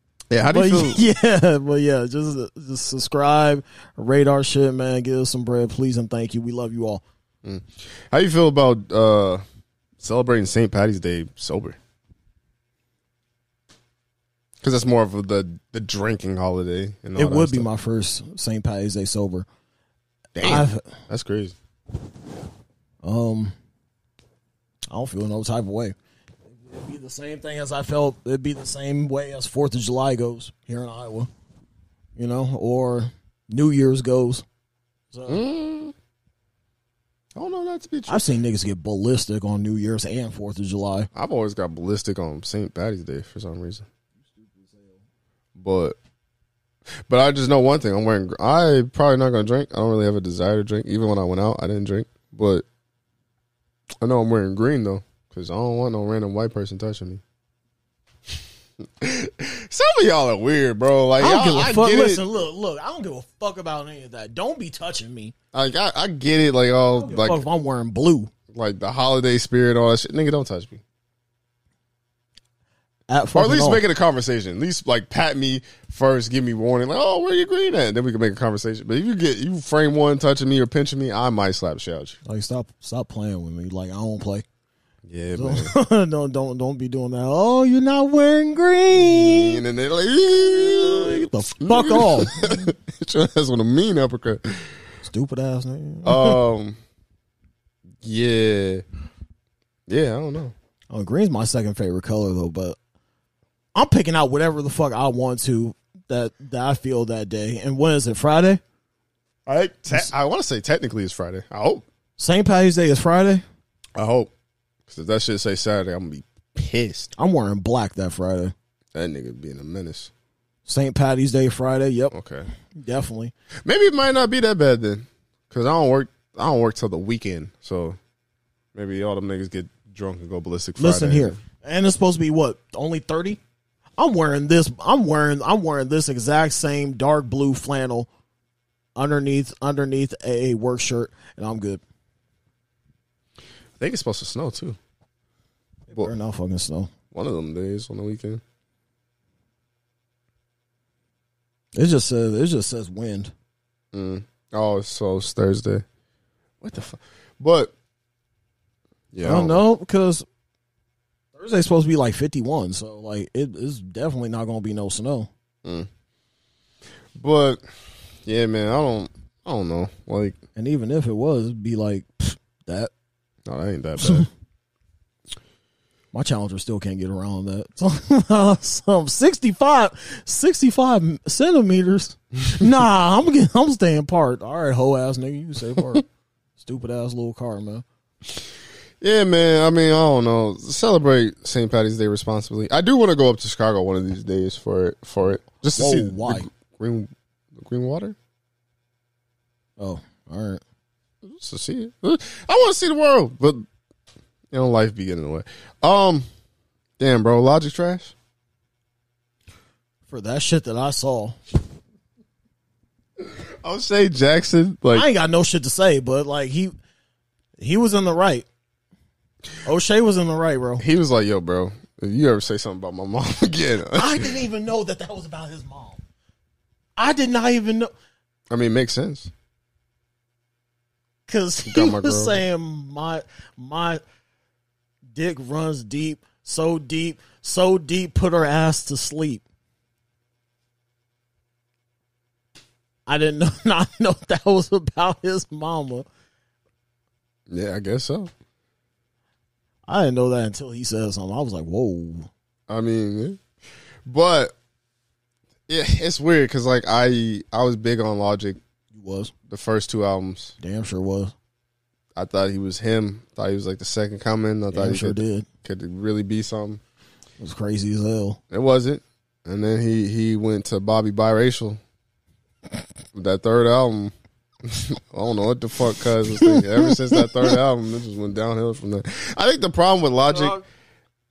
yeah, how do you But feel? yeah, but yeah, just just subscribe, rate our shit, man. Give us some bread, please and thank you. We love you all. How you feel about uh celebrating St. Patty's Day sober? Because that's more of the the drinking holiday. It would be stuff. my first St. Patty's Day sober. Damn, I've, that's crazy. um, I don't feel no type of way. It'd be the same thing as I felt. It'd be the same way as Fourth of July goes here in Iowa, you know, or New Year's goes. So Mm. I don't know that to be true. I've seen niggas get ballistic on New Year's and Fourth of July. I've always got ballistic on St. Patty's Day for some reason. But but I just know one thing. I'm wearing. I probably not gonna drink. I don't really have a desire to drink. Even when I went out, I didn't drink. But I know I'm wearing green though, because I don't want no random white person touching me. Some of y'all are weird, bro. Like I don't give a fuck. Listen, it. look, look. I don't give a fuck about any of that. Don't be touching me. Like I, I get it. Like all like if I'm wearing blue. like the holiday spirit, all that shit. Nigga, don't touch me. At Or at least all. make it a conversation. At least like pat me first, give me warning. Like, oh, where you green at? Then we can make a conversation. But if you get you frame one touching me or pinching me, I might slap the shit you. like stop, stop playing with me. Like I don't play. Yeah, don't, don't, don't be doing that. Oh, you're not wearing green. And then they're like, Get the fuck off, That's what a mean uppercut. stupid ass nigga. Um, yeah, yeah. I don't know. Oh, green's my second favorite color though, but I'm picking out whatever the fuck I want to that that I feel that day. And when is it? Friday? I te- I want to say technically it's Friday. I hope. St. Patty's Day is Friday. I hope. Because if that shit say Saturday, I'm gonna be pissed. I'm wearing black that Friday. That nigga being a menace. St. Patty's Day Friday. Yep, Okay. definitely. Maybe it might not be that bad then, because I don't work. I don't work till the weekend, so maybe all them niggas get drunk and go ballistic. Friday. Listen here, and it's supposed to be what only thirty. I'm wearing this. I'm wearing. I'm wearing this exact same dark blue flannel underneath underneath a work shirt, and I'm good. I think it's supposed to snow too. Well, not fucking snow. One of them days on the weekend. It just says. It just says wind. Mm. Oh, so it's Thursday. What the fuck? But yeah, I don't know because Thursday's supposed to be like 51, so like it is definitely not going to be no snow. Mm. But yeah, man, I don't. I don't know. Like, And even if it was, it'd be like that. no, that ain't that bad. My challenger still can't get around that. Some 65, 65 centimeters. Nah, I'm getting, I'm staying part. All right, hoe ass nigga, you stay part. Stupid ass little car, man. Yeah, man. I mean, I don't know. Celebrate St. Patty's Day responsibly. I do want to go up to Chicago one of these days for it. For it, just to Whoa, see the why? green, the green water. Oh, all right. Just to see it. I want to see the world, but you know, life be getting in the way. Um, damn, bro, Logic trash. For that shit that I saw, O'Shea Jackson, like I ain't got no shit to say, but like he, he was in the right. O'Shea was in the right, bro. he was like, "Yo, bro, if you ever say something about my mom again, I didn't even know that that was about his mom. I did not even know I mean, it makes sense." because he got my was girl. saying my my dick runs deep, so deep, so deep, put her ass to sleep. I didn't know not know that was about his mama. Yeah, I guess so. I didn't know that until he said something. I was like, whoa. I mean, but yeah, it's weird because like I I was big on Logic You was. the first two albums. Damn sure was. I thought he was him. Thought he was like the second coming. I thought he sure could, did. could really be something. It was crazy as hell. It wasn't. And then he he went to Bobby Biracial. That third album. I don't know what the fuck cuz was thinking. Ever since that third album, it just went downhill from there. I think the problem with Logic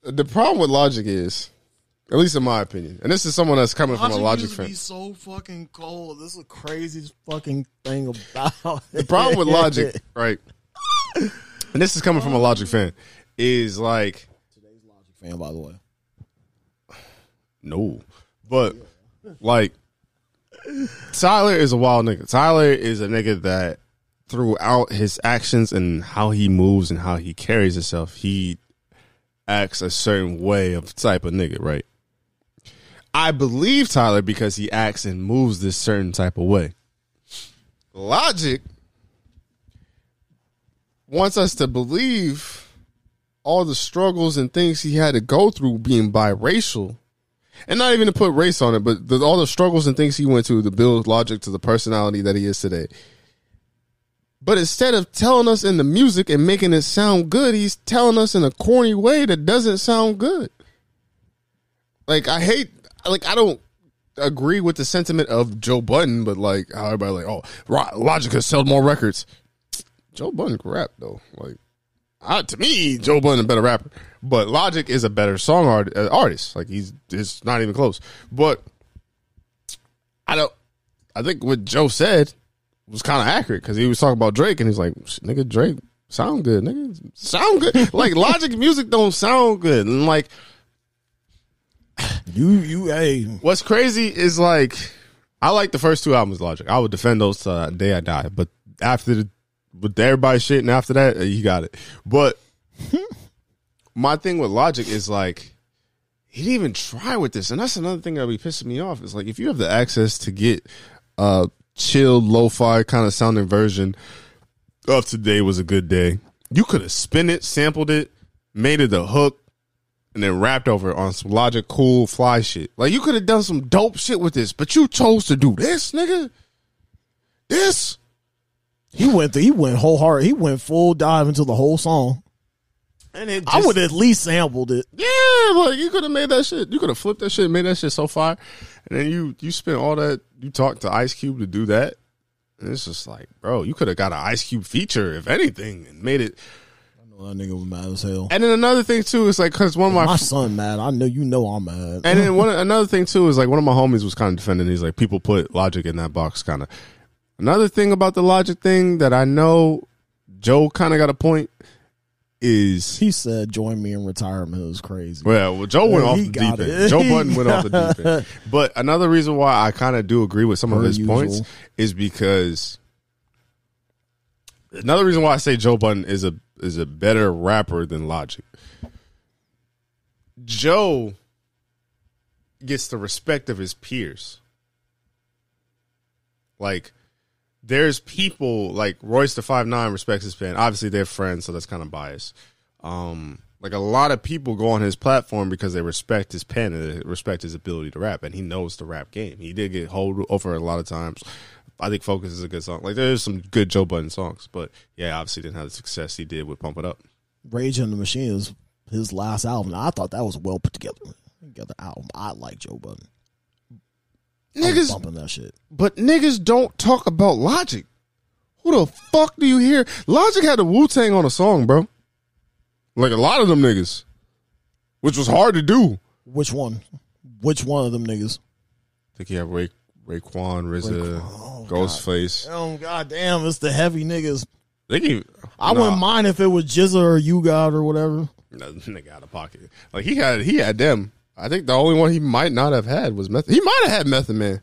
the problem with Logic is, at least in my opinion, and this is someone that's coming from a Logic fan. So fucking cold. This is the craziest fucking thing about The problem with Logic, right? And this is coming from a Logic fan, is like Today's Logic fan, by the way. No. But like Tyler is a wild nigga. Tyler is a nigga that throughout his actions and how he moves and how he carries himself, he acts a certain way of type of nigga, right? I believe Tyler because he acts and moves this certain type of way. Logic wants us to believe all the struggles and things he had to go through being biracial and not even to put race on it, but the, all the struggles and things he went through to build logic to the personality that he is today. But instead of telling us in the music and making it sound good, he's telling us in a corny way that doesn't sound good. Like I hate, like I don't agree with the sentiment of Joe Budden, but like how everybody like, oh, Logic has sold more records. Joe Budden can rap though, like. I, to me, Joe Budden a better rapper, but Logic is a better song art, uh, artist. Like he's it's not even close. But I don't. I think what Joe said was kind of accurate because he was talking about Drake and he's like, "Nigga, Drake sound good, nigga, sound good." like Logic music don't sound good, and like You you hey what's crazy is like I like the first two albums, Logic. I would defend those to the day I die. But after the with everybody shit, and after that, uh, you got it. But my thing with Logic is like he didn't even try with this, and that's another thing that be pissing me off. Is like if you have the access to get a chilled, lo-fi kind of sounding version of "Today Was a Good Day," you could have spin it, sampled it, made it a hook, and then rapped over on some Logic cool fly shit. Like you could have done some dope shit with this, but you chose to do this, nigga. This. He went through, he went whole hard. He went full dive into the whole song. And it I would at least sampled it. Yeah, like you could have made that shit. You could have flipped that shit, made that shit so far, and then you you spent all that. You talked to Ice Cube to do that, and it's just like, bro, you could have got an Ice Cube feature if anything, and made it. I know that nigga was mad as hell. And then another thing too is like because one of my, My son mad. I know you know I'm mad. and then one another thing too is like one of my homies was kind of defending. He's like, people put Logic in that box, kind of. Another thing about the Logic thing that I know Joe kind of got a point is he said, "Join me in retirement." It was crazy. Well, well Joe went off the deep it. end. Joe Button went off the deep end. But another reason why I kind of do agree with some of his usual. points is because another reason why I say Joe Budden is a is a better rapper than Logic. Joe gets the respect of his peers. Like there's people like Royce the Five Nine respects his pen. Obviously, they're friends, so that's kind of biased. Um, like a lot of people go on his platform because they respect his pen and they respect his ability to rap, and he knows the rap game. He did get hold over a lot of times. I think "Focus" is a good song. Like there's some good Joe Budden songs, but yeah, obviously didn't have the success he did with "Pump It Up." Rage & the Machine is his last album. I thought that was well put together together album. I like Joe Budden. I was Niggas, bumping that shit. but niggas don't talk about Logic. Who the fuck do you hear? Logic had the Wu Tang on a song, bro. Like a lot of them niggas, which was hard to do. Which one? Which one of them niggas? I think you have Ray Raekwon, RZA, Oh, Ghostface. Oh god damn, it's the heavy niggas. They can, I nah, wouldn't mind if it was GZA or U-God or whatever. no, Nigga out of pocket. Like he had, he had them. I think the only one he might not have had was Method. He might have had Method Man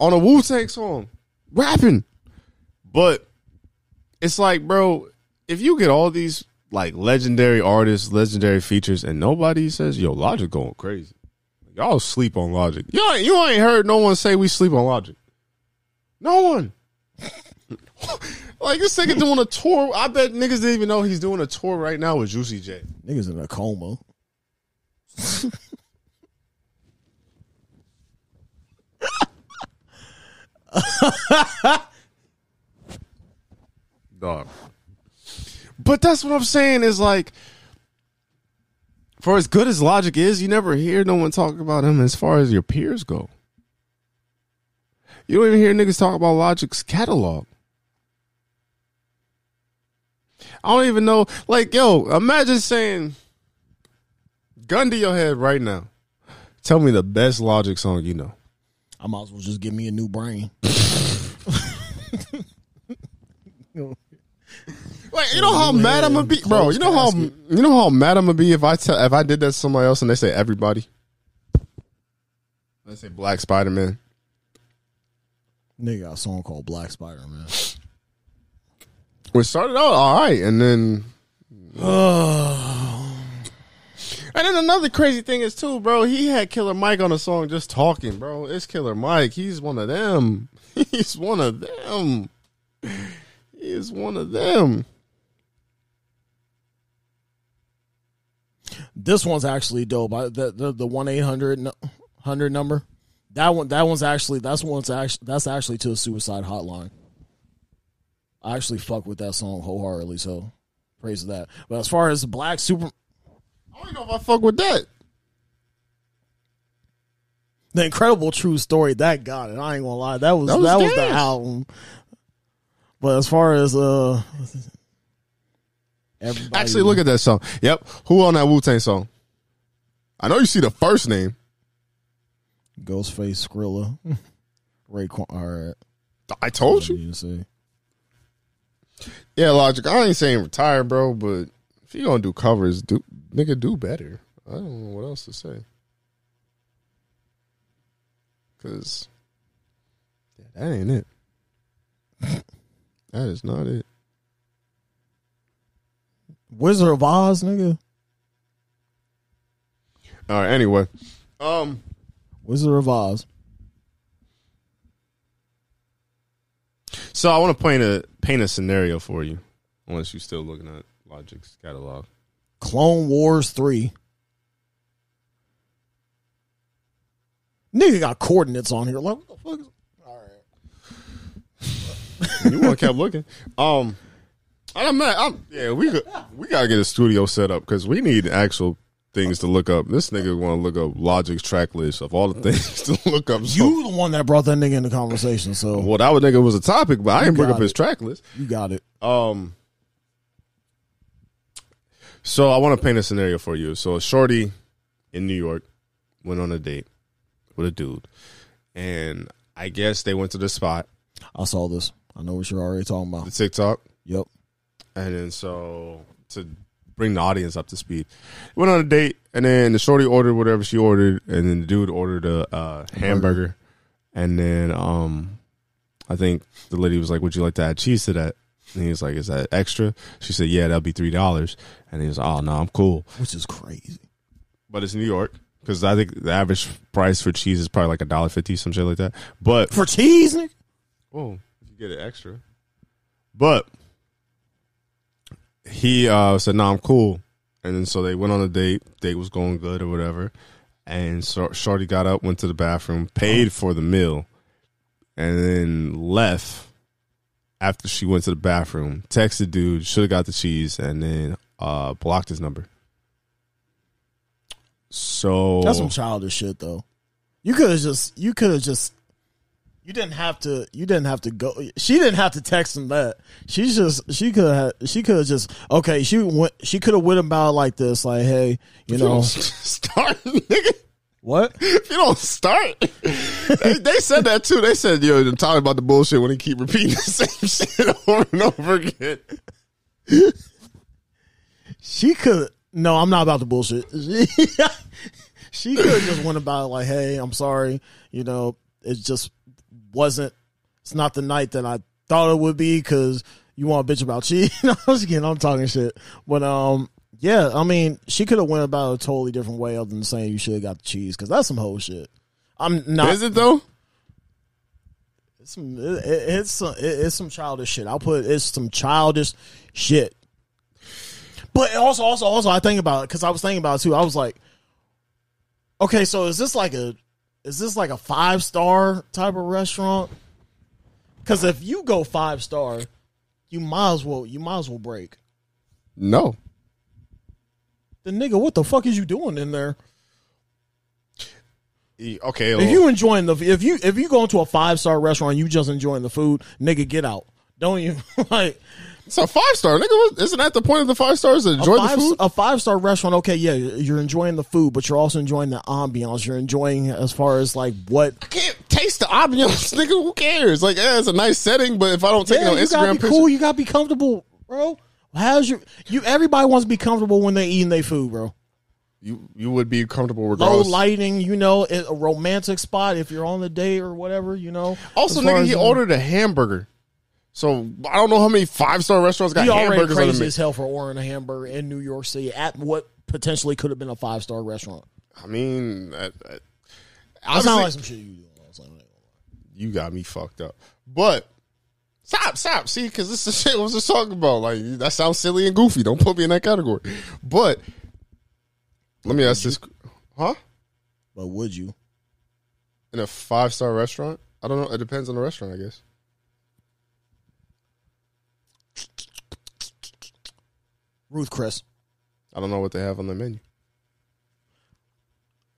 on a Wu Tang song, rapping. But it's like, bro, if you get all these like legendary artists, legendary features, and nobody says, "Yo, Logic going crazy," y'all sleep on Logic. Y'all, you ain't heard no one say we sleep on Logic. No one. Like this nigga doing a tour. I bet niggas didn't even know he's doing a tour right now with Juicy J. Niggas in a coma. Dog. But that's what I'm saying is like, for as good as Logic is, you never hear no one talk about him as far as your peers go. You don't even hear niggas talk about Logic's catalog. I don't even know. Like, yo, imagine saying, gun to your head right now. Tell me the best Logic song you know. I might as well just give me a new brain. Wait, you know how mad I'm gonna be, bro. You know how you know how mad I'm gonna be if I tell if I did that to somebody else and they say everybody. Let's say Black Spider Man. Nigga got a song called Black Spider Man. We started out all right, and then and then another crazy thing is too, bro. He had Killer Mike on a song just talking, bro. It's Killer Mike. He's one of them. He's one of them. He is one of them. This one's actually dope. I, the the one eight hundred hundred number. That one that one's actually that's one's actually that's actually to a suicide hotline. I actually fuck with that song wholeheartedly, so praise that. But as far as Black Super, I don't know if I fuck with that. the incredible true story that got it. I ain't gonna lie, that was that That was, was the album. But as far as uh, everybody Actually, look at that song. Yep. Who on that Wu Tang song? I know you see the first name. Ghostface Skrilla, Raekwon. All right, I told you. you see. Yeah, Logic. I ain't saying retire, bro, but if you gonna do covers, do nigga do better. I don't know what else to say. Cause yeah, that ain't it. that is not it. Wizard of Oz, nigga. All right. Anyway, um, Wizard of Oz. so I want to paint a paint a scenario for you. Unless you're still looking at Logic's catalog. Clone Wars 3. Nigga got coordinates on here. Like, what the fuck is. All right. you want to kept looking. Um, I'm not. I'm, yeah, we got- we gotta get a studio set up because we need actual things to look up. This nigga want to look up Logic's track list of all the things to look up. So, You the one that brought that nigga into conversation, so well, that was nigga was a topic, but I didn't bring up his track list. you got it. Um, so I want to paint a scenario for you. So a shorty in New York went on a date with a dude, and I guess they went to the spot, I saw this. I know what you're already talking about. the. TikTok. Yep. And then so to bring the audience up to speed, went on a date, and then the shorty ordered whatever she ordered, and then the dude ordered a uh, hamburger, and then um, I think the lady was like, "Would you like to add cheese to that?" And he was like, "Is that extra?" She said, "Yeah, that'll be three dollars." And he was, "Oh no, I'm cool." Which is crazy. But it's New York because I think the average price for cheese is probably like a dollar fifty, some shit like that. But For cheese, nigga? Oh, if you get it extra. But he uh, said, "No, I'm cool." And then so they went on a date. Date was going good or whatever. And so Shorty got up, went to the bathroom, paid for the meal, and then left after she went to the bathroom. Texted dude, should have got the cheese, and then uh, blocked his number. So That's some childish shit, though. You could have just, you could have just, you didn't have to, you didn't have to go. She didn't have to text him that. She just, she could have, she could have just, okay, she went, she could have went about it like this, like, hey, you know, start, nigga. What? if you don't start, they, they said that too. They said, "Yo, I'm talking about the bullshit when he keep repeating the same shit over and over again." She could. No, I'm not about the bullshit. she could just went about it like, "Hey, I'm sorry. You know, it just wasn't. It's not the night that I thought it would be because you want to bitch about cheating." I was kidding. I'm talking shit. But um, yeah. I mean, she could have went about it a totally different way other than saying you should have got the cheese because that's some whole shit. I'm not. Is it though? It's some, it- it's some, it- it's some childish shit. I'll put it's some childish shit. But also, also, also, I think about it because I was thinking about it too. I was like, okay, so is this like a, is this like a five star type of restaurant? Because if you go five star, you might as well, you might as well break. No. Then nigga, what the fuck is you doing in there? Okay. If well, you enjoying the if you if you go into a five star restaurant, you just enjoying the food, nigga, get out. Don't you like it's a five star, nigga. Isn't that the point of the five stars? To enjoy the five, food. a five star restaurant? Okay, yeah, you're enjoying the food, but you're also enjoying the ambiance. You're enjoying as far as like what. I can't taste the ambiance, nigga. Who cares? Like, yeah, it's a nice setting, but if I don't take Yeah, it on you gotta Instagram be picture, cool. You gotta be comfortable, bro. How's your you? Everybody wants to be comfortable when they eating their food, bro. you you would be comfortable with Low regardless. lighting, you know, a a romantic spot if you're on the date or whatever, you know. also, nigga, he ordered a hamburger, so I don't know how many five star restaurants got He already hamburgers on crazy as hell for ordering a hamburger in New York City at what potentially could have been a five star restaurant. I mean, I, I, honestly, sounds like some shit you do. you got me fucked up. But stop, stop. See, because this is shit I was just talking about. Like that sounds silly and goofy. Don't put me in that category. But let me ask this, huh? But would you? In a five star restaurant? I don't know. It depends on the restaurant, I guess. Ruth Chris. I don't know what they have on the menu.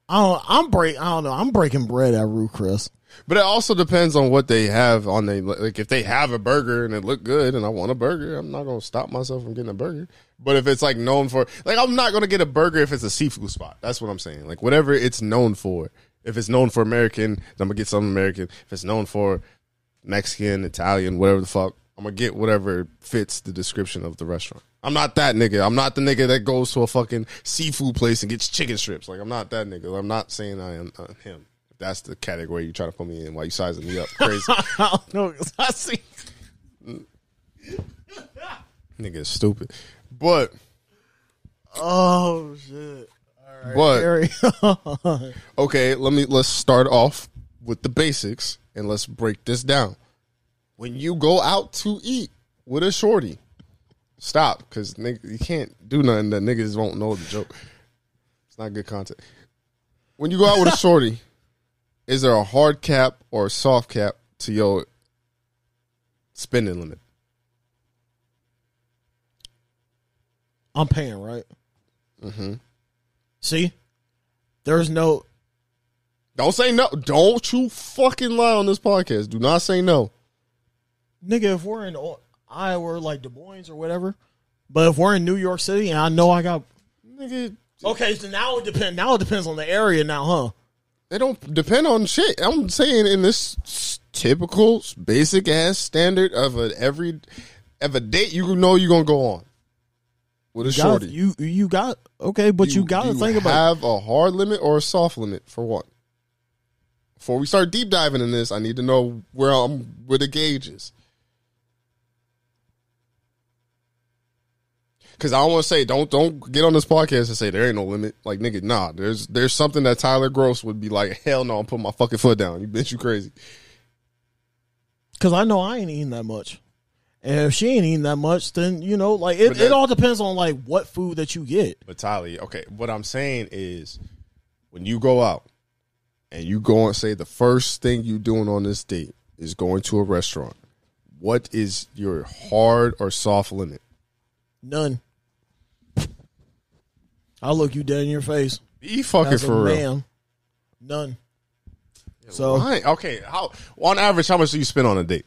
I don't I'm break I don't know. I'm breaking bread at Ruth Chris. But it also depends on what they have on they like. If they have a burger and it look good, and I want a burger, I'm not gonna stop myself from getting a burger. But if it's like known for, like, I'm not gonna get a burger if it's a seafood spot. That's what I'm saying. Like whatever it's known for. If it's known for American, then I'm gonna get something American. If it's known for Mexican, Italian, whatever the fuck, I'm gonna get whatever fits the description of the restaurant. I'm not that nigga. I'm not the nigga that goes to a fucking seafood place and gets chicken strips. Like I'm not that nigga. I'm not saying I am uh, him. That's the category you try to put me in while you sizing me up crazy. I don't know 'cause I see nigga is stupid. But Oh shit. but okay, let me let's start off with the basics and let's break this down. When you go out to eat with a shorty, stop because nigga, you can't do nothing that niggas won't know the joke. It's not good content. When you go out with a shorty, is there a hard cap or a soft cap to your spending limit? I'm paying, right? Mm-hmm. See? There's no Don't say no. Don't you fucking lie on this podcast. Do not say no. nigga, if we're in Iowa or like Des Moines or whatever, but if we're in New York City and I know I got Nigga, Okay, so now it depends now it depends on the area now, huh? They don't depend on shit. I'm saying in this typical basic ass standard of a every of a date you know you're gonna go on with a You got, shorty. you you got okay, but you, got to think about have a hard limit or a soft limit for what. Before we start deep diving in this, I need to know where I'm where the gauges. Cause I don't want to say don't don't get on this podcast and say there ain't no limit. Like nigga, nah. There's there's something that Tyler Gross would be like, hell no, I'm putting my fucking foot down. You bitch, you crazy. because I know I ain't eating that much, and if she ain't eating that much, then you know, like it, that- it all depends on like what food that you get. But Tyler, okay, what I'm saying is when you go out and you go and say the first thing you doing on this date is going to a restaurant, what is your hard or soft limit? None. I'll look you dead in your face. You fucking for real. man. None. So Why? Okay, how on average how much do you spend on a date?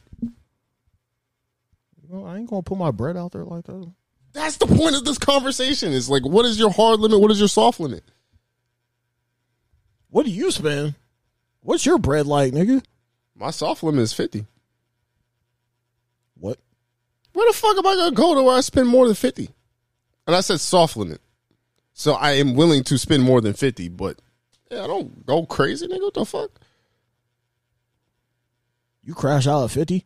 well, I ain't gonna put my bread out there like that. That's the point of this conversation. Is like what is your hard limit? What is your soft limit? What do you spend? What's your bread like, nigga? My soft limit is 50. Where the fuck am I gonna go to where I spend more than 50? And I said soft limit. So I am willing to spend more than 50, but yeah, I don't go crazy, nigga. What the fuck? You crash out at fifty?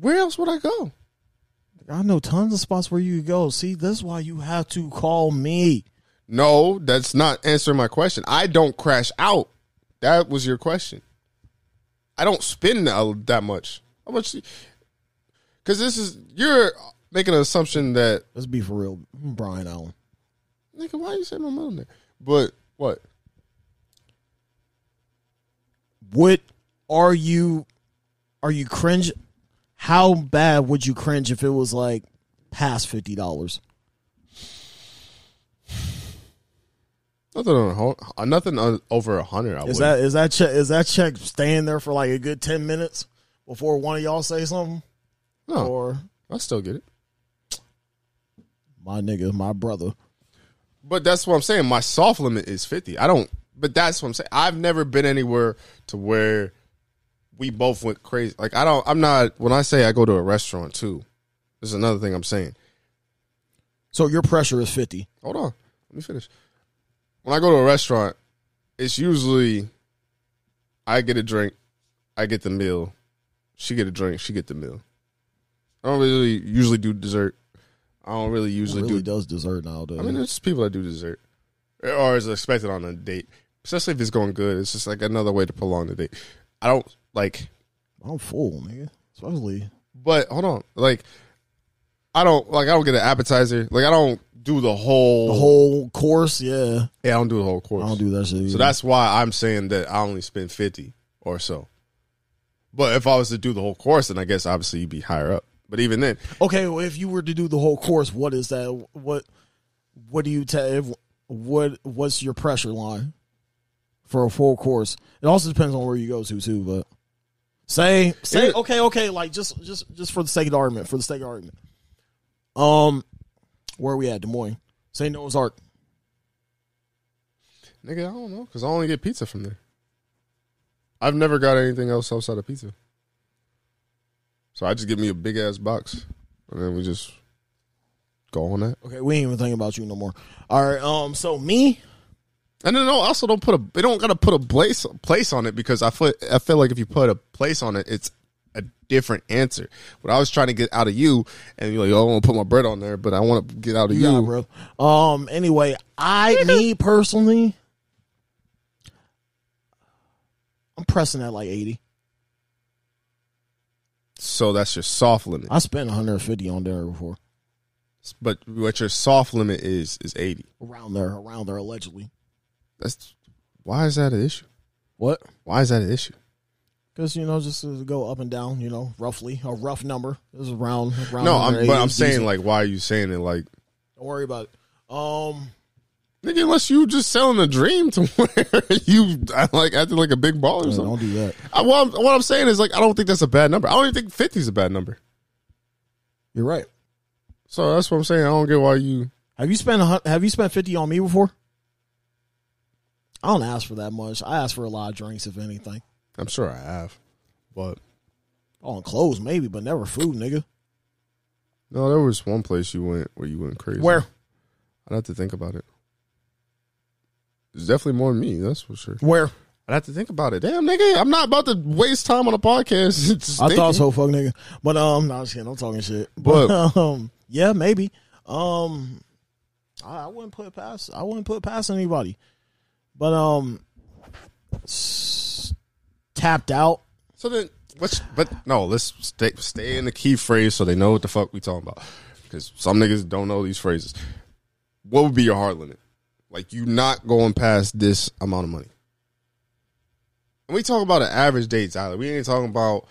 Where else would I go? I know tons of spots where you could go. See, this is why you have to call me. No, that's not answering my question. I don't crash out. That was your question. I don't spend that much. How much? Because this is you're making an assumption that Let's be for real, Brian Allen. nigga, why you say my middle name? But what? What are you? Are you cringe? How bad would you cringe if it was like past fifty dollars? Nothing on a hun- uh, nothing on, over a hundred. I Is would. that is that check is that check staying there for like a good ten minutes before one of y'all say something? No? Or I still get it. my nigga, my brother. But that's what I'm saying. My soft limit is 50. I don't, but that's what I'm saying. I've never been anywhere to where we both went crazy. Like, I don't, I'm not, when I say I go to a restaurant too, this is another thing I'm saying. So your pressure is fifty. Hold on. Let me finish. When I go to a restaurant, it's usually I get a drink, I get the meal, she get a drink, she get the meal. I don't really usually do dessert. I don't really usually really do does dessert nowadays. I mean, there's people that do dessert, or is expected on a date, especially if it's going good. It's just like another way to prolong the date. I don't like, I'm full, nigga. Especially but hold on, like, I don't like. I don't get an appetizer. Like, I don't do the whole. the whole course. Yeah, yeah, I don't do the whole course. I don't do that shit. So that's why I'm saying that I only spend fifty or so. But if I was to do the whole course, then I guess obviously you'd be higher up. But even then, okay. Well, if you were to do the whole course, what is that? What what do you tell? What what's your pressure line for a full course? It also depends on where you go to too. But say say It- okay okay like just just just for the sake of the argument for the sake of argument. Um, where are we at Des Moines? Say Noah's Ark. nigga, I don't know because I only get pizza from there. I've never got anything else outside of pizza. So I just give me a big ass box, and then we just go on that. Okay, we ain't even thinking about you no more. All right. Um. So me, And then no, also don't put a they don't gotta put a place place on it because I feel I feel like if you put a place on it, it's a different answer. What I was trying to get out of you, and you're like, oh, I want to put my bread on there, but I want to get out of you. Yeah, bro. Um. Anyway, I me personally, I'm pressing at like eighty. So that's your soft limit. I spent 150 on dinner before. But what your soft limit is is eighty. Around there, around there, allegedly. That's why is that an issue? What? Why is that an issue? Because you know, just to go up and down. You know, roughly a rough number is around. around No, I'm, but I'm saying like, why are you saying it like, don't worry about it. Um. Nigga? Unless you just selling a dream to where you like acting like a big baller or something. don't do that. I, what, I'm, what I'm saying is like, I don't think that's a bad number. I don't even think 50 is a bad number. You're right. So that's what I'm saying. I don't get why you. Have you spent a, Have you spent 50 on me before? I don't ask for that much. I ask for a lot of drinks, if anything. I'm sure I have, but On clothes, maybe, but never food, nigga. no, there was one place you went where you went crazy. Where? I'd have to think about it. It's definitely more than me. That's for sure. Where? I'd have to think about it. Damn, nigga, I'm not about to waste time on a podcast. I thought so, fuck nigga. But um, no, I'm just kidding. I'm talking shit. But- But um, yeah, maybe. Um, I, I wouldn't put past. I wouldn't put past anybody. But um, s- tapped out. So then, what's but no? Let's stay stay in the key phrase so they know what the fuck we talking about. Because some niggas don't know these phrases. What would be your hard limit? Like you not going past this amount of money. And we talk about an average date, Tyler. We ain't talking about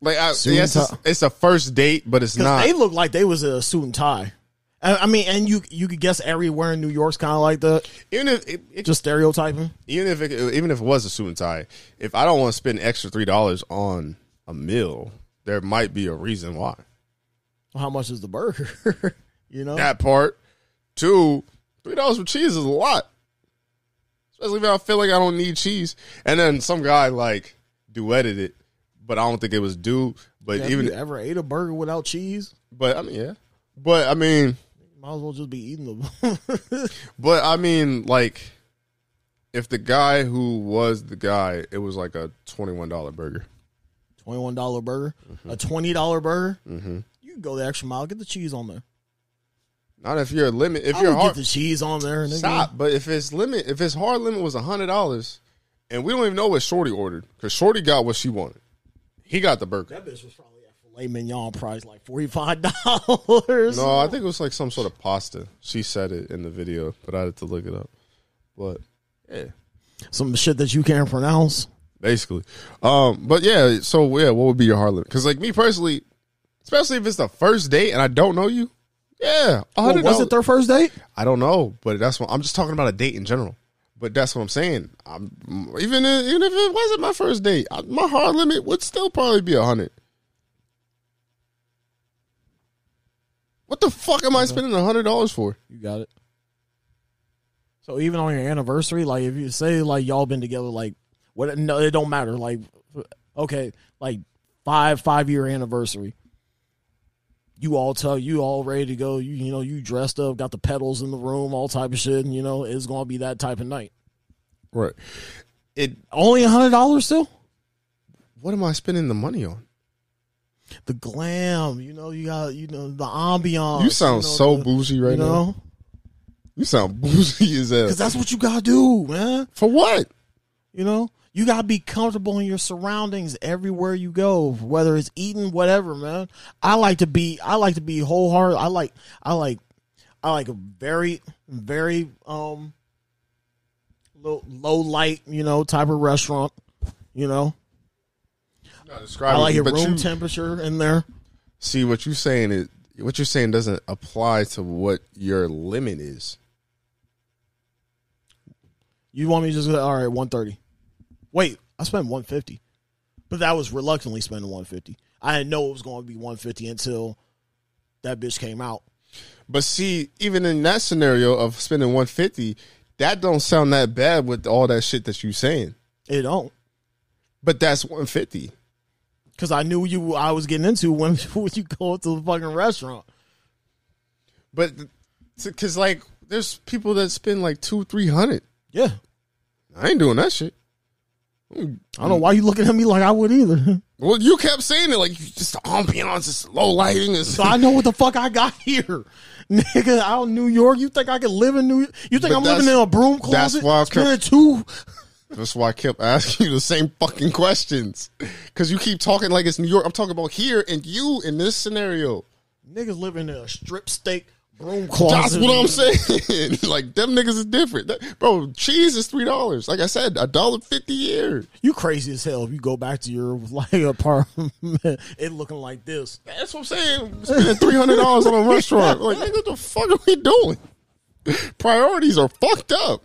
like I, Suit yes, it's, tie. it's a first date, but it's not. they look like they was a suit and tie. I I mean, and you you could guess everywhere in New York's kind of like that, even if it, it, just stereotyping. even if it, even if it was a suit and tie, if I don't want to spend extra three dollars on a meal, there might be a reason why. How much is the burger? you know, that part. Two, three dollars for cheese is a lot. Especially if I feel like I don't need cheese. And then some guy like duetted it, but I don't think it was due. But Have even you ever ate a burger without cheese? but I mean yeah. But I mean Might as well just be eating them. but I mean like if the guy who was the guy, it was like a twenty one dollar burger. Twenty one dollar burger, Mm-hmm. a twenty dollar burger. Mm-hmm. You can go the extra mile. Get the cheese on there. Not if you're a limit if I you're hard get the cheese on there. Nigga. stop. But if it's limit if his hard limit was a hundred dollars and we don't even know what Shorty ordered because Shorty got what she wanted. He got the burger. That bitch was probably at filet mignon price like forty five dollars. No, I think it was like some sort of pasta. She said it in the video, but I had to look it up. But yeah, some shit that you can't pronounce. basically. Um, but yeah, so yeah, what would be your hard limit? Because like me personally, especially if it's the first date and I don't know you, yeah, Well, was it their first date? I don't know, but that's what I'm just talking about a date in general. But that's what I'm saying. I'm even if, even if it wasn't my first date, I, my hard limit would still probably be a hundred. What the fuck am I spending a hundred dollars for? You got it. So even on your anniversary, like if you say like y'all been together like what no it don't matter. Like okay, like five five year anniversary. You all tell you all ready to go, you you know, you dressed up, got the pedals in the room, all type of shit, and you know, it's gonna be that type of night. Right. It. Only a hundred dollars still? What am I spending the money on? The glam, you know, you got you know the ambiance. You sound know, so the- bougie right you now. know, You sound bougie as hell. because that's what you gotta do, man. For what? You know, you gotta be comfortable in your surroundings everywhere you go, whether it's eating, whatever, man. I like to be, I like to be wholehearted. I like, I like, I like a very, very um, low, low light, you know, type of restaurant. You know, I like it room you, temperature in there. See what you're saying is what you're saying doesn't apply to what your limit is. You want me to just go, all right, one thirty. Wait, I spent one fifty, but that was reluctantly spending one fifty. I didn't know it was going to be one fifty until that bitch came out. But see, even in that scenario of spending 150, that don't sound that bad with all that shit that you saying. It don't. But that's 150. Cause I knew you I was getting into when, when you go to the fucking restaurant. But because like there's people that spend like two, three hundred. Yeah. I ain't doing that shit. I don't know why you looking at me like I would either. Well, you kept saying it like just the ambiance, just low lighting. Is, So I know what the fuck I got here. Nigga, out in New York. You think I could live in New York? You think But I'm living in a broom that's closet? why I Spending two That's why I kept asking you the same fucking questions. Because you keep talking like it's New York. I'm talking about here and you in this scenario. niggas living in a strip steak broom closet. That's what I'm saying. like them niggas is different, That- bro. Cheese is three dollars. Like I said, a dollar fifty a year. You crazy as hell if you go back to your like apartment, it looking like this. That's what I'm saying. Spending three hundred dollars on a restaurant. Like, nigga, what the fuck are we doing? Priorities are fucked up.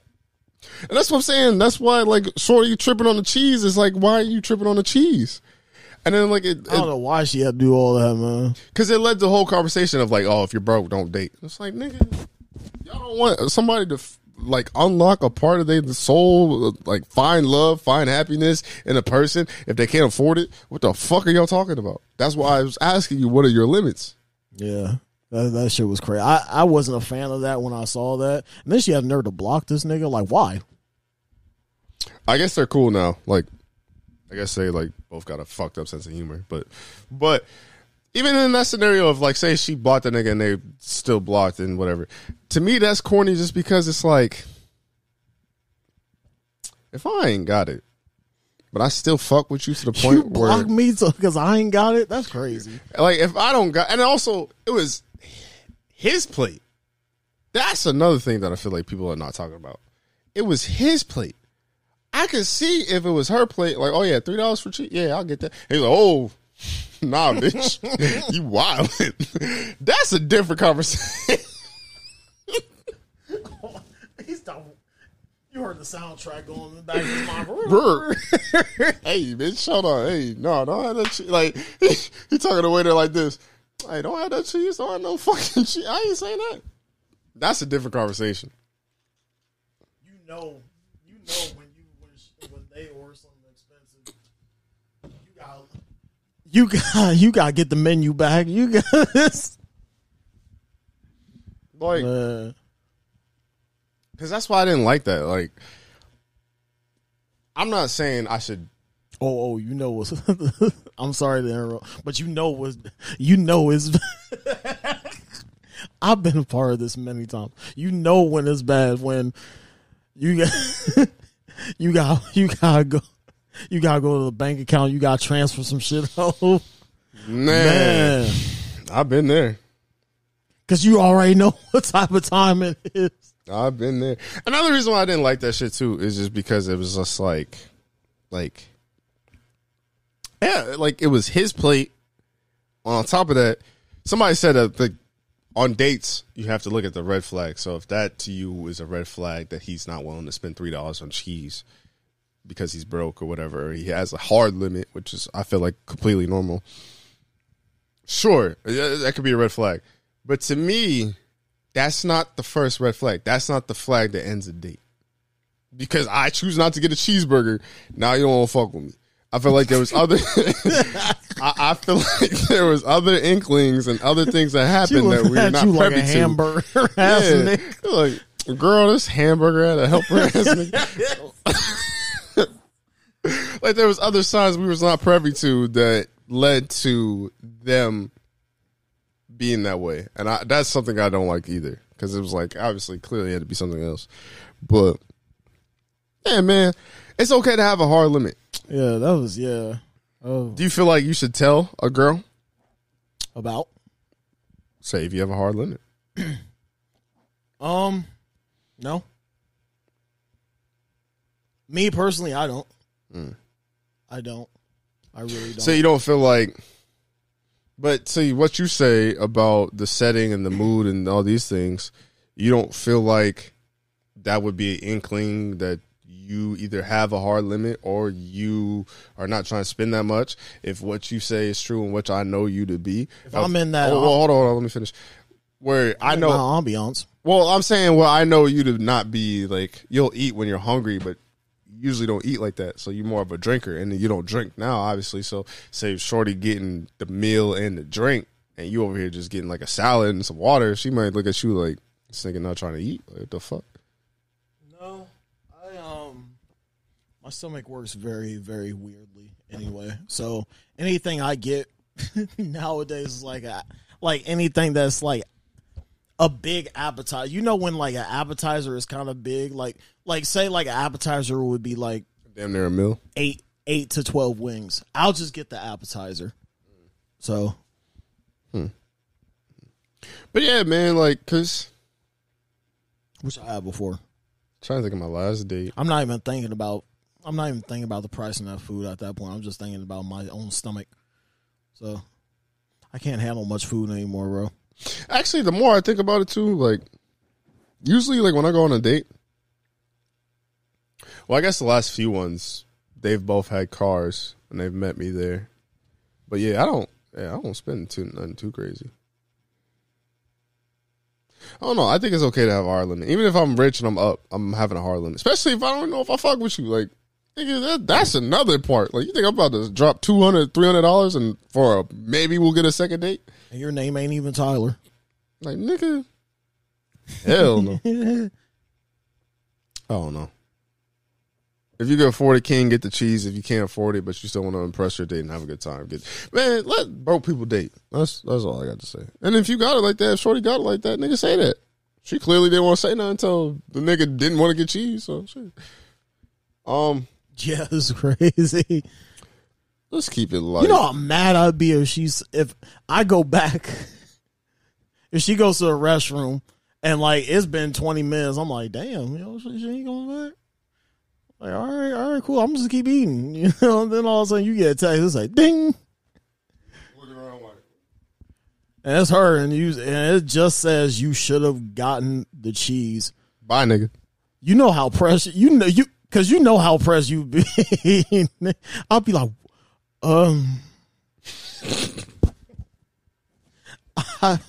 And that's what I'm saying. That's why, like, shorty, you tripping on the cheese is like, why are you tripping on the cheese? And then, like, it, I don't know why she had to do all that, man. because it led to the whole conversation of like, oh, if you're broke, don't date. It's like, nigga, y'all don't want somebody to f- like unlock a part of their soul, like find love, find happiness in a person if they can't afford it. What the fuck are y'all talking about? That's why I was asking you, what are your limits? Yeah. That, that shit was crazy. I, I wasn't a fan of that when I saw that. And then she had nerve to block this nigga. Like, why? I guess they're cool now. Like, I guess they like both got a fucked up sense of humor, but, but even in that scenario of like, say she blocked the nigga and they still blocked and whatever. To me, that's corny just because it's like, if I ain't got it, but I still fuck with you to the point where You where, block me because I ain't got it? That's crazy. like, if I don't got, and also it was his plate. That's another thing that I feel like people are not talking about. It was his plate. I could see if it was her plate, like, oh yeah, three dollars for cheese. Yeah, I'll get that. He's like, oh, nah, bitch, you wild. That's a different conversation. He's. You heard the soundtrack going in the back of his mind. Hey, bitch, hold on. Hey, no, don't have that cheese. Like, he, talking to waiter like this. Hey, don't have that cheese. Don't have no fucking cheese. I ain't saying that. That's a different conversation. You know, you know when, when they order something expensive, you got you got you got to get the menu back. You got this. Like, Uh, because that's why I didn't like that. Like, I'm not saying I should. oh, oh, you know what's. I'm sorry to interrupt, but you know what. you know is. I've been a part of this many times. You know when it's bad when you got you got you gotta go you gotta go to the bank account, you gotta transfer some shit over. Man, Man. I've been there. Cause you already know what type of time it is. I've been there. Another reason why I didn't like that shit too is just because it was just like, like, yeah, like it was his plate. On top of that, somebody said that the on dates you have to look at the red flag. So if that to you is a red flag that he's not willing to spend three dollars on cheese because he's broke or whatever, he has a hard limit, which is I feel like completely normal. Sure, that could be a red flag, but to me, that's not the first red flag. That's not the flag that ends a date. Because I choose not to get a cheeseburger, now you don't want to fuck with me. I feel like there was other. I, I feel like there was other inklings and other things that happened that we're at not you like a to. hamburger Yeah. Like, girl, this hamburger had a helper ass nigga. like there was other signs we was not privy to that led to them being that way, and I, that's something I don't like either because it was like obviously clearly it had to be something else, but yeah, man, it's okay to have a hard limit. Yeah, that was yeah. Oh, Do you feel like you should tell a girl, about say if you have a hard limit? um, no. Me personally, I don't. I don't. I really don't. So you don't feel like, but see what you say about the setting and the mood and all these things, you don't feel like that would be an inkling that you either have a hard limit or you are not trying to spend that much. If what you say is true and which I know you to be, If I'm in that- oh, well, hold on, hold on, let me finish. Where I know, ambiance. well, I'm saying, well, I know you to not be like you'll eat when you're hungry, but usually don't eat like that. So you're more of a drinker, and you don't drink now, obviously. So say Shorty getting the meal and the drink, and you over here just getting like a salad and some water, she might look at you like this nigga not trying to eat. Like, what the fuck? No, I um, my stomach works very, very weirdly. Anyway, so anything I get nowadays is like a like anything that's like a big appetizer. You know when like an appetizer is kind of big, like like say like an appetizer would be like Damn near a meal. eight eight to twelve wings. I'll just get the appetizer. So hmm. But yeah, man, like, cause which I had before. trying to think of my last date. I'm not even thinking about. I'm not even thinking about the price of that food at that point. I'm just thinking about my own stomach. So I can't handle much food anymore, bro. Actually, the more I think about it too, like usually like when I go on a date, well, I guess the last few ones they've both had cars and they've met me there. But yeah, I don't. Yeah, I don't spend too nothing too crazy. I don't know. I think it's okay to have a hard limit, even if I'm rich and I'm up. I'm having a hard limit, especially if I don't know if I fuck with you. Like, nigga, that, that's another part. Like, you think I'm about to drop 200 300 dollars and for a maybe we'll get a second date? And your name ain't even Tyler. Like nigga, hell no. I don't know. If you can afford it, king, get the cheese. If you can't afford it, but you still want to impress your date and have a good time, get man. Let broke people date. That's that's all I got to say. And if you got it like that, if Shorty got it like that, nigga, say that. She clearly didn't want to say nothing until the nigga didn't want to get cheese. So shit. Um, Yeah, it's crazy. let's keep it light. You know how mad I'd be if she's if I go back if she goes to the restroom and like it's been twenty minutes, I'm like, damn, you know, she, she ain't going back. Like, all right, all right, cool. I'm just keep eating. You know, and then all of a sudden you get a text, it's like ding. And it's her and you and it just says you should have gotten the cheese. Bye, nigga. You know how pressed you know you because you know how pressed you be. I'll be like, um, I,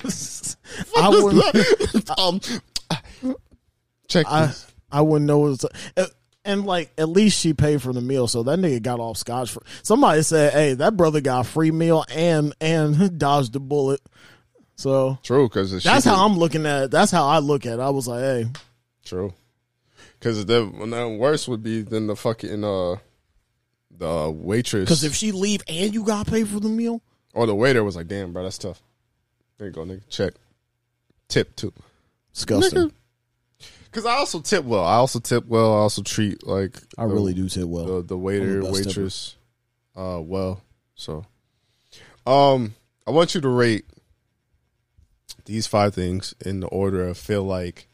I wouldn't. um, check I, this. I wouldn't know what. To, and like, at least she paid for the meal, so that nigga got off scotch. For somebody said, "Hey, that brother got a free meal and and dodged the bullet." So True, because that's how I'm looking at it. That's how I look at it. I was like, "Hey, True. Because the the worse would be than the fucking uh the waitress because if she leave and you got pay for the meal, or the waiter was like, "Damn, bro, that's tough." There you go, nigga. Check. Tip too. disgusting." Nigga. Because I also tip well. I also tip well. I also treat like I the- really do tip well. the the waiter the waitress uh well. So, um, I want you to rate these five things in the order of feel like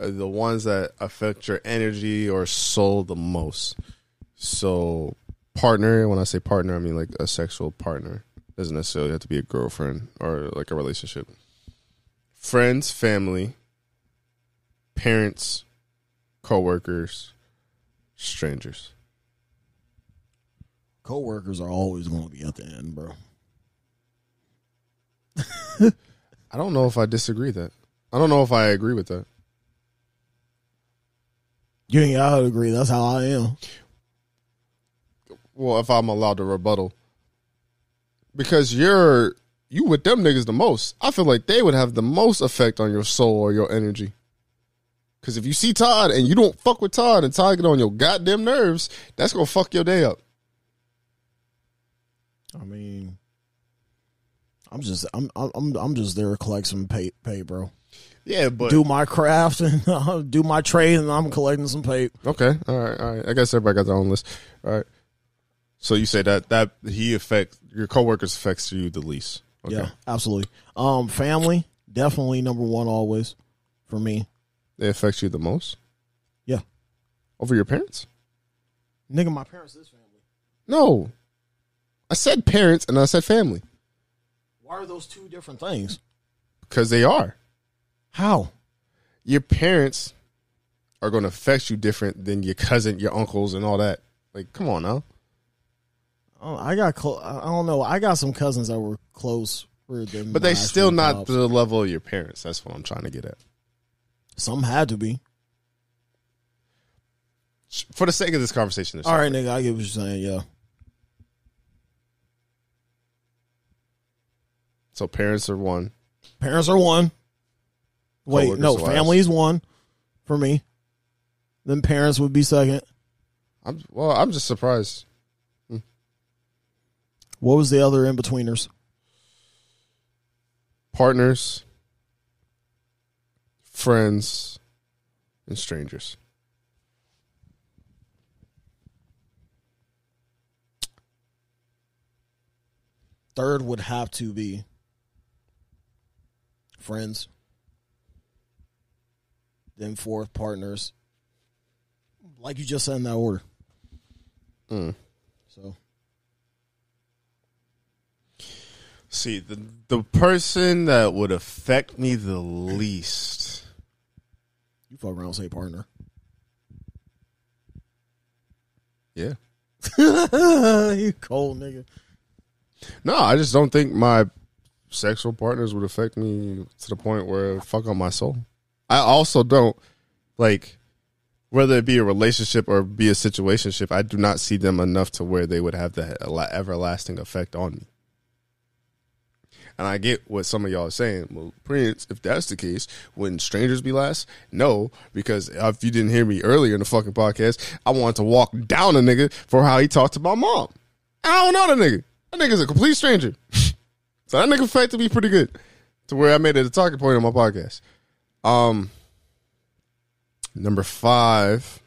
uh, the ones that affect your energy or soul the most. So, partner. When I say partner, I mean like a sexual partner. Doesn't necessarily have to be a girlfriend or like a relationship. Friends, family, parents, coworkers, strangers. Coworkers are always going to be at the end, bro. I don't know if I disagree that. I don't know if I agree with that. You ain't gotta agree. That's how I am. Well, if I'm allowed to rebuttal, because you're you with them niggas the most. I feel like they would have the most effect on your soul or your energy. Because if you see Todd and you don't fuck with Todd and Todd get on your goddamn nerves, that's gonna fuck your day up. I mean, I'm just I'm I'm I'm just there to collect some pay, pay bro. Yeah, but do my craft and uh, do my trade, and I'm collecting some pay. okay, all right, all right. I guess everybody got their own list. All right. So you say that that he affects your coworkers affects you the least. Okay. Yeah, absolutely. Um, family definitely number one always for me. They affect you the most Yeah, over your parents. nigga, my parents is family. No. I said parents and I said family Why are those two different things? because they are. How? Your parents are going to affect you different than your cousin, your uncles, and all that. Like, come on now. Oh, I got clo- I don't know. I got some cousins that were close, But they still not the level of your parents. That's what I'm trying to get at. Some had to be. For the sake of this conversation, All right, nigga, I get what you're saying. Yeah, so parents are one. parents are one. Wait, Coworkers no, is one for me. Then parents would be second. I'm well. I'm just surprised. What was the other in betweeners? Partners, friends, and strangers. Third would have to be friends. Then fourth, partners. Like you just said in that order. Mm. So See, the the person that would affect me the least. You fuck around say partner. Yeah. you cold nigga. No, I just don't think my sexual partners would affect me to the point where fuck on my soul. I also don't like whether it be a relationship or be a situationship. I do not see them enough to where they would have the everlasting effect on me. And I get what some of y'all are saying. Well, Prince, if that's the case, wouldn't strangers be last? No, because if you didn't hear me earlier in the fucking podcast, I wanted to walk down a nigga for how he talked to my mom. I don't know the nigga. That nigga's a complete stranger. so that nigga affected me pretty good to where I made it a talking point on my podcast. Um, number five,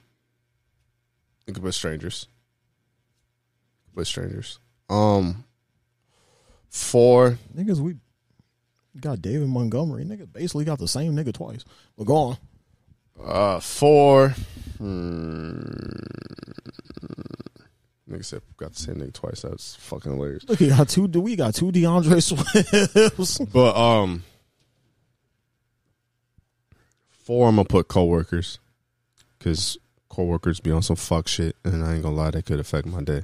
you could put strangers. Put strangers. Um, four, Niggas, we got David Montgomery. Nigga basically got the same nigga twice. But go on. uh, four. Hmm, nigga said got the same nigga twice. That's fucking hilarious. Look, he got two. We got two D'Andre Swifts. But um, four I'm gonna put coworkers because coworkers be on some fuck shit, and I ain't gonna lie, that could affect my day.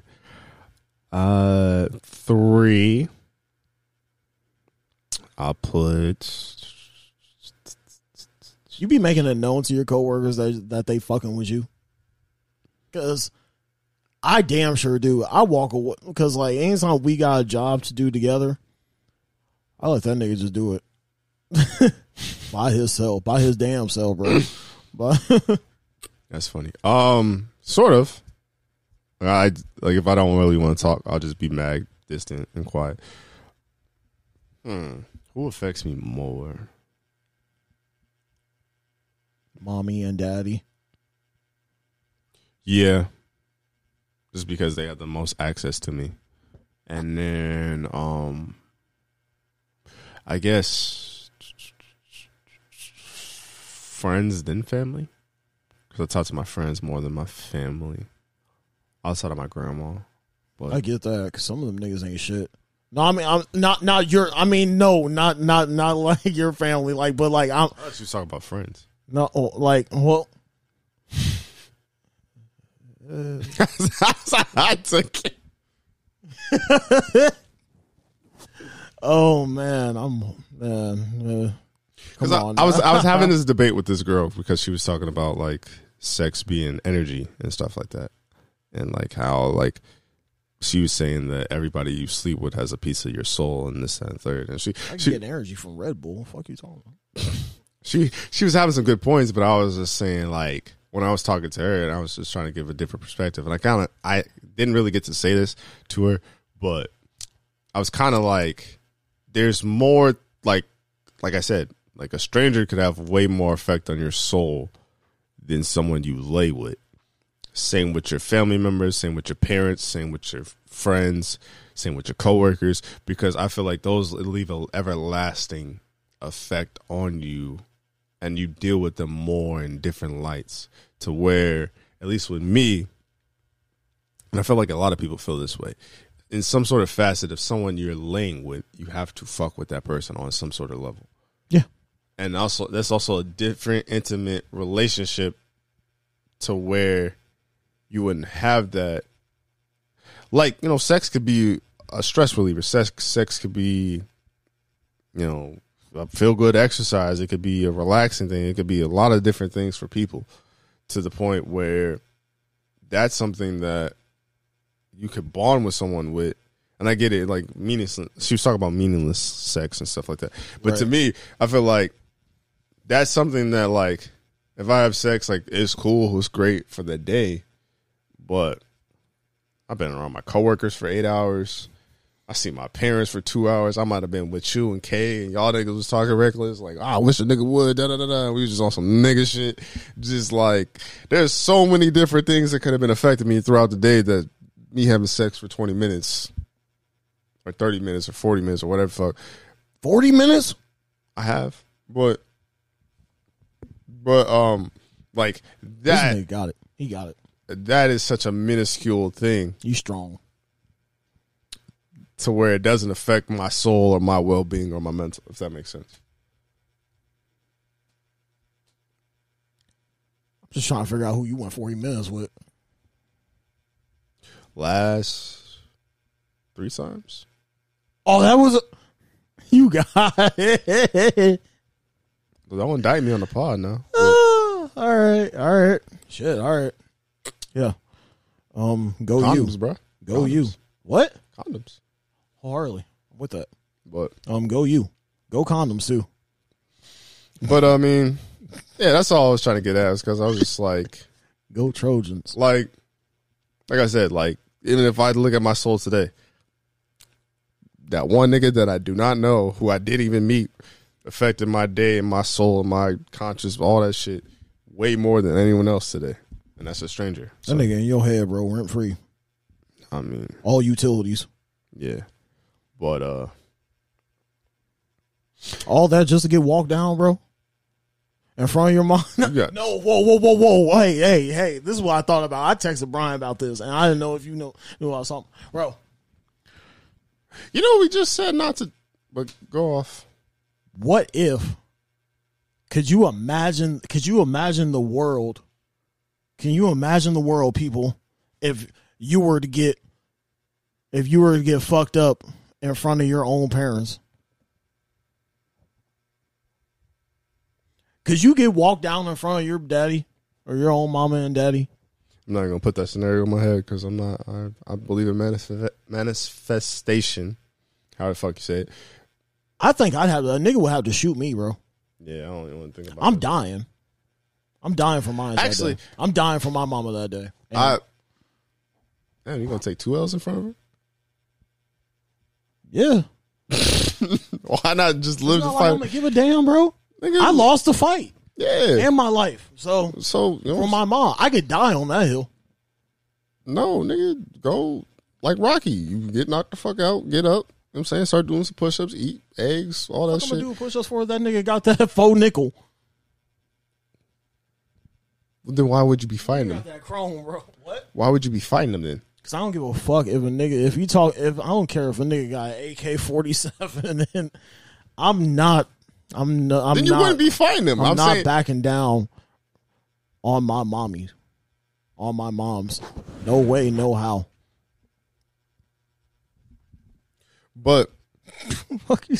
Uh, three, I'll put. you be making it known to your coworkers that that they fucking with you. Cause I damn sure do. I walk away because like anytime we got a job to do together, I let that nigga just do it by himself, by his damn self, bro. but That's funny. Um, sort of. I like if I don't really want to talk, I'll just be mad, distant, and quiet. Hmm. Who affects me more? mommy and daddy. Yeah. Just because they have the most access to me. And then um I guess friends then family. Cuz I talk to my friends more than my family outside of my grandma. But I get that because some of them niggas ain't shit. No, I mean I'm not not your. I mean no, not not not like your family. Like, but like I'm I thought you was talking about friends. no like well. I took it. Oh man, I'm man. Uh, Because come I, I was. I was having this debate with this girl because she was talking about like sex being energy and stuff like that, and like how like she was saying that everybody you sleep with has a piece of your soul and this that, and third, and she I can she get energy from Red Bull. What the fuck you talking about? she she was having some good points, but I was just saying like when I was talking to her and I was just trying to give a different perspective, and I kind of I didn't really get to say this to her, but I was kind of like, there's more like like I said, like a stranger could have way more effect on your soul than someone you lay with. Same with your family members, same with your parents, same with your friends, same with your coworkers, because I feel like those leave an everlasting effect on you and you deal with them more in different lights to where at least with me and I feel like a lot of people feel this way in some sort of facet of someone you're laying with you have to fuck with that person on some sort of level Yeah. and also that's also a different intimate relationship to where you wouldn't have that like you know sex could be a stress reliever sex sex could be you know a feel good exercise it could be a relaxing thing it could be a lot of different things for people to the point where that's something that you could bond with someone with and I get it, like meaningless. She was talking about meaningless sex and stuff like that. But to me, I feel like that's something that, like, if I have sex, like, it's cool, it's great for the day. But I've been around my coworkers for eight hours. I see my parents for two hours. I might have been with you and Kay, and y'all niggas was talking reckless. Like, "Ah, I wish a nigga would. Da da da da. We was just on some nigga shit. Just like, there's so many different things that could have been affecting me throughout the day that me having sex for 20 minutes or 30 minutes or 40 minutes or whatever the fuck Forty minutes? I have. But, but, um, like, This that, nigga got it. He got it. That is such a minuscule thing You strong. to where it doesn't affect my soul or my well being or my mental, if that makes sense. I'm just trying to figure out who you went forty minutes with. Last three times. Oh, that was a, you got it. That one indict me on the pod now. Ah, all right, all right. Shit, all right. Yeah. Um, go Condoms, you. bro. Go Condoms. you. What? Condoms. I'm with that. But Um, go you. Go condoms too. but I mean, yeah, that's all I was trying to get at because I was just like Go Trojans. like like I said, like even if I look at my soul today, that one nigga that I do not know, who I didn't even meet, affected my day and my soul and my conscience, all that shit, way more than anyone else today. And that's a stranger. So, That nigga in your head, bro, rent free. I mean, All utilities. yeah. But uh All that just to get walked down, bro. In front of your mom. got No, whoa, whoa, whoa, whoa. Hey, hey, hey. This is what I thought about. I texted Brian about this, and I didn't know if you know knew about something. Bro, You know we just said not to but go off. what if could you imagine could you imagine the world can you imagine the world people if you were to get if you were to get fucked up in front of your own parents could you get walked down in front of your daddy or your own mama and daddy I'm not gonna put that scenario in my head because I'm not. I, I believe in manif- manifestation. How the fuck you say it? i think i'd have a nigga would have to shoot me bro Yeah, I don't even want to think about. i'm it. dying i'm dying for mine Actually- i'm dying for my mama that day And I. Damn, you gonna take two L's in front of her? yeah Why not just live the like I'm gonna give a damn, bro. Nigga, I lost the fight. Yeah. and my life. So so you know, for my mom, I could die on that hill. no, nigga, go like Rocky. You get knocked the fuck out, get up. You know what I'm saying? Start doing some push ups, eat eggs, all that I'm shit. gonna do push ups for that nigga got that faux nickel. Then why would you be fighting them? that chrome, bro. What? Why would you be fighting them then? Cause I don't give a fuck if a nigga if you talk if I don't care if a nigga got AK forty seven and I'm not I'm no, I'm then you not wouldn't be fighting them. I'm, I'm, not saying backing down on my mommy, on my mom's. No way, no how. but Fuck you.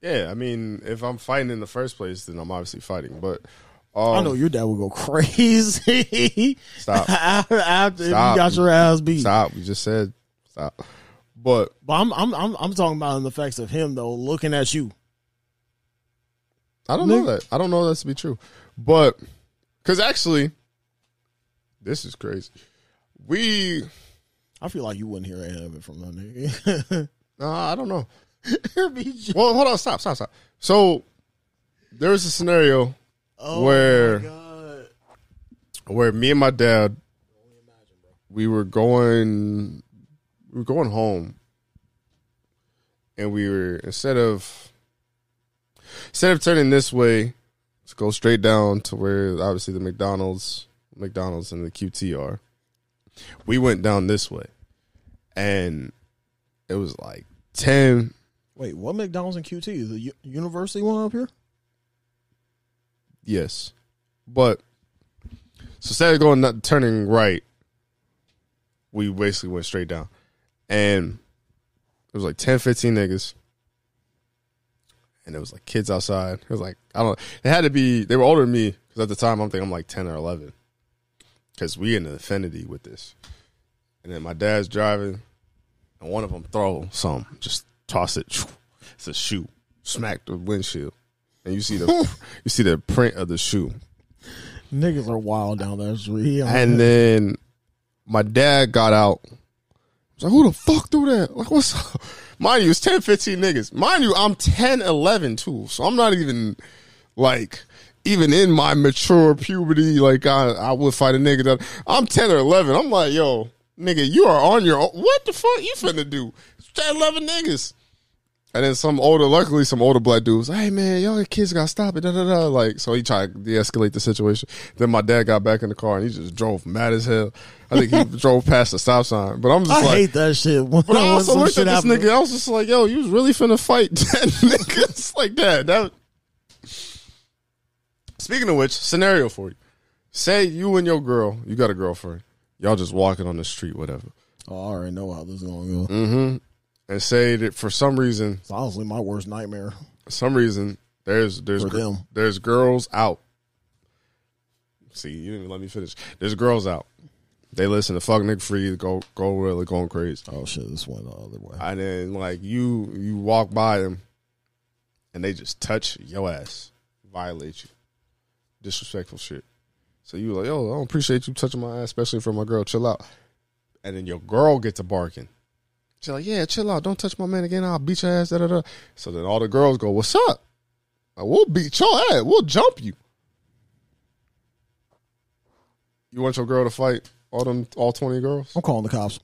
yeah, I mean, if I'm fighting in the first place, then I'm obviously fighting. But um, I know your dad would go crazy. Stop. after, if you Stop. got your ass beat. Stop. We just said stop. But But I'm I'm I'm I'm talking about the effects of him though, looking at you. I don't know that. I don't know that to be true. But because actually, this is crazy. We, I feel like you wouldn't hear any of it from that nigga. uh, I don't know. It'd be just- Well, hold on. Stop. Stop. Stop. So there was a scenario oh Where- my God. where me and my dad, we were going, we were going home, and we were instead of instead of turning this way, to go straight down to where obviously the McDonald's, McDonald's and the QT are. We went down this way, and it was like ten. Wait, what McDonald's and QT? The U- university one up here? Yes, but so instead of going not turning right, we basically went straight down, and it was like 10, 15 niggas, and it was like kids outside. It was like I don't. They had to be. They were older than me because at the time I'm thinking I'm like ten or eleven, because we in an affinity with this, and then my dad's driving, and one of them throw some, just toss it. It's a shoe, smack the windshield, and you see the you see the print of the shoe. Niggas are wild down there. It's real. And then my dad got out. I was like, who the fuck do that? Like, what's up? Mind you, it's 10, 15 niggas. Mind you, I'm 10, 11 too. So I'm not even like, even in my mature puberty, like I, I would fight a nigga that I'm 10 or 11. I'm like, yo, nigga, you are on your own. What the fuck you finna do? It's 10, 11 niggas. And then some older, luckily, some older black dudes. Hey man, y'all kids gotta stop it. Da, da, da. Like, so he tried to de-escalate the situation. Then my dad got back in the car and he just drove mad as hell. I think he drove past the stop sign. But I'm just I like, hate that shit. When, but I also looked at this happens. nigga. I was just like, yo, you was really finna fight ten niggas like that. That. Speaking of which, scenario for you. Say you and your girl, you got a girlfriend. Y'all just walking on the street, whatever. Oh, I already know how this is gonna go. Mm-hmm. And say that for some reason, It's honestly my worst nightmare. some reason there's there's For them. there's girls out. See, you didn't even let me finish. There's girls out. They listen to fuck Nick Free, go go really going crazy. Oh shit, this went the other way. And then like you you walk by them and they just touch your ass, violate you. Disrespectful shit. So you like, yo, I don't appreciate you touching my ass, especially for my girl. Chill out. And then your girl gets to barking. She's like, yeah, chill out. Don't touch my man again. I'll beat your ass. Da, da, da. So then all the girls go, what's up? Like, we'll beat your ass. We'll jump you. You want your girl to fight all them all twenty girls? I'm calling the cops.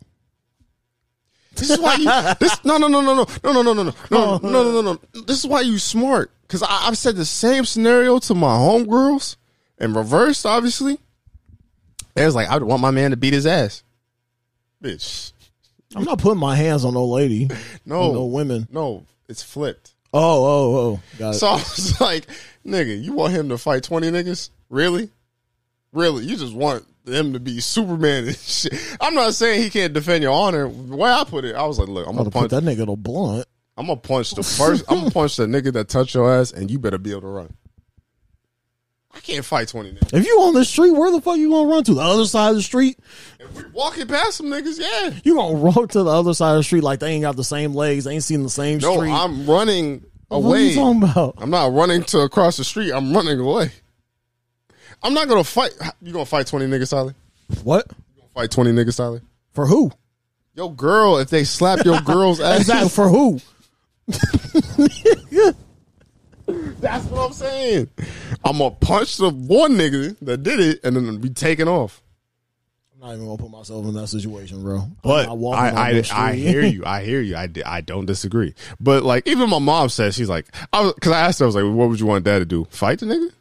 This is why you. This no no no no no no no no no no no no no no no. This is why you smart. Because I've said the same scenario to my homegirls, and reverse, obviously. It was like I would want my man to beat his ass, bitch. I'm not putting my hands on no lady. No, no women. no, it's flipped. Oh, oh, oh. Got it. So I was like, nigga, you want him to fight twenty niggas? Really? Really? You just want them to be Superman and shit. I'm not saying he can't defend your honor. The way I put it, I was like, look, I'm gonna punch. that nigga to blunt. I'm gonna punch the first. I'm gonna punch the nigga that touched your ass, and you better be able to run. I can't fight twenty niggas. If you on the street, where the fuck you gonna run to? The other side of the street? If we walking past some niggas, yeah. You gonna run to the other side of the street like they ain't got the same legs, they ain't seen the same No, street. I'm running what are away. you talking about? I'm not running to across the street. I'm running away. I'm not gonna fight. You gonna fight twenty niggas, Tyler? What? You gonna fight twenty niggas, Tyler? For who? Your girl, if they slap your girl's ass, Exactly. For who? That's what I'm saying. I'm gonna punch the one nigga that did it and then be taken off. I'm not even gonna put myself in that situation, bro. But I, I, I hear you. I hear you. I, I don't disagree. But like, even my mom says she's like, I was because I asked her, I was like, what would you want dad to do? Fight the nigga? I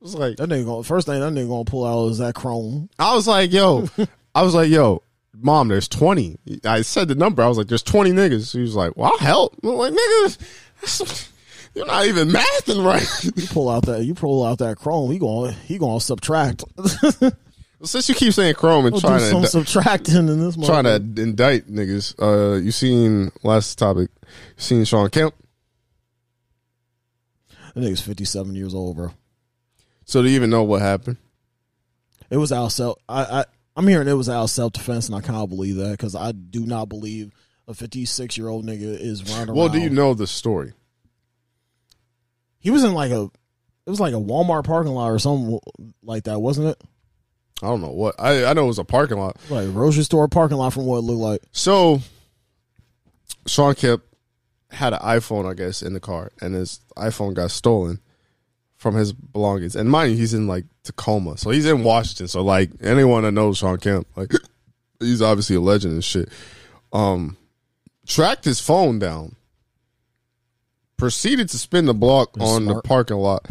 was like, That nigga gonna first thing that nigga gonna pull out is that chrome. I was like, yo, I was like, yo, mom, there's 20. I said the number. I was like, there's 20 niggas. She was like, well, I'll help. I'm like, nigga, you're not even mathing right. You pull out that you pull out that chrome. He gonna he gonna subtract. Since you keep saying Chrome and We'll trying some to subtracting in this. trying to indict niggas, uh, you seen last topic? You seen Shawn Kemp? That nigga's fifty seven years old, bro. So do you even know what happened? It was out self. I, I I'm hearing it was out self defense, and I can't believe that because I do not believe a 56 year old nigga is running. Well, around. do you know the story? He was in like a. It was like a Walmart parking lot or something like that, wasn't it? I don't know what. I I know it was a parking lot. Like a grocery store parking lot, from what it looked like. So Shawn Kemp had an iPhone, I guess, in the car, and his iPhone got stolen from his belongings. And mind you, he's in like Tacoma, so he's in Washington. So like anyone that knows Shawn Kemp, like he's obviously a legend and shit. Um, tracked his phone down, proceeded to spin the block That's on the parking lot.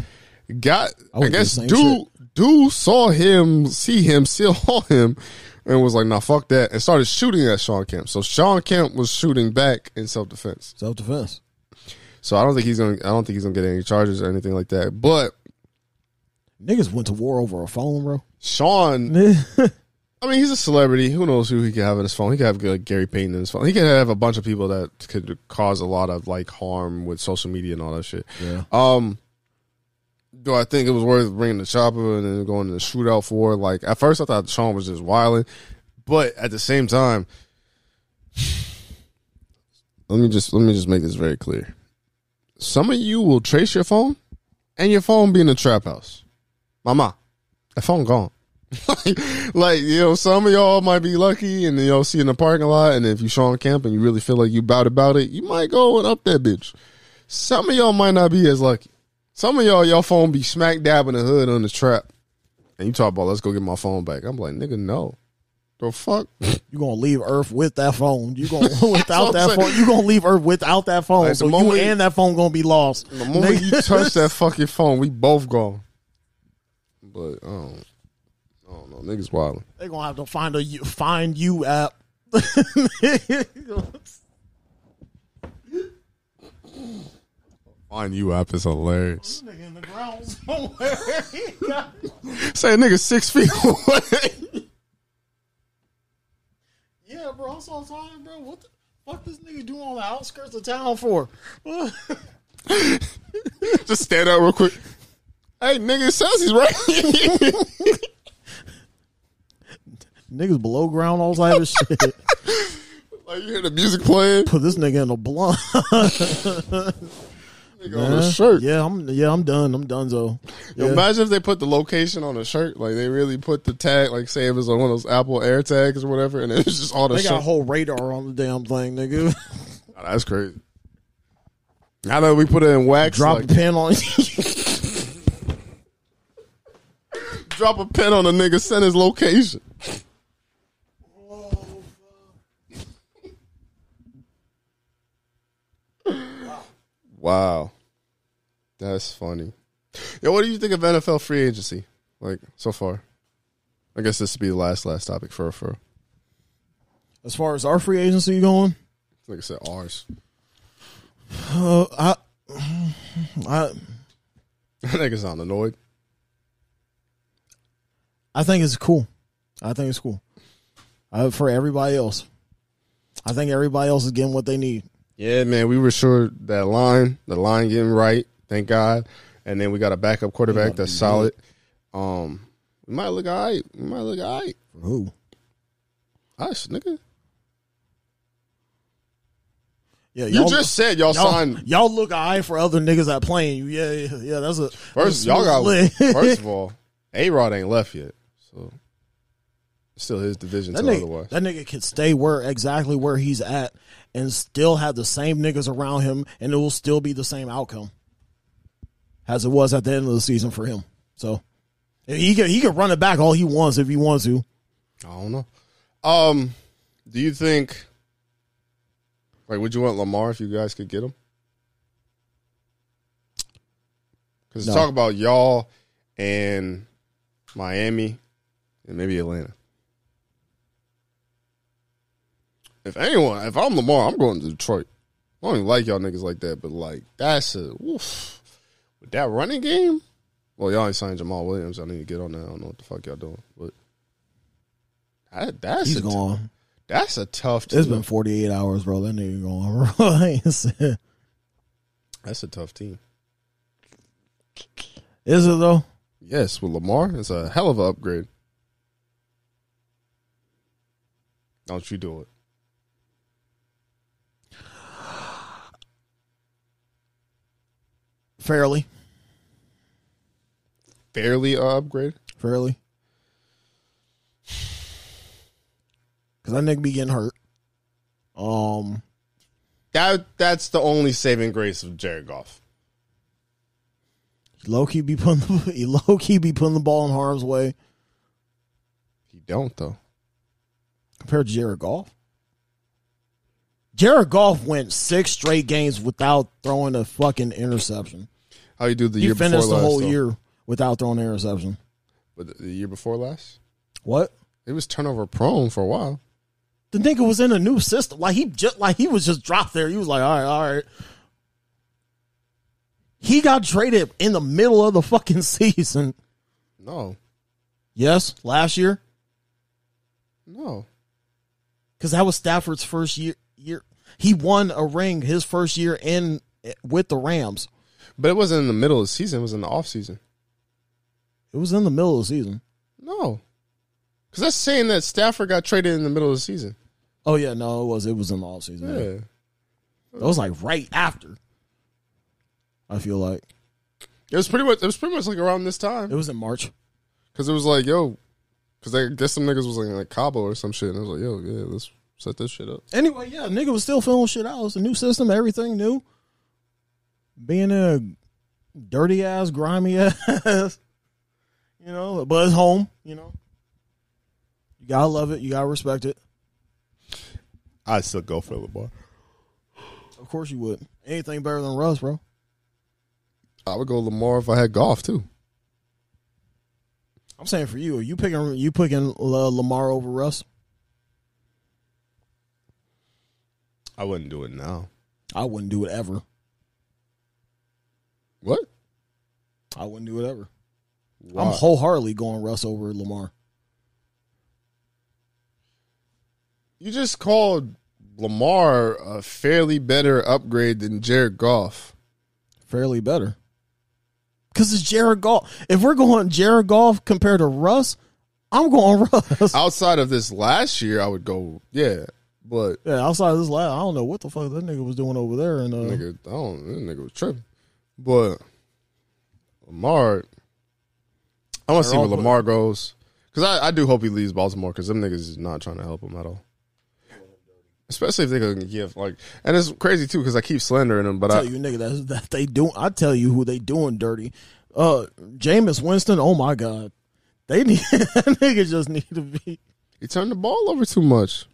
Got, I I, do guess, dude, dude saw him, see him, saw him, and was like, "Nah, fuck that," and started shooting at Shawn Kemp. So Shawn Kemp was shooting back in self defense. Self defense. So I don't think he's gonna. I don't think he's gonna get any charges or anything like that. But Niggas went to war over a phone, bro. Shawn, I mean, he's a celebrity. Who knows who he could have in his phone? He could have like, Gary Payton in his phone. He could have a bunch of people that could cause a lot of like harm with social media and all that shit. yeah. Um, do I think it was worth bringing the chopper and then going to the shootout for? Like at first, I thought Shawn was just wilding, but at the same time, let me just let me just make this very clear. Some of you will trace your phone, and your phone be in the trap house. Mama, that phone gone. Like, like, you know, some of y'all might be lucky and you'll see in the parking lot. And if you Shawn Kemp and you really feel like you bout about it, you might go and up that bitch. Some of y'all might not be as lucky. Some of y'all, y'all phone be smack dab in the hood on the trap. And you talk about, let's go get my phone back. I'm like, nigga, no. The fuck? You gonna leave Earth with that phone? You gonna without that saying. phone? You gonna leave Earth without that phone? Like, so you and that phone gonna be lost. The moment you touch that fucking phone, we both gone. But, I don't, I don't know. Niggas wildin'. They gonna have to find a you- find you app. Find you app is hilarious. Nigga in the ground somewhere. Say a nigga six feet away. yeah, bro. I'm so tired, bro. What the fuck this nigga doing on the outskirts of town for? Just stand up real quick. Hey, nigga, it says he's right. Niggas below ground, all type of shit. like, you hear the music playing? Put this nigga in a blunt. Nigga on the shirt. Yeah, I'm yeah, I'm done. I'm done, so. Yo, Yeah. Imagine if they put the location on the shirt. Like, they really put the tag, like, say it was on one of those Apple Air tags or whatever, and it's just all the They got a whole radar on the damn thing, nigga. Oh, that's crazy. Now that we put it in wax, Drop like, a pin on drop a pin on a nigga, send his location. Wow. That's funny. Yo, what do you think of NFL free agency? Like, so far? I guess this would be the last, last topic for, for, As far as our free agency going, like I said, ours. uh, I, I, Niggas sound annoyed. I think it's cool. I think it's cool. Uh, for everybody else, I think everybody else is getting what they need. Yeah, man, we were sure that line, the line getting right, thank God. And then we got a backup quarterback that's solid. Um, we might look all right. We might look all right. For who? Us, nigga. Yeah, You just said y'all, y'all, signed. y'all look eye for other niggas that playing you. Yeah, yeah, yeah. That's a First, that's y'all got. first of all, A Rod ain't left yet, so still his division. that nigga, otherwise, that nigga could stay where exactly where he's at and still have the same niggas around him, and it will still be the same outcome. as it was at the end of the season for him. So he can he can run it back all he wants if he wants to. I don't know. Um, do you think like would you want Lamar if you guys could get him? Because No. talk about y'all and Miami and maybe Atlanta. If anyone, if I'm Lamar, I'm going to Detroit. I don't even like y'all niggas like that, but like that's a woof. with that running game. Well, y'all ain't signed Jamaal Williams. I need to get on that. I don't know what the fuck y'all doing, but that, that's He's a t- gone. that's a tough. Team. It's been 48 hours, bro. That nigga going. bro. I ain't said- That's a tough team. Is it though? Yes, with Lamar, it's a hell of an upgrade. Don't you do it? Fairly, Fairly a upgrade. fairly. Cause that nigga be getting hurt. Um, That that's the only saving grace of Jared Goff. low key be putting the, he low key be putting the ball in harm's way He don't though. compared to Jared Goff. Jared Goff went six straight games without throwing a fucking interception. How you do the He year before finished last? the whole though? year without throwing an interception. But the- the year before last, What? it was turnover prone for a while. The nigga was in a new system. Like he just like he was just dropped there. He was like, all right, all right. He got traded in the middle of the fucking season. No, Yes, last year no. because that was Stafford's first year. Year he won a ring his first year in eh, with the Rams. But it wasn't in the middle of the season. It was in the off season. It was in the middle of the season. No, because that's saying that Stafford got traded in the middle of the season. Oh yeah, no, it was. It was in the off season. Yeah. It was like right after. I feel like It was pretty much. It was pretty much like around this time. it was in March. because it was like, yo, because I guess some niggas was like in like Cabo or some shit, and I was like, yo, yeah, let's set this shit up. Anyway, yeah, nigga was still filling shit out. It's a new system, everything new. Being a dirty ass, grimy ass, you know, but it's home, you know. You gotta love it. You gotta respect it. I still go for Lamar. Of course you would. Anything better than Russ, bro. I would go Lamar if I had Goff too. I'm saying for you, are you picking you picking Lamar over Russ? I wouldn't do it now. I wouldn't do it ever. What? I wouldn't do whatever. Why? I'm wholeheartedly going Russ over Lamar. you just called Lamar a fairly better upgrade than Jared Goff. Fairly better. Cause it's Jared Goff. If we're going Jared Goff compared to Russ, I'm going Russ. Outside of this last year, I would go, yeah. But Yeah, outside of this last, I don't know what the fuck that nigga was doing over there. And uh, nigga, I don't. That nigga was tripping. But Lamar, I want to see where Lamar goes because I, I do hope he leaves Baltimore because them niggas is not trying to help him at all. Especially if they can give like, and it's crazy too because I keep slandering them. but I I tell you, nigga, that, that they do. I tell you who they doing dirty. Uh, Jameis Winston. Oh my god, they need that nigga just need to be. he turned the ball over too much.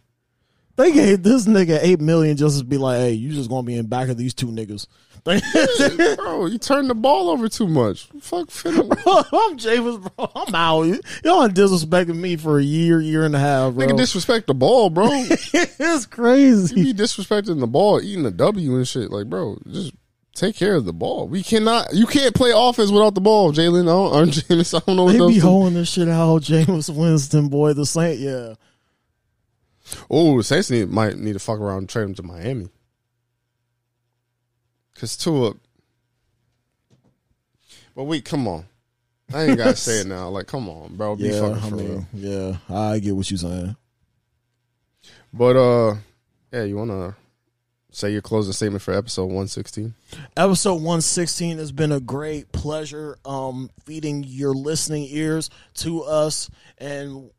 They gave this nigga eight million just to be like, hey, you just gonna be in back of these two niggas. Bro, you turned the ball over too much. Fuck, fit him. I'm Jameis, bro. I'm out. Y'all disrespecting me for a year, year and a half, bro. Nigga disrespect the ball, bro. it's crazy. be disrespecting the ball, eating the W and shit. Like, bro, just take care of the ball. We cannot. You can't play offense without the ball, Jalen. I don't, or James. I don't know what They be holding this shit out, Jameis Winston, boy. The Saint, yeah. Oh, Saints need, might need to fuck around and trade him to Miami. Cause Tua. But wait, come on. I ain't gotta say it now. Like, come on, bro. Be Yeah, fucking I for real. yeah, I get what you're saying. But uh, yeah, you wanna say your closing statement for episode one sixteen? Episode 116 has been a great pleasure um feeding your listening ears to us and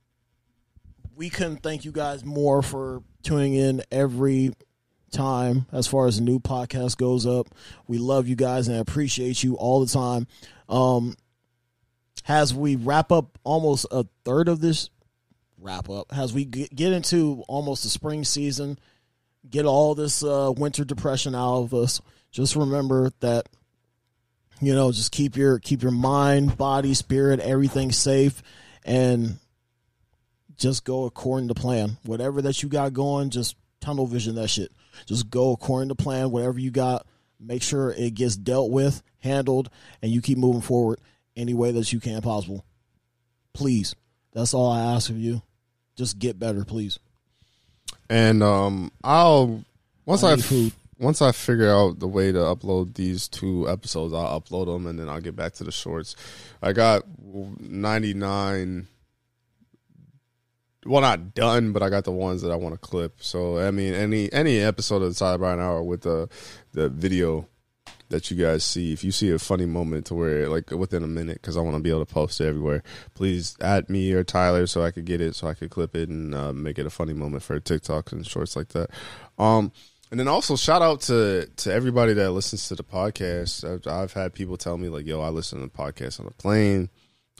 we couldn't thank you guys more for tuning in every time as far as the new podcast goes up. We love you guys and I appreciate you all the time. Um, as we wrap up almost a third of this wrap up, as we get into almost the spring season, get all this uh, winter depression out of us, just remember that you know just keep your keep your mind, body, spirit, everything safe, and just go according to plan. Whatever that you got going, just tunnel vision that shit. Just go according to plan. Whatever you got, make sure it gets dealt with, handled, and you keep moving forward any way that you can possible. Please. That's all I ask of you. Just get better, please. And um I'll once I once I figure out the way to upload these two episodes, I'll upload them and then I'll get back to the shorts. I got 99 well not done, but I got the ones that I want to clip. So I mean any any episode of the Tyler Brian Hour with the the video that you guys see, if you see a funny moment to where like within a minute, because I want to be able to post it everywhere, please add me or Tyler so I could get it, so I could clip it and uh, make it a funny moment for TikTok and shorts like that. Um, and then also shout out to to everybody that listens to the podcast. I've, I've had people tell me like, "Yo, I listen to the podcast on the plane.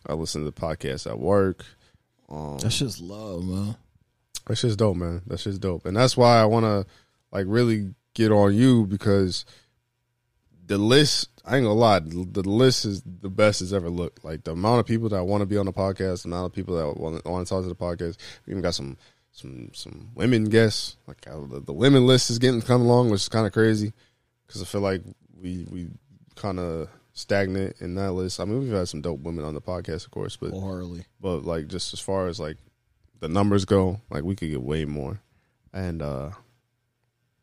I listen to the podcast at work." Um, that's just love, man. That's just dope, man. That's just dope, and that's why I want to like really get on you because the list. I ain't gonna lie, the list is the best it's ever looked. Like the amount of people that want to be on the podcast, the amount of people that want, want to talk to the podcast. We even got some some some women guests. Like uh, the, the women list is getting coming along, which is kind of crazy because I feel like we we kind of stagnant in that list. I mean, we've had some dope women on the podcast, of course, but Harley. But like just as far as like the numbers go, like we could get way more. And uh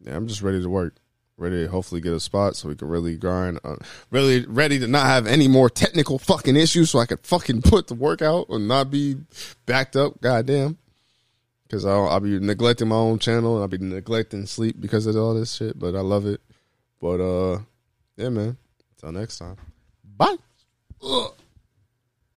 yeah, I'm just ready to work ready to hopefully get a spot so we can really grind. Uh, really ready to not have any more technical fucking issues so I could fucking put the workout and not be backed up. Goddamn. Because I'll, I'll be neglecting my own channel and I'll be neglecting sleep because of all this shit. But I love it. But uh, yeah, man. Until next time. Bye. Ugh.